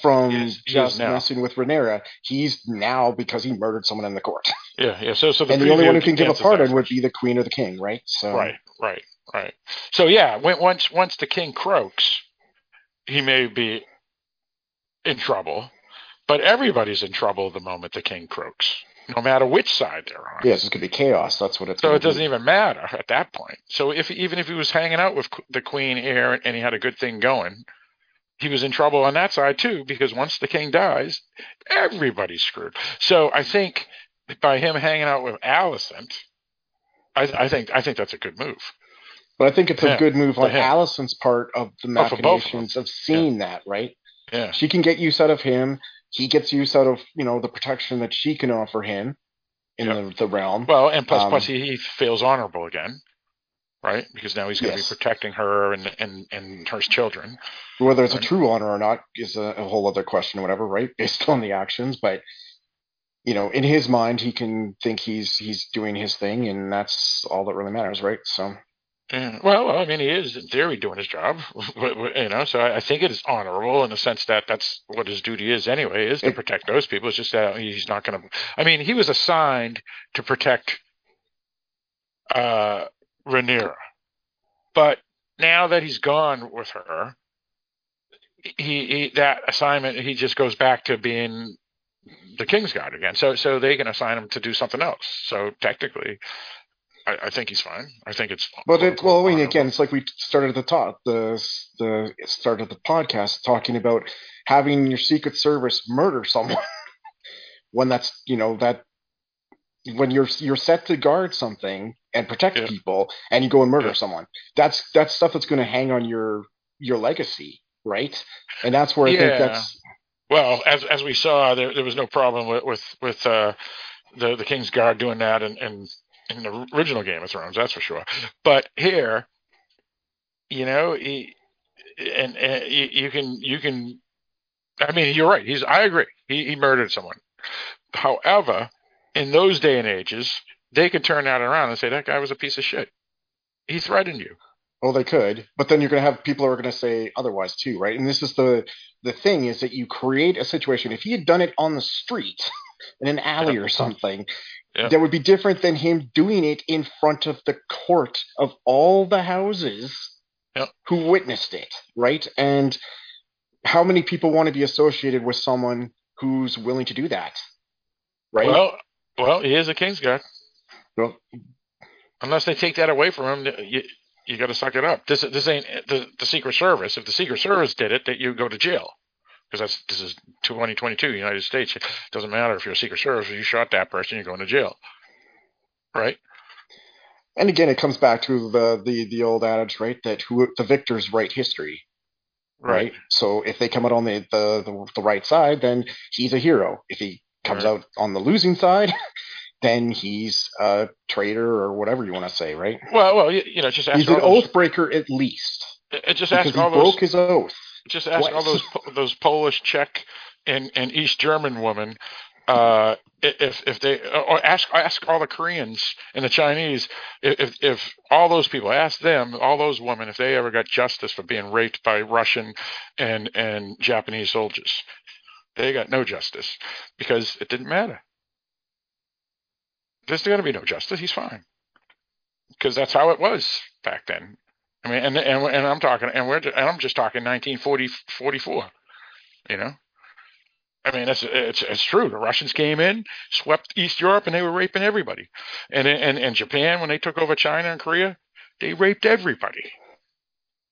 from He is- he just messing with Rhaenyra, he's now because he murdered someone in the court. yeah, yeah. So so the and the only one who can give a pardon would be the queen or the king, right? So Right, right, right. So yeah, when, once once the king croaks, he may be in trouble, but everybody's in trouble the moment the king croaks, no matter which side they're on. Yes, it's gonna be chaos. That's what it's. So it doesn't be. even matter at that point. So if even if he was hanging out with the queen here and he had a good thing going, he was in trouble on that side too because once the king dies, everybody's screwed. So I think by him hanging out with Alicent, I, I think I think that's a good move. But I think it's Yeah, a good move on him. Alicent's part of the Oh, of machinations of seeing that, right? Yeah, She can get use out of him. He gets use out of you know the protection that she can offer him in Yep. the, the realm. well, and plus Um, plus he, he feels honorable again, right? Because now he's going to Yes. be protecting her and and and her children. Whether it's a true honor or not is a, a whole other question, or whatever, right? [LAUGHS] Based on the actions, but you know, in his mind, he can think he's he's doing his thing, and that's all that really matters, right? So Well, I mean, he is in theory doing his job, [LAUGHS] you know. So I, I think it is honorable in the sense that that's what his duty is anyway, is to protect those people. It's just that he's not going to. I mean, he was assigned to protect uh, Rhaenyra, but now that he's gone with her, he, he that assignment he just goes back to being the King's Guard again. So so they can assign him to do something else. So technically. I, I think he's fine. I think it's. Fine. But it, well, I mean, again, it's like we started at the top, the the start of the podcast talking about having your Secret Service murder someone [LAUGHS] when that's you know that when you're you're set to guard something and protect Yeah. people and you go and murder Yeah. someone. That's that's stuff that's going to hang on your your legacy, right? And that's where I Yeah. think that's Well, as as we saw, there there was no problem with with, with uh, the the King's Guard doing that and in in the original Game of Thrones, that's for sure. But here, you know, he, and, and you, you can you can. I mean, you're right. He's. I agree. He he murdered someone. However, in those day and ages, they could turn that around and say that guy was a piece of shit. He threatened you. Well, they could, but then you're going to have people who are going to say otherwise too, right? And this is the the thing is that you create a situation. If he had done it on the street, [LAUGHS] in an alley or something, Yeah. that would be different than him doing it in front of the court of all the houses Yeah. who witnessed it, right? And how many people want to be associated with someone who's willing to do that, right? Well, well, he is a King's Guard. Well, unless they take that away from him, you you got to suck it up. This this ain't the, the Secret Service. If the Secret Service did it, that you go to jail because that's this is 2022 United States. It doesn't matter if you're a Secret Service. You shot that person, you're going to jail, right? and again, it comes back to the the the old adage, right? That who the victors write history. right? So if they come out on the, the, the, the right side, then he's a hero. If he comes Right. out on the losing side, [LAUGHS] then he's a traitor or whatever you want to say, right? Well, well, you, you know, just ask He's an oath breaker at least It Just because he broke those. his oath. Just ask all those those Polish, Czech, and, and East German women. Uh, if if they or ask ask all the Koreans and the Chinese if if- if all those people ask them all those women if they ever got justice for being raped by Russian and and Japanese soldiers, they got no justice because it didn't matter. there's going to be no justice. He's fine because that's how it was back then. I mean, and and and I'm talking, and we're and I'm just talking 1940 44. You know, I mean, it's it's it's true. The Russians came in, swept East Europe, and they were raping everybody. And and and Japan, when they took over China and Korea, they raped everybody.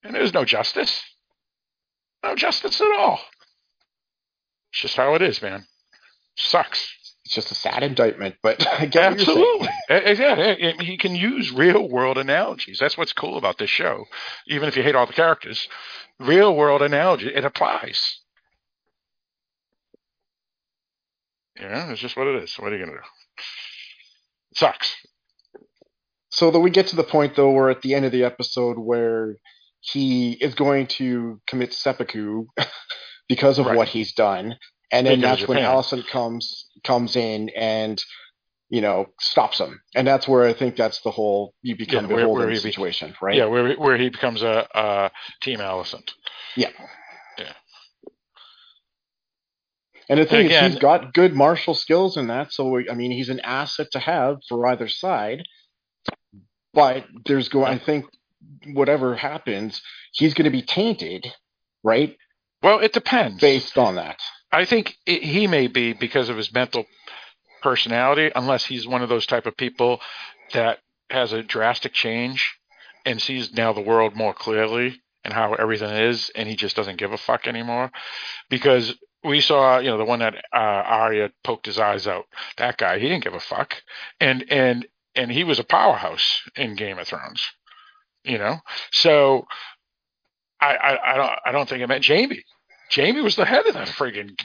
And there's no justice, no justice at all. It's just how it is, man. Sucks. It's just a sad indictment, but [LAUGHS] I get Absolutely. Eh, eh, yeah, eh, he can use real world analogies. That's what's cool about this show. Even if you hate all the characters, real world analogy, it applies. Yeah, it's just what it is. What are you to do? It sucks. So that we get to the point, though, where at the end of the episode where he is going to commit seppuku [LAUGHS] because of right. what he's done, and then that's when Alicent comes comes in and you know stops him, and that's where I think that's the whole you become yeah, beholden where, where situation, be, right? Yeah, where where he becomes a, a team Alicent. Yeah. Yeah. And the thing and again, is, he's got good martial skills in that. So I mean, he's an asset to have for either side. But there's going, I think, whatever happens, he's going to be tainted, right? Well, it depends based on that. I think it, he may be because of his mental personality, unless he's one of those type of people that has a drastic change and sees now the world more clearly and how everything is, and he just doesn't give a fuck anymore. Because we saw, you know, the one that uh, Arya poked his eyes out. That guy, he didn't give a fuck, and and and he was a powerhouse in Game of Thrones. You know, so I I, I don't I don't think it meant Jaime. Jaime was the head of the friggin'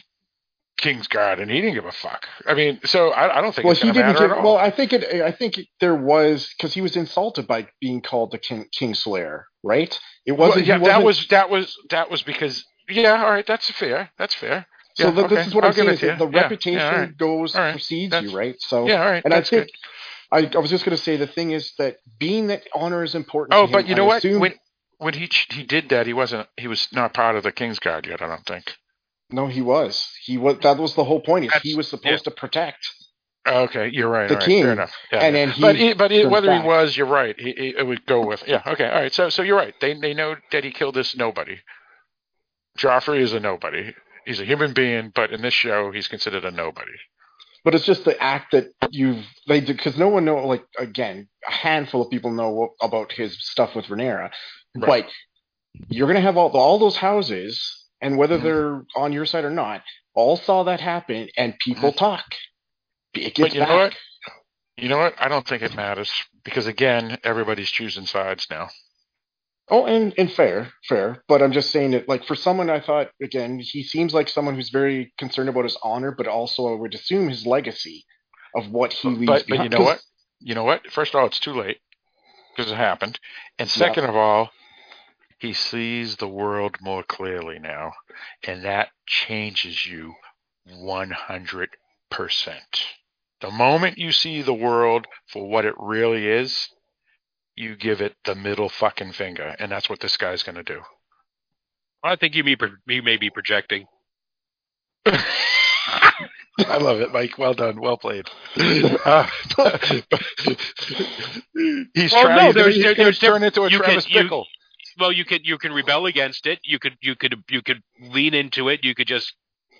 King's Guard, and he didn't give a fuck. I mean, so I, I don't think. Well, he didn't give. Well, I think it. I think there was because he was insulted by being called the King Kingslayer, right? It wasn't. Well, yeah, that was that was that was because. Yeah, all right, that's fair. That's fair. So yeah, the, okay. this is what I'll I'm saying. Is the yeah, reputation yeah, right. goes right. precedes that's, you, right? So yeah, all right. And that's I think. I, I was just going to say the thing is that being that honor is important. Oh, him, but you know I what? When when he he did that, he wasn't. He was not part of the King's Guard yet. I don't think. No, he was. He was. That was the whole point. He was supposed to protect. Okay, you're right. The right, king, fair enough. Yeah, and yeah. then he but he, but he, whether back. he was, you're right. He, he, it would go with yeah. Okay, all right. So so you're right. They they know that he killed this nobody. Joffrey is a nobody. He's a human being, but in this show, he's considered a nobody. But it's just the act that you've they because no one know like again a handful of people know about his stuff with Rhaenyra, Right. but you're gonna have all all those houses and whether Mhm. they're on your side or not, all saw that happen and people talk. It gets Mm-hmm. But you back. know what? You know what? I don't think it matters because again, everybody's choosing sides now. Oh, and, and fair, fair. But I'm just saying that, like, for someone, I thought again, he seems like someone who's very concerned about his honor, but also I would assume his legacy of what he leaves But but behind. you know what? You know what? First of all, it's too late because it happened, and second of all, he sees the world more clearly now, and that changes you 100 percent. The moment you see the world for what it really is, you give it the middle fucking finger, and that's what this guy's going to do. I think you may you may be projecting. [LAUGHS] I love it, Mike. Well done. Well played. Uh, [LAUGHS] he's Well, trying. no, gonna- there's- there's turn into a can- Travis you- Bickle. Well, you could you can rebel against it. You could you could you could lean into it. You could just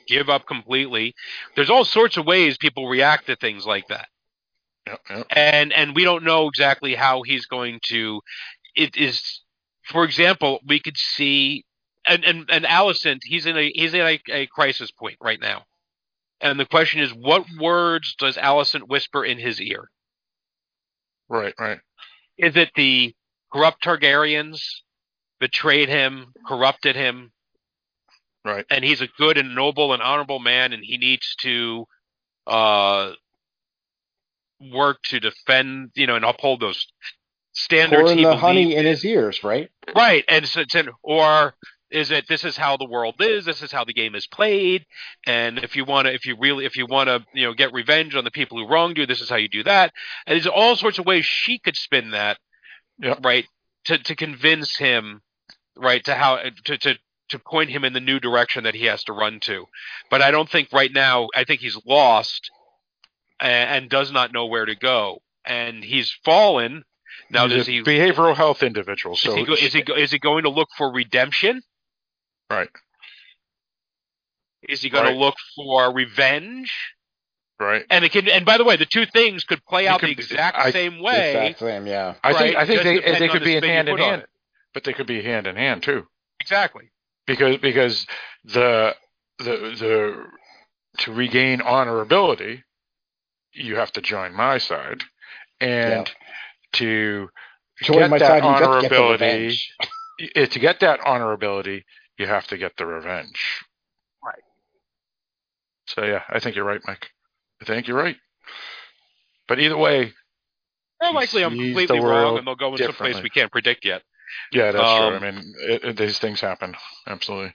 give up completely. There's all sorts of ways people react to things like that. Yep, yep. and and we don't know exactly how he's going to it is for example we could see and and, and Alicent he's in a he's in a, a crisis point right now and the question is what words does Alicent whisper in his ear Right, right. is it the corrupt Targaryens betrayed him corrupted him Right. and he's a good and noble and honorable man and he needs to uh work to defend you know and uphold those standards pouring he the honey in his ears, right? right and so it's an, or is it this is how the world is this is how the game is played and if you want to if you really if you want to you know get revenge on the people who wronged you this is how you do that and there's all sorts of ways she could spin that Yep. right to to convince him right to how to to to point him in the new direction that he has to run to but i don't think right now i think he's lost and, and does not know where to go. And he's fallen. Now, He's does a he? behavioral health individual? So is he, go, is he go- is he going to look for redemption? right, Is he going Right. to look for revenge? right. And it can. And by the way, the two things could play It out could the be- exact I- same way. Exact same, yeah. I think? I think Just they they could the be spin you hand in hand, it. But they could be hand in hand too. Exactly. because because the the the to regain honorability you have to join my side and to Join get my that side, you got to get honorability revenge. Eh, to get that honorability you have to get the revenge Right. so yeah i think you're right mike i think you're right but either way More likely, I'm completely wrong, and they'll go in some place we can't predict yet. Yeah that's Um, true i mean it, it, these things happen. Absolutely.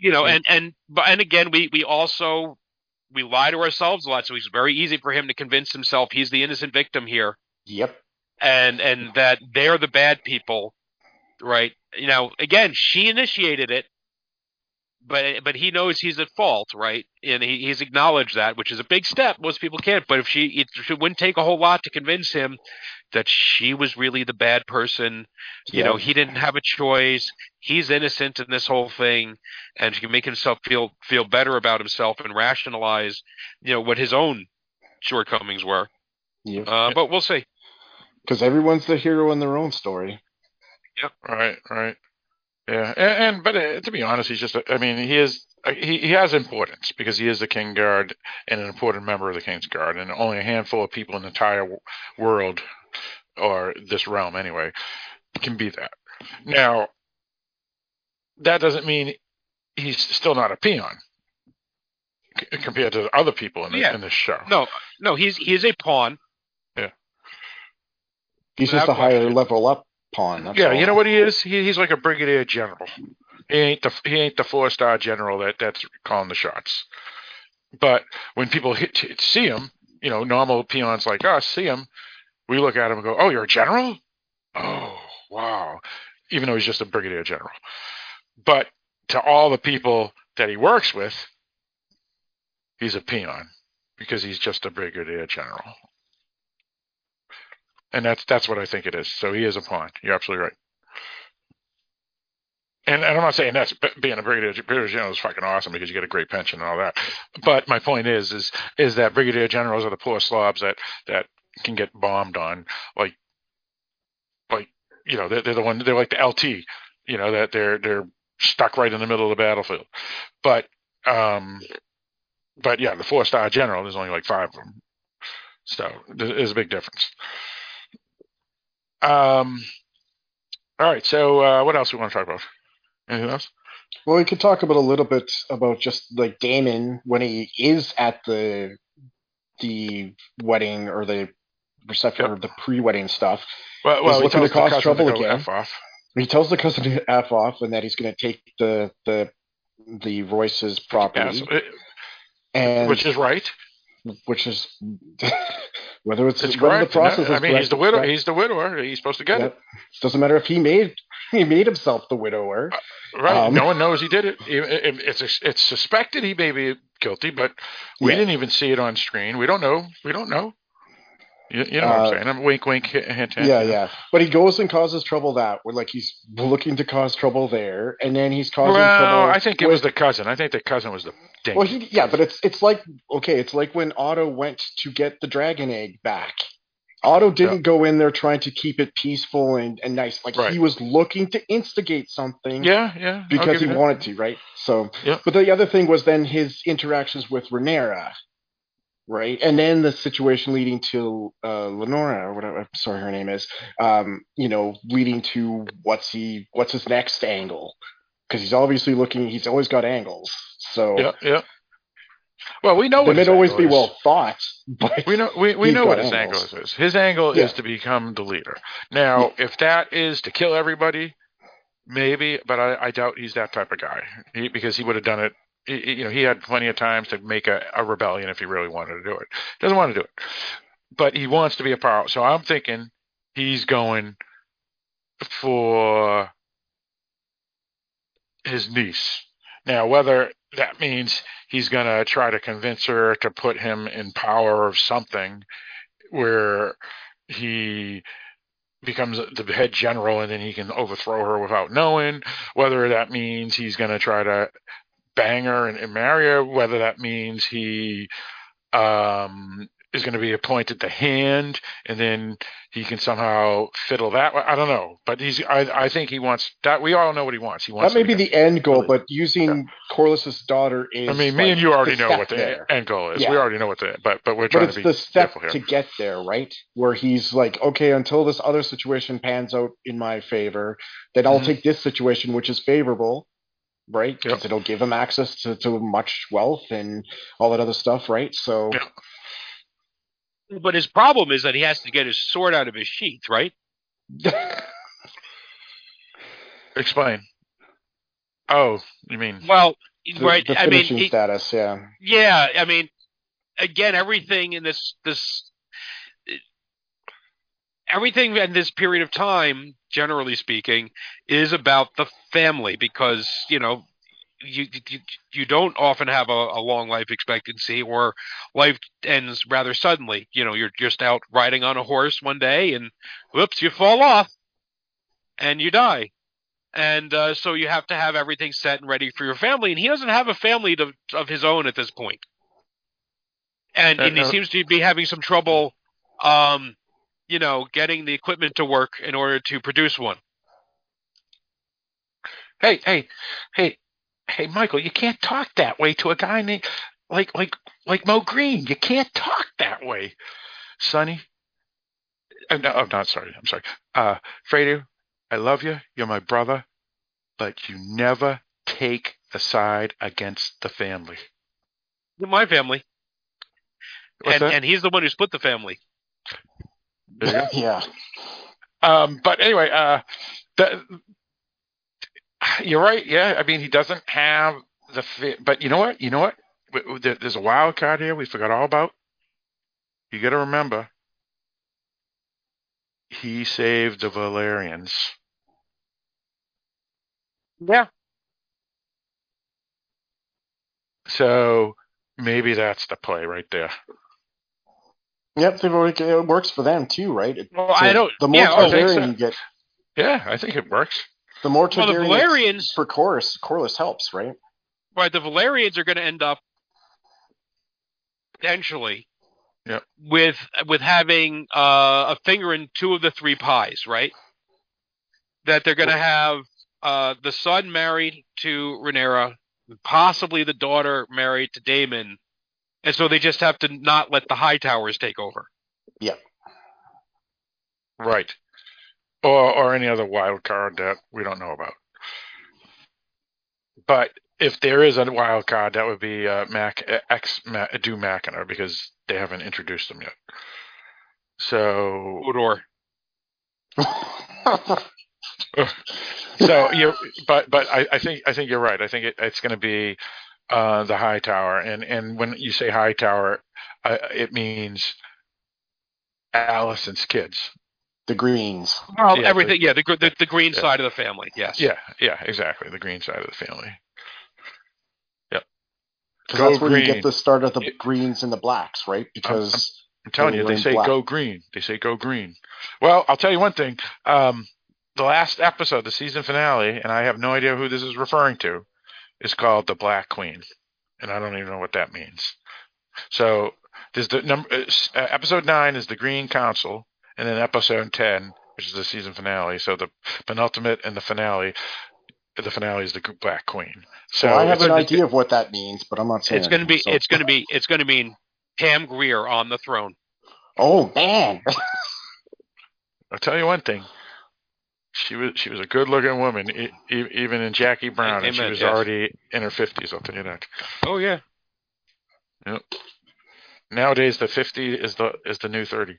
You know, and and but and again, we we also we lie to ourselves a lot, so it's very easy for him to convince himself he's the innocent victim here, Yep. and and that they're the bad people, right? You know, again, she initiated it, but but he knows he's at fault, right? And he, he's acknowledged that, which is a big step. Most people can't. But if she, it, it wouldn't take a whole lot to convince him that she was really the bad person. You know, he didn't have a choice. He's innocent in this whole thing, and she can make himself feel feel better about himself and rationalize, you know, what his own shortcomings were. Yep. Uh, but we'll see. Because everyone's the hero in their own story. Yep. Right, right. Yeah, and, and but uh, to be honest, he's just. a- I mean, he is. uh, He he has importance because he is the King Guard and an important member of the King's Guard, and only a handful of people in the entire w- world, or this realm anyway, can be that. Now, that doesn't mean he's still not a peon c- compared to other people in, the, Yeah. in this show. No, no, he's he is a pawn. Yeah, he's Without just a higher level up pawn. That's yeah, all. you know what he is? He, he's like a brigadier general. He ain't the he ain't the four star general that that's calling the shots. But when people hit, hit- see him, you know, normal peons like us see him, we look at him and go, "Oh, you're a general? Oh, wow!" Even though he's just a brigadier general. But to all the people that he works with, he's a peon because he's just a brigadier general. And that's that's what I think it is. So he is a pawn. You're absolutely right. And, and I'm not saying that's being a brigadier, brigadier general is fucking awesome because you get a great pension and all that. But my point is, is is that brigadier generals are the poor slobs that that can get bombed on, like like you know they're, they're the one they're like the LT, you know that they're they're stuck right in the middle of the battlefield. But um, but yeah, the four star general there's only like five of them, so there's a big difference. Um. All right. So, uh, what else we want to talk about? Anything else? Well, we could talk about a little bit about just like Daemon when he is at the the wedding or the reception Yep. or the pre-wedding stuff. Well, well, he looking tells to the cause trouble to again. F off. He tells the cousin to f off and that he's going to take the the the Royce's property, Yes, and which is right. Which is [LAUGHS] whether it's, It's whether the process No, is I mean, correct, he's the it's widow. correct. He's the widower. He's supposed to get Yep. Doesn't matter if he made he made himself the widower. it. Right. Um, no one knows he did it. It- it- It's it's suspected he may be guilty, but we Yeah. didn't even see it on screen. We don't know. We don't know. You, you know what Uh, I'm saying? I'm wink, wink, hint, hint. Yeah, yeah. But he goes and causes trouble that where like he's looking to cause trouble there, and then he's causing Well, trouble. I think it with- was the cousin. I think the cousin was the. Well, he, yeah, but it's it's like okay, it's like when Otto went to get the dragon egg back. Otto didn't go in there trying to keep it peaceful and, and nice. Like Right. he was looking to instigate something yeah, yeah. Because he wanted to, right? So, Yep. but the other thing was then his interactions with Rhaenyra, right? And then the situation leading to uh, Lenora, or whatever. I'm sorry, her name is. Um, you know, leading to what's he? What's his next angle? Because he's obviously looking. He's always got angles. So Yeah, yeah. Well, we know they what may his always angle be is. well thought, but We know we, we know what his angles. angle is. His angle Yeah. is to become the leader. Now, if that is to kill everybody, maybe, but I, I doubt he's that type of guy. He, because he would have done it. You know, he had plenty of times to make a, a rebellion if he really wanted to do it. Doesn't want to do it, but he wants to be a power. So I'm thinking he's going for his niece. Now, whether that means he's going to try to convince her to put him in power of something where he becomes the head general and then he can overthrow her without knowing, whether that means he's going to try to bang her and, marry whether that means he um, is going to be appointed the hand, and then he can somehow fiddle that. I don't know, but he's. I, I think he wants that. We all know what he wants. He wants that may be the end goal, but using Corlys's daughter is. I mean, me like, and you already know what the there. end goal is. Yeah. We already know what the. But but we're But trying it's to be the step to get there, right? Where he's like, okay, until this other situation pans out in my favor, then I'll Mhm. take this situation, which is favorable, right? Because Yep. it'll give him access to, to much wealth and all that other stuff, right? So, Yep. But his problem is that he has to get his sword out of his sheath, right? [LAUGHS] Explain. Oh, you mean Well, the, right. the I mean, he- status, yeah. yeah. I mean, again, everything in this this everything in this period of time, generally speaking, is about the family because you know. You, you you don't often have a, a long life expectancy, or life ends rather suddenly. You know, you're just out riding on a horse one day, and whoops, you fall off, and you die. And uh, so you have to have everything set and ready for your family, and he doesn't have a family to, of his own at this point. And, and he Uh, uh, seems to be having some trouble, um, you know, getting the equipment to work in order to produce one. hey, hey, hey, hey, Michael, you can't talk that way to a guy named like like like Moe Greene. You can't talk that way, Sonny. Uh, no, I'm not sorry. I'm sorry. Uh, Fredo, I love you. You're my brother, but you never take the side against the family. My family, What's and that? and he's the one who split the family. There you go. [LAUGHS] yeah. Um, but anyway, uh, the, you're right. Yeah, I mean, he doesn't have the fit. But you know what? You know what? W- w- there- There's a wild card here we forgot all about. You got to remember, he saved the Velaryons. Yeah, So maybe that's the play right there. Yep, they've already, it works for them too, right? It- Well, I don't- The more yeah, I think so. You get, Yeah, I think it works. the more well, the Velaryons, for Chorus, Corlys helps, right? right? The Velaryons are going to end up potentially Yep. with with having uh, a finger in two of the three pies, right? That they're going to have uh, the son married to Rhaenyra, possibly the daughter married to Daemon, and so they just have to not let the Hightowers take over. Yeah. Right. Or or any other wild card that we don't know about. But if there is a wild card, that would be uh, Mac ex Mac, Do Machina because they haven't introduced them yet. So Hodor. [LAUGHS] so you but but I, I think I think you're right. I think it, it's going to be uh, the Hightower, and and when you say Hightower, uh, it means Alicent's kids. the Greens. Well, Yeah, everything, yeah, the the, the green Yeah. side of the family, yes. Yeah, yeah, exactly. The green side of the family. Because Go that's where you get the start of the It- Greens and the Blacks, right? Because I'm telling you, they say black. go green. They say go green. Well, I'll tell you one thing. Um, the last episode, the season finale, and I have no idea who this is referring to, is called the Black Queen, and I don't even know what that means. So there's the number. Uh, uh, episode nine is the Green Council, and then episode ten, which is the season finale. So the penultimate and the finale. The finale is the Black Queen. So so I have an idea of what that means, but I'm not saying It's going to be, so- it's going to be, it's going to mean Pam Grier on the throne. Oh man, I'll tell you one thing. She was she was a good looking woman, e- even in Jackie Brown, and she was yes. already in her fifties. I'll tell you that. Oh yeah. Nowadays, the fifty is the is the new thirty.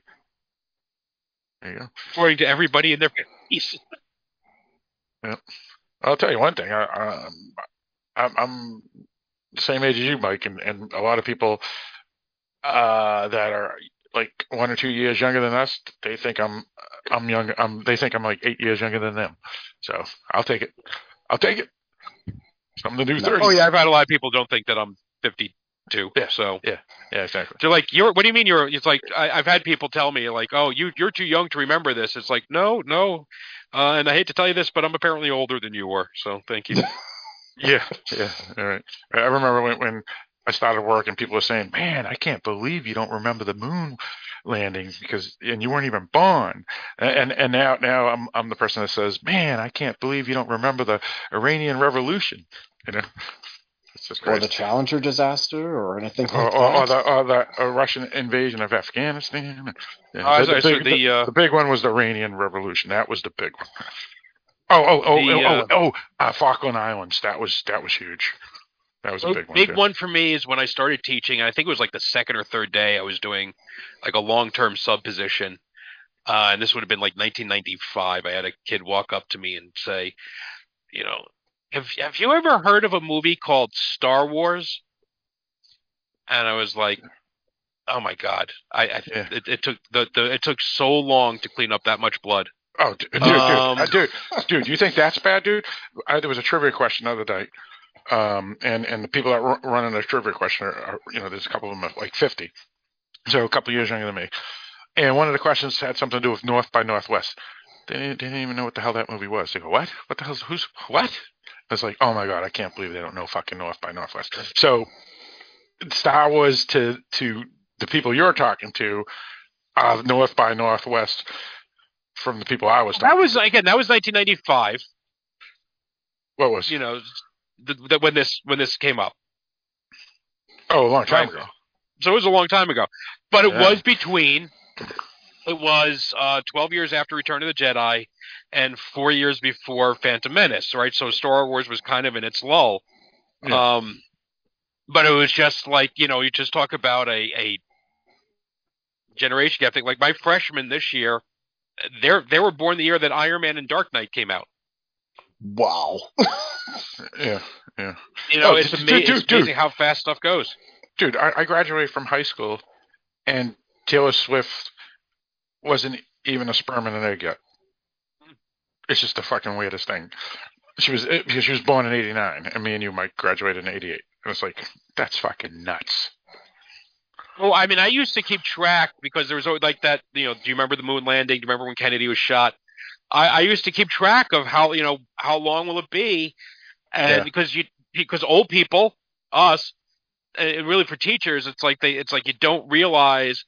There you go. According to everybody in their fifties. [LAUGHS] I'll tell you one thing. I, I'm, I'm the same age as you, Mike, and, and a lot of people uh, that are like one or two years younger than us, they think I'm I'm young. I'm they think I'm like eight years younger than them. So I'll take it. I'll take it. Something to do No. 30. Oh yeah, I've had a lot of people don't think that I'm 52. Yeah. So Yeah, yeah, exactly. they're like, "You're." What do you mean you're? It's like I, I've had people tell me like, "Oh, you you're too young to remember this." It's like, no, no. Uh, and I hate to tell you this, but I'm apparently older than you were. So thank you. [LAUGHS] Yeah, yeah, all right. I I remember when, when I started work and people were saying, "Man, I can't believe you don't remember the moon landing because and you weren't even born." And and now now I'm I'm the person that says, "Man, I can't believe you don't remember the Iranian Revolution." You know, [LAUGHS] Or the Challenger disaster, or anything like Or, or, or the, or the uh, Russian invasion of Afghanistan. Yeah, Uh, the, so- so big, the, uh, the big one was the Iranian Revolution. That was the big one. Oh, oh, oh, The, oh, uh, oh, oh, uh, Falkland Islands. That was that was huge. That was a big one. big too. one for me is when I started teaching. I think it was like the second or third day I was doing like a long term sub position. Uh, and this would have been like 1995. I had a kid walk up to me and say, you know, have have you ever heard of a movie called Star Wars? And I was like, oh my god, I, I Yeah. it, it took the, the it took so long to clean up that much blood. Oh, dude, dude, Um, dude, dude, dude, you think that's bad, dude? I, there was a trivia question the other day, um, and and the people that run running the trivia question are, are, you know, there's a couple of them like 50, so a couple of years younger than me, and one of the questions had something to do with North by Northwest. They didn't, they didn't even know what the hell that movie was. They go, what? What the hell's who's what? I was like, oh my god, I can't believe they don't know fucking North by Northwest. So, Star Wars to to the people you're talking to, uh, North by Northwest from the people I was talking. That was again, that was 1995. What was? You know, th- th- when this when this came up. Oh, a long time Right. ago. So it was a long time ago. But it Yeah. was between it was uh 12 years after Return of the Jedi and 4 years before Phantom Menace, right? So Star Wars was kind of in its lull. Yeah. Um but it was just like, you know, you just talk about a a generation gap thing. Like my freshmen this year, they're they were born the year that Iron Man and Dark Knight came out. Wow. [LAUGHS] Yeah, yeah. You know, Oh, it's, dude, ama- dude, it's dude. amazing how fast stuff goes. Dude, I, I graduated from high school, and Taylor Swift wasn't even a sperm and an egg yet. It's just the fucking weirdest thing. She was it- because she was born in '89, and me and you might graduate in '88. And it's like that's fucking nuts. Well, I mean, I used to keep track because there was always like that. You know, do you remember the moon landing? Do you remember when Kennedy was shot? I, I used to keep track of how you know how long will it be, and Yeah. because you because old people, us, and really for teachers, it's like they it's like you don't realize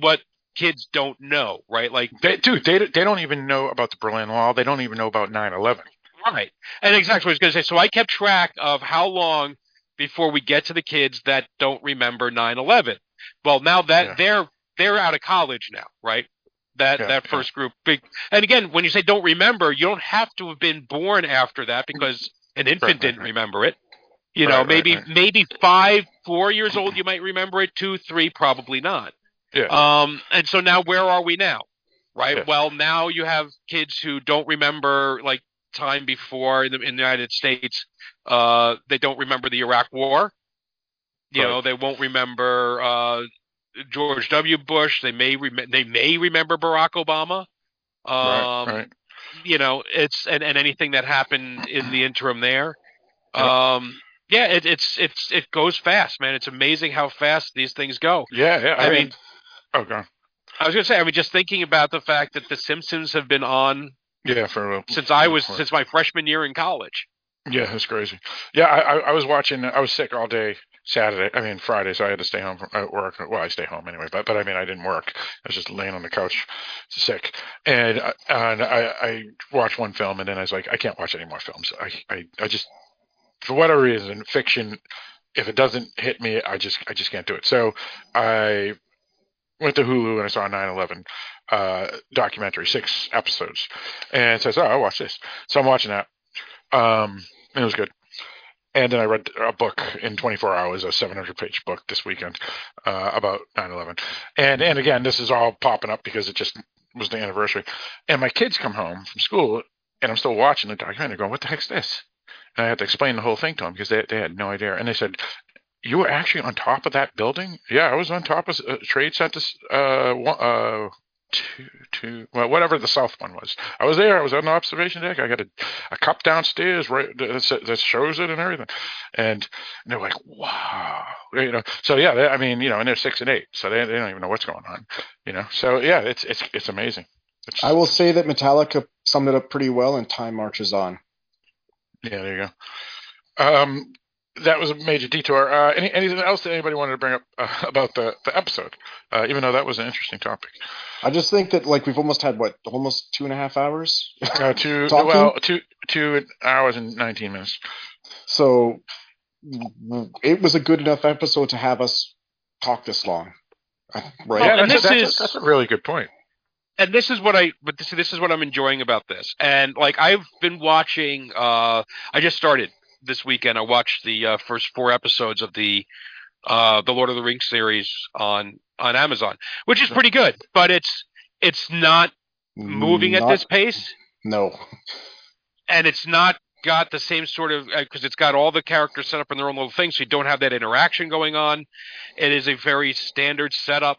what kids don't know, right? Like They, dude, they they don't even know about the Berlin Wall. They don't even know about 9/11. Right. And exactly what I was going to say. So I kept track of how long before we get to the kids that don't remember 9/11. Well, now that Yeah. they're they're out of college now, right? That Yeah, that yeah. first group big. And again, when you say don't remember, you don't have to have been born after that because an infant right, didn't right. remember it. You know, Right, right, maybe right. maybe 5, 4 years old you might remember it, 2, 3 probably not. Yeah. Um, and so now where are we now? Right. Yeah. Well, now you have kids who don't remember like time before in the, in the United States. Uh, they don't remember the Iraq War. You Right. know, they won't remember uh, George W. Bush. They may rem- they may remember Barack Obama. Um, right, right. You know, it's and, and anything that happened in the interim there. Yeah. Um, yeah, it, it's it's it goes fast, man. It's amazing how fast these things go. Yeah, yeah. I mean, oh god. I was gonna say, I mean, just thinking about the fact that The Simpsons have been on Yeah, for a- since I was since my freshman year in college. Yeah, it's crazy. Yeah, I, I I was watching. I was sick all day Saturday. I mean Friday, so I had to stay home from uh, work. Well, I stay home anyway, but but I mean I didn't work. I was just laying on the couch, sick, and uh, and I I watched one film, and then I was like, I can't watch any more films. I I I just for whatever reason, fiction. If it doesn't hit me, I just I just can't do it. So I went to Hulu and I saw a 9/11 uh, documentary, six episodes, and so I said, oh, I'll watch this. So I'm watching that. Um, it was good. And then I read a book in 24 hours, a 700 page book this weekend uh, about 9/11. And and again, this is all popping up because it just was the anniversary. And my kids come home from school, and I'm still watching the documentary, going, "What the heck's this?" And I had to explain the whole thing to them because they they had no idea. And they said, "You were actually on top of that building?" Yeah, I was on top of uh, Trade Center uh, uh, two, two, well, whatever the south one was. I was there. I was on the observation deck. I got a, a cup downstairs right that, that shows it and everything, and, and they're like, wow, you know. So yeah, they, I mean, you know, and they're six and eight, so they, they don't even know what's going on, you know. So yeah, it's it's it's amazing. It's, I will say that Metallica summed it up pretty well, and time marches on. Yeah, there you go. Um, that was a major detour. Uh, any, anything else that anybody wanted to bring up uh, about the, the episode? Uh, even though that was an interesting topic. I just think that like we've almost had what almost two and a half hours. Uh, two [LAUGHS] well two two hours and nineteen minutes. So it was a good enough episode to have us talk this long. Right. Yeah, and this that's, is that's a really good point. And this is what I, but this, this is what I'm enjoying about this. And like I've been watching, uh, I just started this weekend. I watched the uh, first four episodes of the uh, the Lord of the Rings series on on Amazon, which is pretty good. But it's it's not moving not, at this pace. No, and it's not got the same sort of because uh, it's got all the characters set up in their own little things, so you don't have that interaction going on. It is a very standard setup.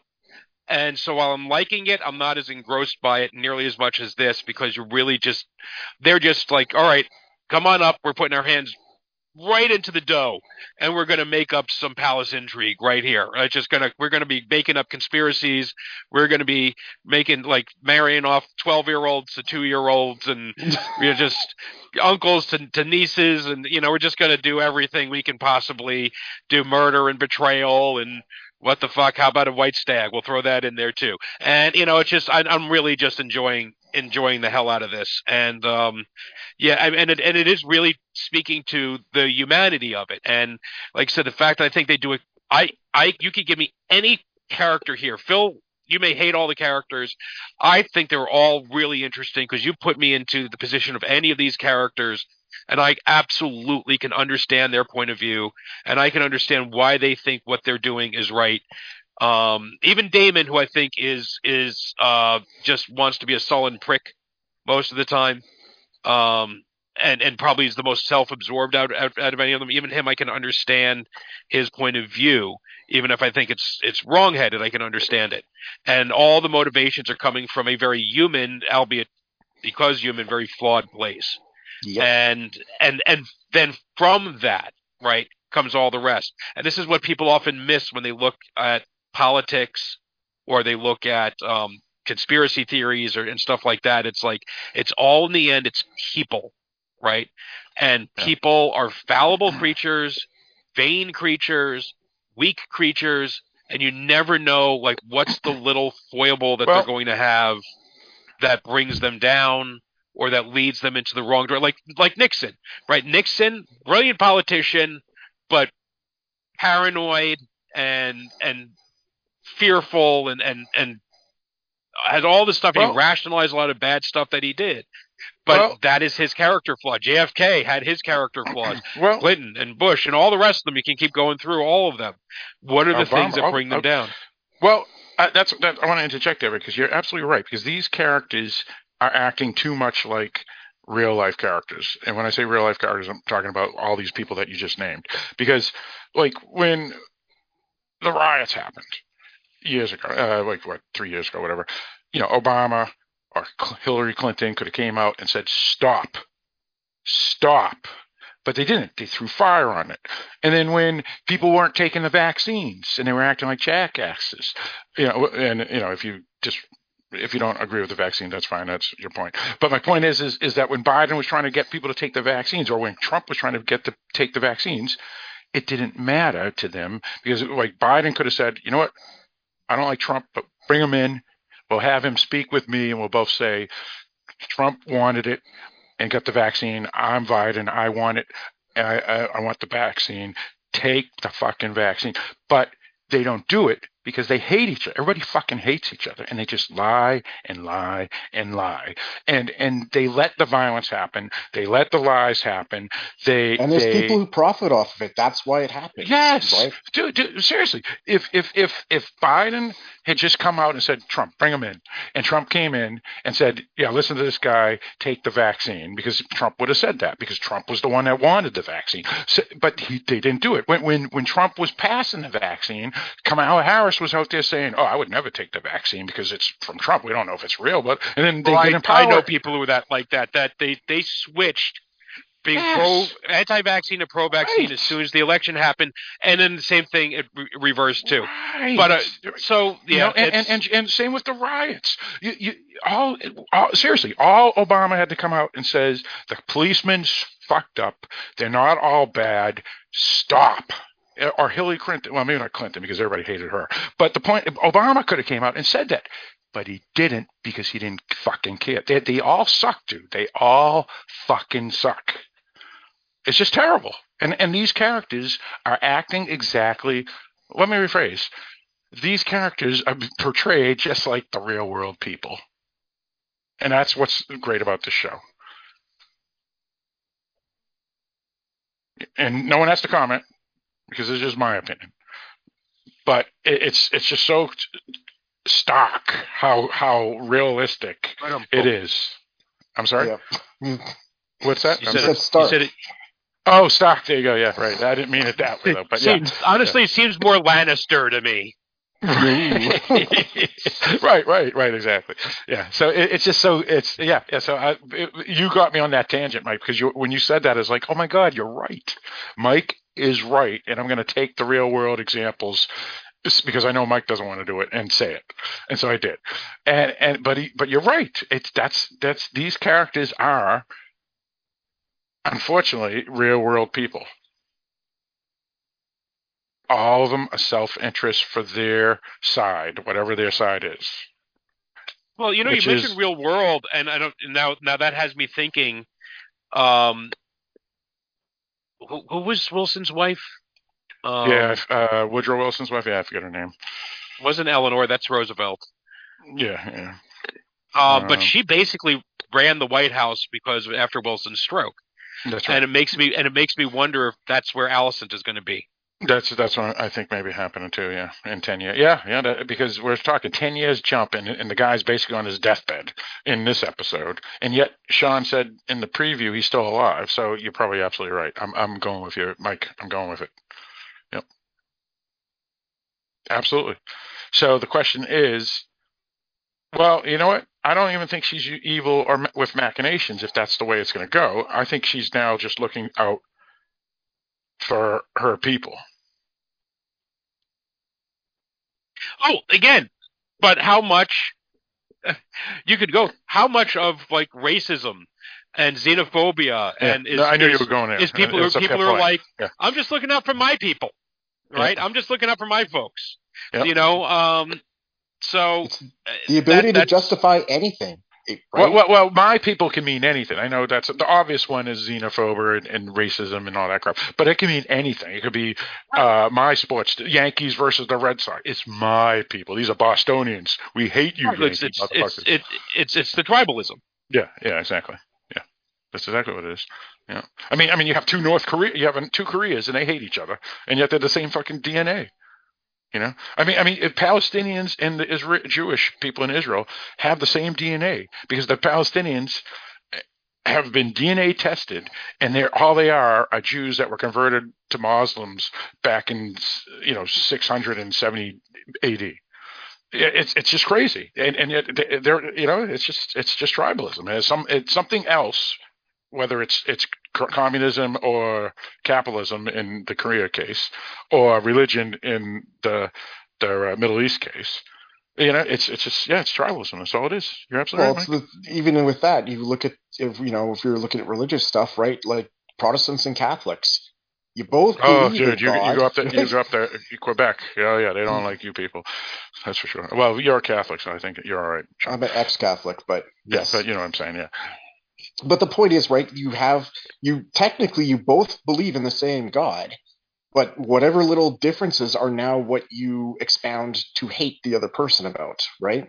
And so while I'm liking it, I'm not as engrossed by it nearly as much as this because you're really just they're just like, all right, come on up, we're putting our hands right into the dough and we're going to make up some palace intrigue right here. It's just going to we're going to be making up conspiracies. We're going to be making like marrying off 12 year olds to 2 year olds and [LAUGHS] you know just uncles to, to nieces and you know we're just going to do everything we can possibly do murder and betrayal and what the fuck how about a white stag we'll throw that in there too and you know it's just I, i'm really just enjoying enjoying the hell out of this and um yeah, and it, and it is really speaking to the humanity of it. And like I said, the fact that I think they do it, I, I, you could give me any character here, Phil. You may hate all the characters. I think they're all really interesting because you put me into the position of any of these characters, and I absolutely can understand their point of view, and I can understand why they think what they're doing is right. Um, even Daemon, who I think is is uh, just wants to be a sullen prick most of the time um, and and probably is the most self-absorbed out, out, out of any of them. Even him, I can understand his point of view, even if I think it's it's wrongheaded. I can understand it, and all the motivations are coming from a very human, albeit because human, very flawed place. Yep. And and and then from that, right, comes all the rest. And this is what people often miss when they look at politics or they look at um, conspiracy theories or and stuff like that. It's like it's all in the end it's people, right? And people are fallible creatures, vain creatures, weak creatures, and you never know like what's the little foible that well, they're going to have that brings them down or that leads them into the wrong direction. Like like Nixon, right? Nixon, brilliant politician, but paranoid and and fearful and and and had all this stuff. Well, he rationalized a lot of bad stuff that he did. But well, that is his character flaw. JFK had his character flaws. [CLEARS THROAT] Well, Clinton and Bush and all the rest of them. You can keep going through all of them. What are the Obama, things that bring them down? Well, uh, that's that, I want to interject there because you're absolutely right. Because these characters are acting too much like real life characters. And when I say real life characters, I'm talking about all these people that you just named. Because, like, when the riots happened, years ago, uh, like what three years ago, whatever. You know, Obama or Hillary Clinton could have came out and said, "Stop, stop," but they didn't. They threw fire on it. And then when people weren't taking the vaccines and they were acting like jackasses, you know, and you know, if you just if you don't agree with the vaccine, that's fine. That's your point. But my point is, is, is that when Biden was trying to get people to take the vaccines, or when Trump was trying to get to take the vaccines, it didn't matter to them because like Biden could have said, you know what, I don't like Trump, but bring him in. We'll have him speak with me, and we'll both say Trump wanted it and got the vaccine. I'm Biden. I want it. I, I, I want the vaccine. Take the fucking vaccine. But they don't do it because they hate each other. Everybody fucking hates each other, and they just lie and lie and lie, and and they let the violence happen. They let the lies happen. They and there's they, people who profit off of it. That's why it happens. Yes, right? dude, dude, seriously. If if if if Biden had just come out and said, Trump, bring him in. And Trump came in and said, yeah, listen to this guy, take the vaccine, because Trump would have said that, because Trump was the one that wanted the vaccine. So, but he, they didn't do it. When, when, when Trump was passing the vaccine, Kamala Harris first was out there saying, "Oh, I would never take the vaccine because it's from Trump. We don't know if it's real." But and then they get I, in power. I know people who are that like that. That they they switched being Yes. pro anti-vaccine to pro-vaccine Right. as soon as the election happened, and then the same thing it re- reversed too. Right. But uh, so you know, and, and, and and same with the riots. You, you all, all seriously, all Obama had to come out and says the policemen fucked up. They're not all bad. Stop. Or Hillary Clinton. Well, maybe not Clinton because everybody hated her. But the point, Obama could have came out and said that, but he didn't because he didn't fucking care. They, they all suck, dude. They all fucking suck. It's just terrible. And and these characters are acting exactly. Let me rephrase these characters are portrayed just like the real world people. And that's what's great about the show. And no one has to comment because it's just my opinion. But it, it's it's just so stock how how realistic Right it is. I'm sorry. Yeah. [LAUGHS] What's that? You I'm said, sorry. it, you said it. Oh, stock. There you go. Yeah, right. I didn't mean it that way though. But yeah. seems, honestly, it seems more Lannister to me. Right, right, right, exactly. Yeah. So it, it's just so it's yeah, yeah. So I, it, you got me on that tangent, Mike, because you when you said that, it's like, oh my God, you're right. Mike is right, and I'm going to take the real world examples because I know Mike doesn't want to do it and say it, and so I did. And and but he, but you're right. It's that's that's these characters are unfortunately real world people all of them a self interest for their side, whatever their side is. Well, you know, Which you mentioned is- real world, and I don't now. Now that has me thinking. Um, who, who was Wilson's wife? Um, yeah, uh, Woodrow Wilson's wife. Yeah, I forget her name. wasn't Eleanor. That's Roosevelt. Yeah, yeah. Uh, but Um, she basically ran the White House because after Wilson's stroke, That's right. and it makes me and it makes me wonder if that's where Alicent is going to be. That's that's what I think maybe happening too. Yeah, in ten years. Yeah, yeah. That, because we're talking ten years jump, and and the guy's basically on his deathbed in this episode, and yet Sean said in the preview he's still alive. So you're probably absolutely right. I'm I'm going with you, Mike. I'm going with it. Yep. Absolutely. So the question is, well, you know what? I don't even think she's evil or with machinations. If that's the way it's going to go, I think she's now just looking out for her people. Oh, again, but how much? [LAUGHS] You could go. How much of like racism and xenophobia Yeah. and is, No, I knew you were going there. is people It's people are point. like, Yeah. I'm just looking out for my people, right? I'm just looking out for my folks. Yeah. You know, um, so It's uh, the ability that- to justify anything. It- Well, well, well, my people can mean anything. I know that's the obvious one is xenophobia and, and racism and all that crap, but it can mean anything. It could be uh, my sports, the Yankees versus the Red Sox. It's my people. These are Bostonians. We hate you, it's Yankees it's it's, motherfuckers. it, it's it's the tribalism. yeah, yeah, exactly. Yeah, that's exactly what it is. Yeah, I mean, I mean, you have two North Korea, you have two Koreas, and they hate each other, and yet they're the same fucking DNA. You know, I mean, I mean, if Palestinians and the Isra- Jewish people in Israel have the same DNA because the Palestinians eh, have been DNA tested, and they're all they are are Jews that were converted to Muslims back in you know 670 AD. It's it's just crazy, and and yet they- they're you know it's just it's just tribalism. It's some it's something else, whether it's it's communism or capitalism in the Korea case, or religion in the the uh, Middle East case. You know, it's it's just yeah, it's tribalism. That's all it is. You're absolutely well, right. the, even with that, you look at if you know if you're looking at religious stuff, right? Like Protestants and Catholics, you both. Oh, dude, you, you go up there, you go up there, Quebec. Yeah, yeah, they don't [LAUGHS] like you people. That's for sure. Well, you're a Catholic, so I think you're all right. I'm an ex-Catholic, but Yeah, yes. but you know what I'm saying. Yeah, but the point is right you have you technically you both believe in the same god but whatever little differences are now what you expound to hate the other person about right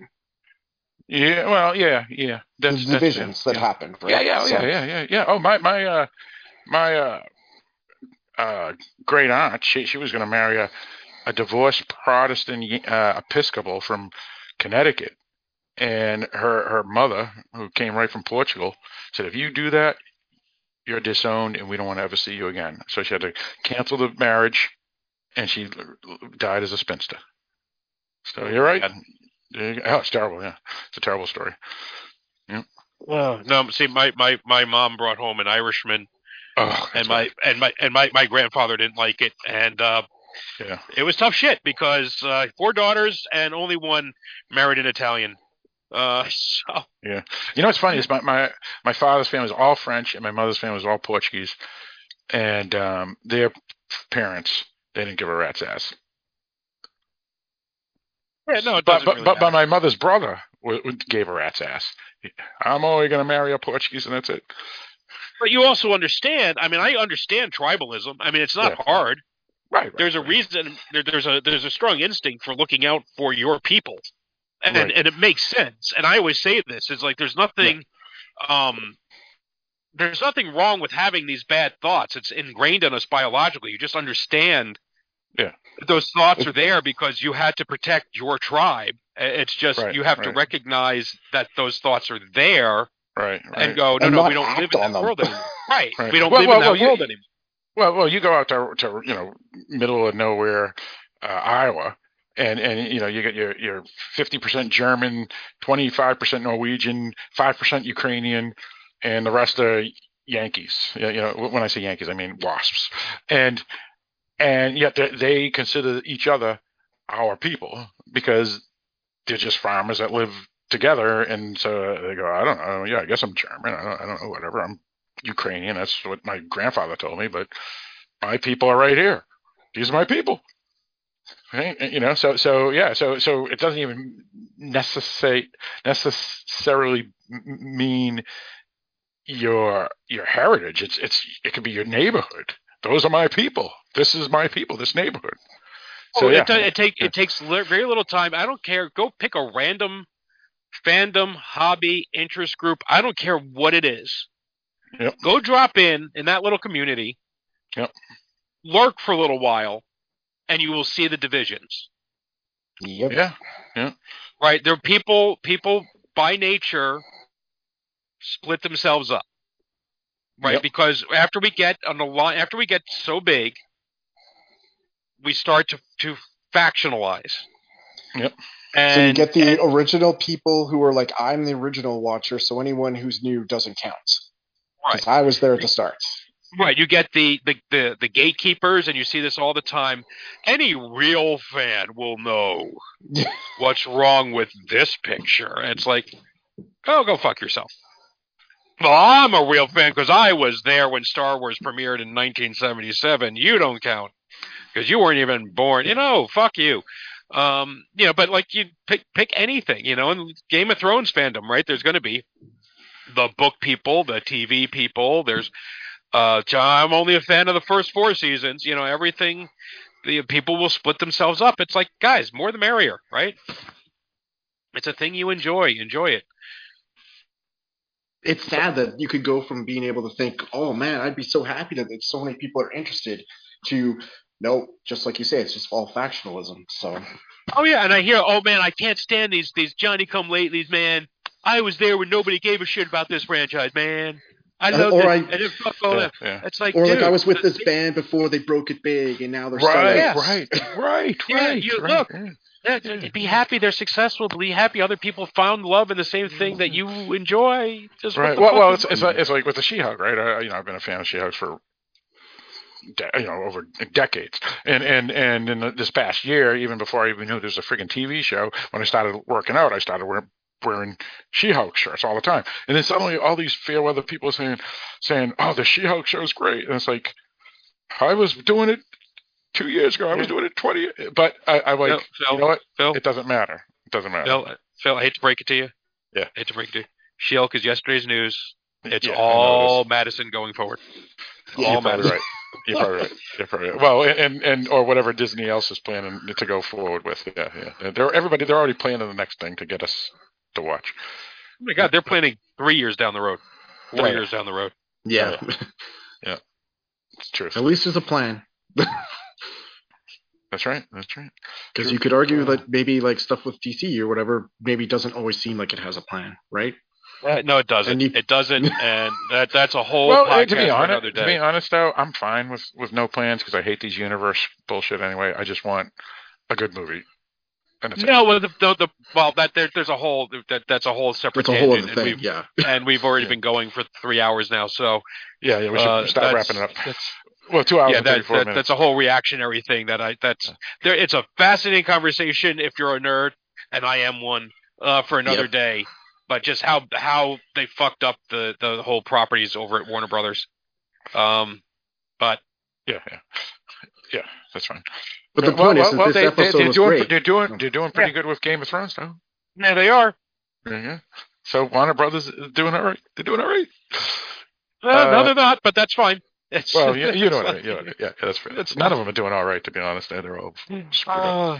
yeah. Well, yeah, yeah. That's the that's- divisions that yeah. happened right Yeah, yeah, So- yeah, yeah, yeah, yeah. Oh, my my uh my uh uh great aunt, she she was going to marry a a divorced Protestant uh, Episcopal from Connecticut, and her her mother, who came right from Portugal, said, "If you do that, you're disowned, and we don't want to ever see you again." So she had to cancel the marriage, and she died as a spinster. So you're right. Oh, it's terrible. Yeah, it's a terrible story. Yeah. Well, no, see, my, my, my mom brought home an Irishman, Oh, and my and my and my, my grandfather didn't like it, and uh, Yeah. it was tough shit because uh, four daughters and only one married an Italian. Uh, [LAUGHS] so You know what's funny is my, my my father's family was all French and my mother's family was all Portuguese, and um, their parents they didn't give a rat's ass. yeah, no, but but, really but, but my mother's brother w- w- gave a rat's ass. I'm only going to marry a Portuguese and that's it. But you also understand. I mean, I understand tribalism. I mean, it's not Yeah. hard. Right. right There's a reason. There, there's a there's a strong instinct for looking out for your people, and Right. and it makes sense. And I always say this is like there's nothing, um, there's nothing wrong with having these bad thoughts. It's ingrained in us biologically. You just understand. Yeah. that Those thoughts are there because you had to protect your tribe. It's just Right, you have to recognize that those thoughts are there Right. Right. and go, no, And no, we don't live in on that them. world anymore. Right. Right. We don't Well, live well, in that well, you- world anymore. Well, well, you go out to to you know middle of nowhere, uh, Iowa, and and you know you get your your fifty percent German, twenty five percent Norwegian, five percent Ukrainian, and the rest are Yankees. You know when I say Yankees, I mean wasps, and and yet they, they consider each other our people because they're just farmers that live together, and so they go, I don't know, yeah, I guess I'm German, I don't, I don't know, whatever, I'm Ukrainian. That's what my grandfather told me, but my people are right here. These are my people. Right? You know, so so yeah, so so it doesn't even necessate necessarily mean your your heritage. It's it's it could be your neighborhood. Those are my people. This is my people. This neighborhood. So oh, yeah, it, it take it takes very little time. I don't care. Go pick a random fandom, hobby, interest group. I don't care what it is. Yep. Go drop in in that little community. Yep. Lurk for a little while, and you will see the divisions. Yep. yeah, Right? There are people people by nature split themselves up. Right? Yep. Because after we get on the line after we get so big, we start to to factionalize. Yep. And, so you get the and- original people who are like, I'm the original watcher, so anyone who's new doesn't count. 'Cause I was there at the start. Right, you get the, the the the gatekeepers, and you see this all the time. Any real fan will know [LAUGHS] what's wrong with this picture. And it's like, oh, go fuck yourself. Well, I'm a real fan because I was there when Star Wars premiered in 1977. You don't count because you weren't even born. You know, fuck you. Um, you know, but like you pick pick anything, you know, and Game of Thrones fandom, right? There's going to be the book people, the TV people. There's uh, I'm only a fan of the first four seasons. You know, everything. The people will split themselves up. It's like, guys, more the merrier, right? It's a thing you enjoy. Enjoy it. It's sad that you could go from being able to think, oh man, I'd be so happy that so many people are interested, to no, just like you say, it's just all factionalism. So Oh yeah, and I hear, oh man, I can't stand these these Johnny Come Latelys, man. I was there when nobody gave a shit about this franchise, man. I love or it. I- and then fuck all yeah, yeah. It's like, or like I was with this band before they broke it big, and now they're Right, starting. right, right, [LAUGHS] Yeah, right. you- right, look, yeah. Yeah, be happy they're successful. Be happy other people found love in the same thing that mm-hmm. you enjoy. Just Right. Well, well, it's it's like, it's like with the She-Hulk, right? I, you know, I've been a fan of She-Hulk for de- you know over decades, and and and in the, this past year, even before I even knew there was a freaking TV show, when I started working out, I started wearing wearing She-Hulk shirts all the time, and then suddenly all these fair weather people saying saying, "Oh, the She-Hulk show is great," and it's like I was doing it two years ago. I was doing it twenty, but I, I'm like, Phil, Phil, you know what? Phil, It doesn't matter. It doesn't matter. Phil, Phil, I hate to break it to you. Yeah. I hate to break it to you. She-Hulk is yesterday's news. It's Yeah, I all. Madisynn going forward. Yeah, all Madisynn. right. You're probably right. You're probably right. Well, and and or whatever Disney else is planning to go forward with. Yeah, yeah. They're everybody. They're already planning the next thing to get us to watch. Oh my God, they're planning three years down the road. Four Right. years down the road. Yeah, [LAUGHS] Yeah. It's true. at least there's a plan. [LAUGHS] That's right. That's right. Because you could argue that maybe like stuff with DC or whatever maybe doesn't always seem like it has a plan, right? Uh, no, it doesn't. You- it doesn't, [LAUGHS] and that that's a whole Well, podcast to be for honest, another to be honest though, I'm fine with with no plans because I hate these universe bullshit anyway. I just want a good movie. And. No, well, the, the, the well that there, there's a whole that that's a whole separate It's a whole tangent, other and thing. Yeah. [LAUGHS] and we've already Yeah. been going for three hours now. So Yeah, yeah. We should uh, start wrapping it up. That's, Well, two hours yeah, and that, that, minutes. that's a whole reactionary thing that I that's there. It's a fascinating conversation if you're a nerd, and I am one uh, for another Yep. day. But just how how they fucked up the the whole properties over at Warner Brothers. Um, but yeah, yeah, yeah. That's fine. But the Well, point well, is, well, this they, episode they, are doing, great. They're doing, they're doing pretty good with Game of Thrones, though. yeah, they are. Yeah, yeah. So Warner Brothers is doing all right. They're doing all right. Uh, Uh, no, they're not. But that's fine. It's, Well, you, you know what I [LAUGHS] mean. You know what I mean. Yeah, yeah, that's fair. It's, none of them are doing all right, to be honest. They're all screwed up. Uh,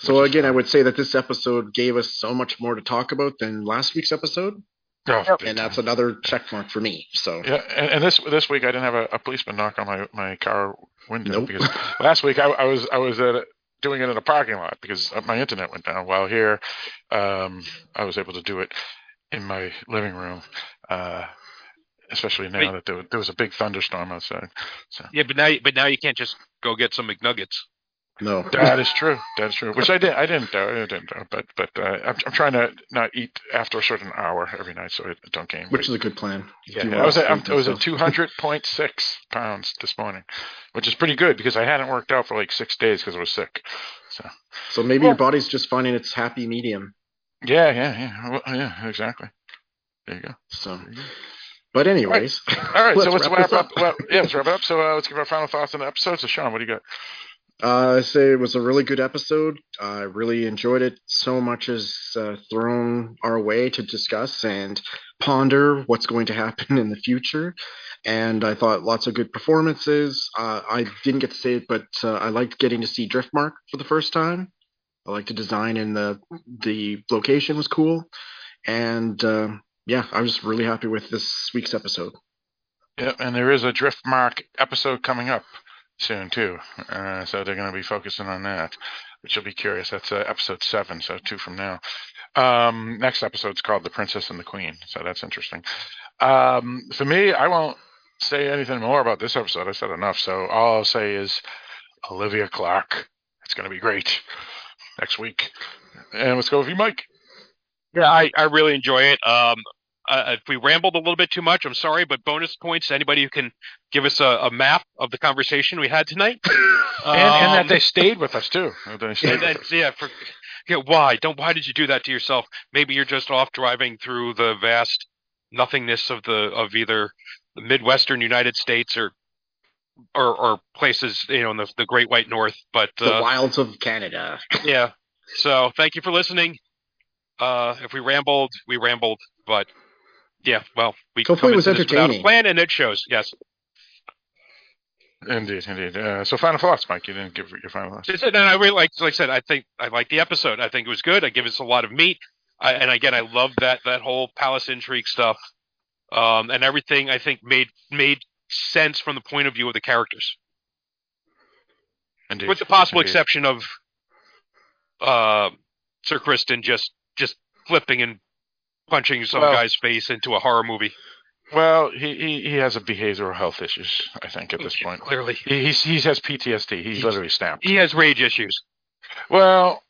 So again, I would say that this episode gave us so much more to talk about than last week's episode, Oh, and that's time. another check mark for me. So Yeah, and, and this this week I didn't have a, a policeman knock on my, my car window Nope. because [LAUGHS] last week I, I was I was at a, doing it in a parking lot because my internet went down. While here, um, I was able to do it in my living room, uh, especially now Wait. that there, there was a big thunderstorm outside. So yeah, but now but now you can't just go get some McNuggets. No, that is true. That is true. Which I did. I didn't. I didn't. But but uh, I'm, I'm trying to not eat after a certain hour every night so I don't gain. which is a good plan. Yeah. I was at, I was at [LAUGHS] 200.6 pounds this morning, which is pretty good because I hadn't worked out for like six days because I was sick. So So maybe Well- your body's just finding its happy medium. yeah, yeah, yeah, well, yeah, exactly. There you go. So, but anyways, All right, so [LAUGHS] let's wrap, this up. Well, yeah, let's wrap it up. So uh, let's give our final thoughts on the episode. So Sean, what do you got? Uh, I say it was a really good episode. I really enjoyed it. So much is uh, thrown our way to discuss and ponder what's going to [LAUGHS] happen in the future. And I thought lots of good performances. Uh, I didn't get to say it, but uh, I liked getting to see Driftmark for the first time. I liked the design and the the location was cool. And uh, yeah, I was really happy with this week's episode. Yeah, and there is a Driftmark episode coming up soon too. Uh, so they're going to be focusing on that, which will be curious. That's uh, episode seven, so two from now. Um, next episode's called "The Princess and the Queen," so that's interesting. Um, for me, I won't say anything more about this episode. I said enough. So all I'll say is Olivia Cooke. It's going to be great next week. And let's go with you, Mike. Yeah, I, I really enjoy it. Um, uh, if we rambled a little bit too much, I'm sorry, but bonus points to anybody who can give us a, a map of the conversation we had tonight. [LAUGHS] and, and that Um, they stayed with us too. That They and with us. yeah, for, yeah, why? Don't why did you do that to yourself? Maybe you're just off driving through the vast nothingness of the of either the Midwestern United States or or, or places you know in the, the Great White North. But The uh, wilds of Canada. [LAUGHS] yeah, so thank you for listening. Uh, if we rambled, we rambled, but yeah, well, we Hopefully come it was into this a entertaining. plan, and it shows. Yes, Indeed, indeed. Uh, so final thoughts, Mike. You didn't give your final thoughts. and I really like, like I said, I think I like the episode. I think it was good. I give us a lot of meat, I, and again, I love that that whole palace intrigue stuff, um, and everything. I think made made sense from the point of view of the characters, Indeed. with the possible Indeed. exception of uh, Sir Criston just just flipping and punching some Well- guy's face into a horror movie. Well, he, he he has a behavioral health issues. I think at this point, clearly, he he's, he has PTSD. He's literally snapped. he has rage issues. Well,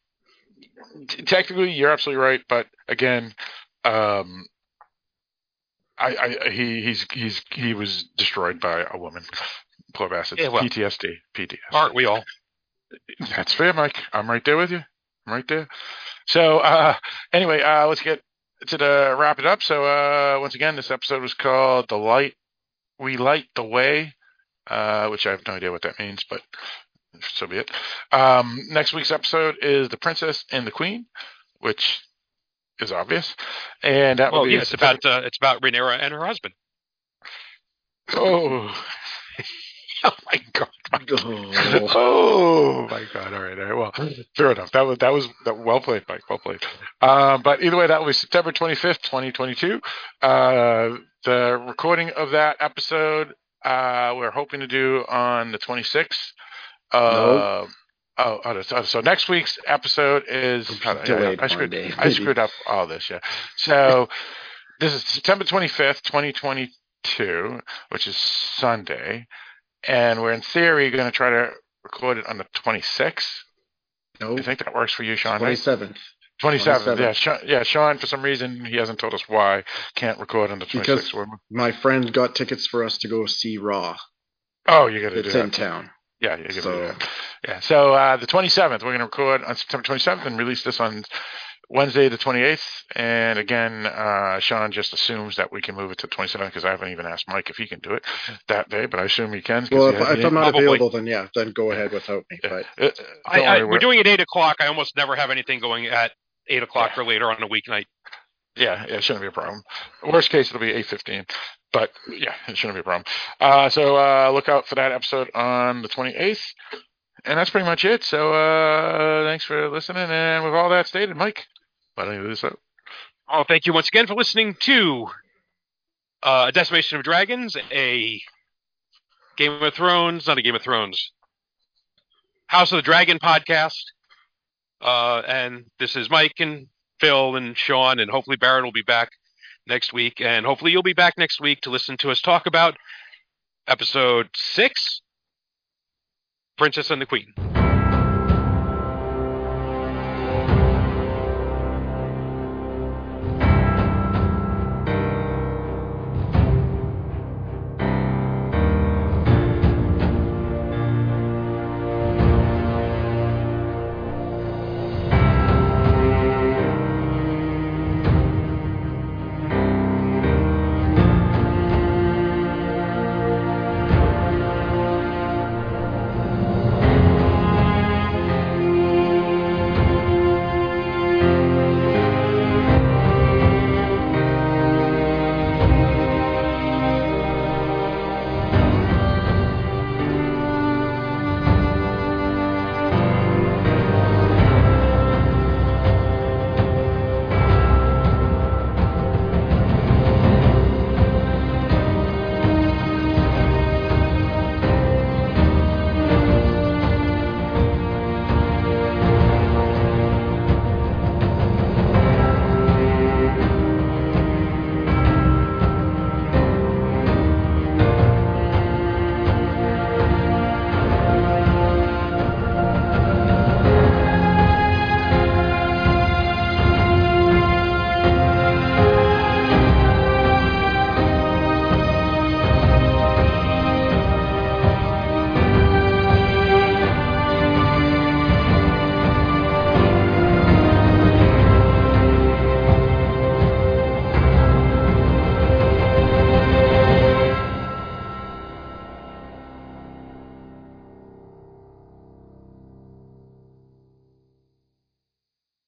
t- technically, you're absolutely right, but again, um, I, I he he's he's he was destroyed by a woman. Poor bastard. Yeah, well. PTSD. PTSD. Aren't we all? That's fair, Mike. I'm right there with you. I'm right there. So, uh, anyway, uh, let's get to the wrap it up. So, uh, once again, this episode was called "The Light We Light the Way," uh, which I have no idea what that means, but so be it. Um, next week's episode is "The Princess and the Queen," which is obvious, and that Well, will be yeah, it's about uh, it's about Rhaenyra and her husband. oh. [LAUGHS] [LAUGHS] oh my god! Oh. oh my god! All right, all right. Well, fair enough. That was that was that, well played, Mike. Well played. Um, but either way, that will be September twenty fifth, twenty twenty two. Uh, the recording of that episode uh, we're hoping to do on the twenty sixth. Uh, Oh, oh, oh, so next week's episode is It'll I- I- delayed I, screwed, I screwed up all this. Yeah. So this is September twenty fifth, twenty twenty two, which is Sunday, and we're in theory going to try to record it on the twenty sixth. No, I think that works for you, Sean. twenty Right? seventh 27th. 27th. Yeah, Sean, yeah. Sean, for some reason, he hasn't told us why can't record on the 26th. Because- My friend got tickets for us to go see Raw. oh, you got to do that. It's in town. Yeah, you got to do So that. Yeah. So uh, the 27th, we're going to record on September 27th and release this on Wednesday, the 28th. And again, uh, Sean just assumes that we can move it to 27th because I haven't even asked Mike if he can do it that day, but I assume he can. well, he if, if I'm not Probably. available, then yeah, then go ahead without me. But Uh, uh, I, I, we're we're- doing it eight o'clock. I almost never have anything going at eight o'clock or later on a weeknight. Yeah, yeah, it shouldn't be a problem. Worst case, it'll be eight fifteen, but yeah, it shouldn't be a problem. Uh, so uh, look out for that episode on the twenty eighth, and that's pretty much it. So uh, thanks for listening, and with all that stated, Mike, why don't you this up? Oh, thank you once again for listening to uh, Decimation of Dragons, a Game of Thrones, not a Game of Thrones, House of the Dragon podcast. Uh, and this is Mike and Phil and Sean, and hopefully Barrett will be back next week, and hopefully you'll be back next week to listen to us talk about episode six, Princess and the Queen.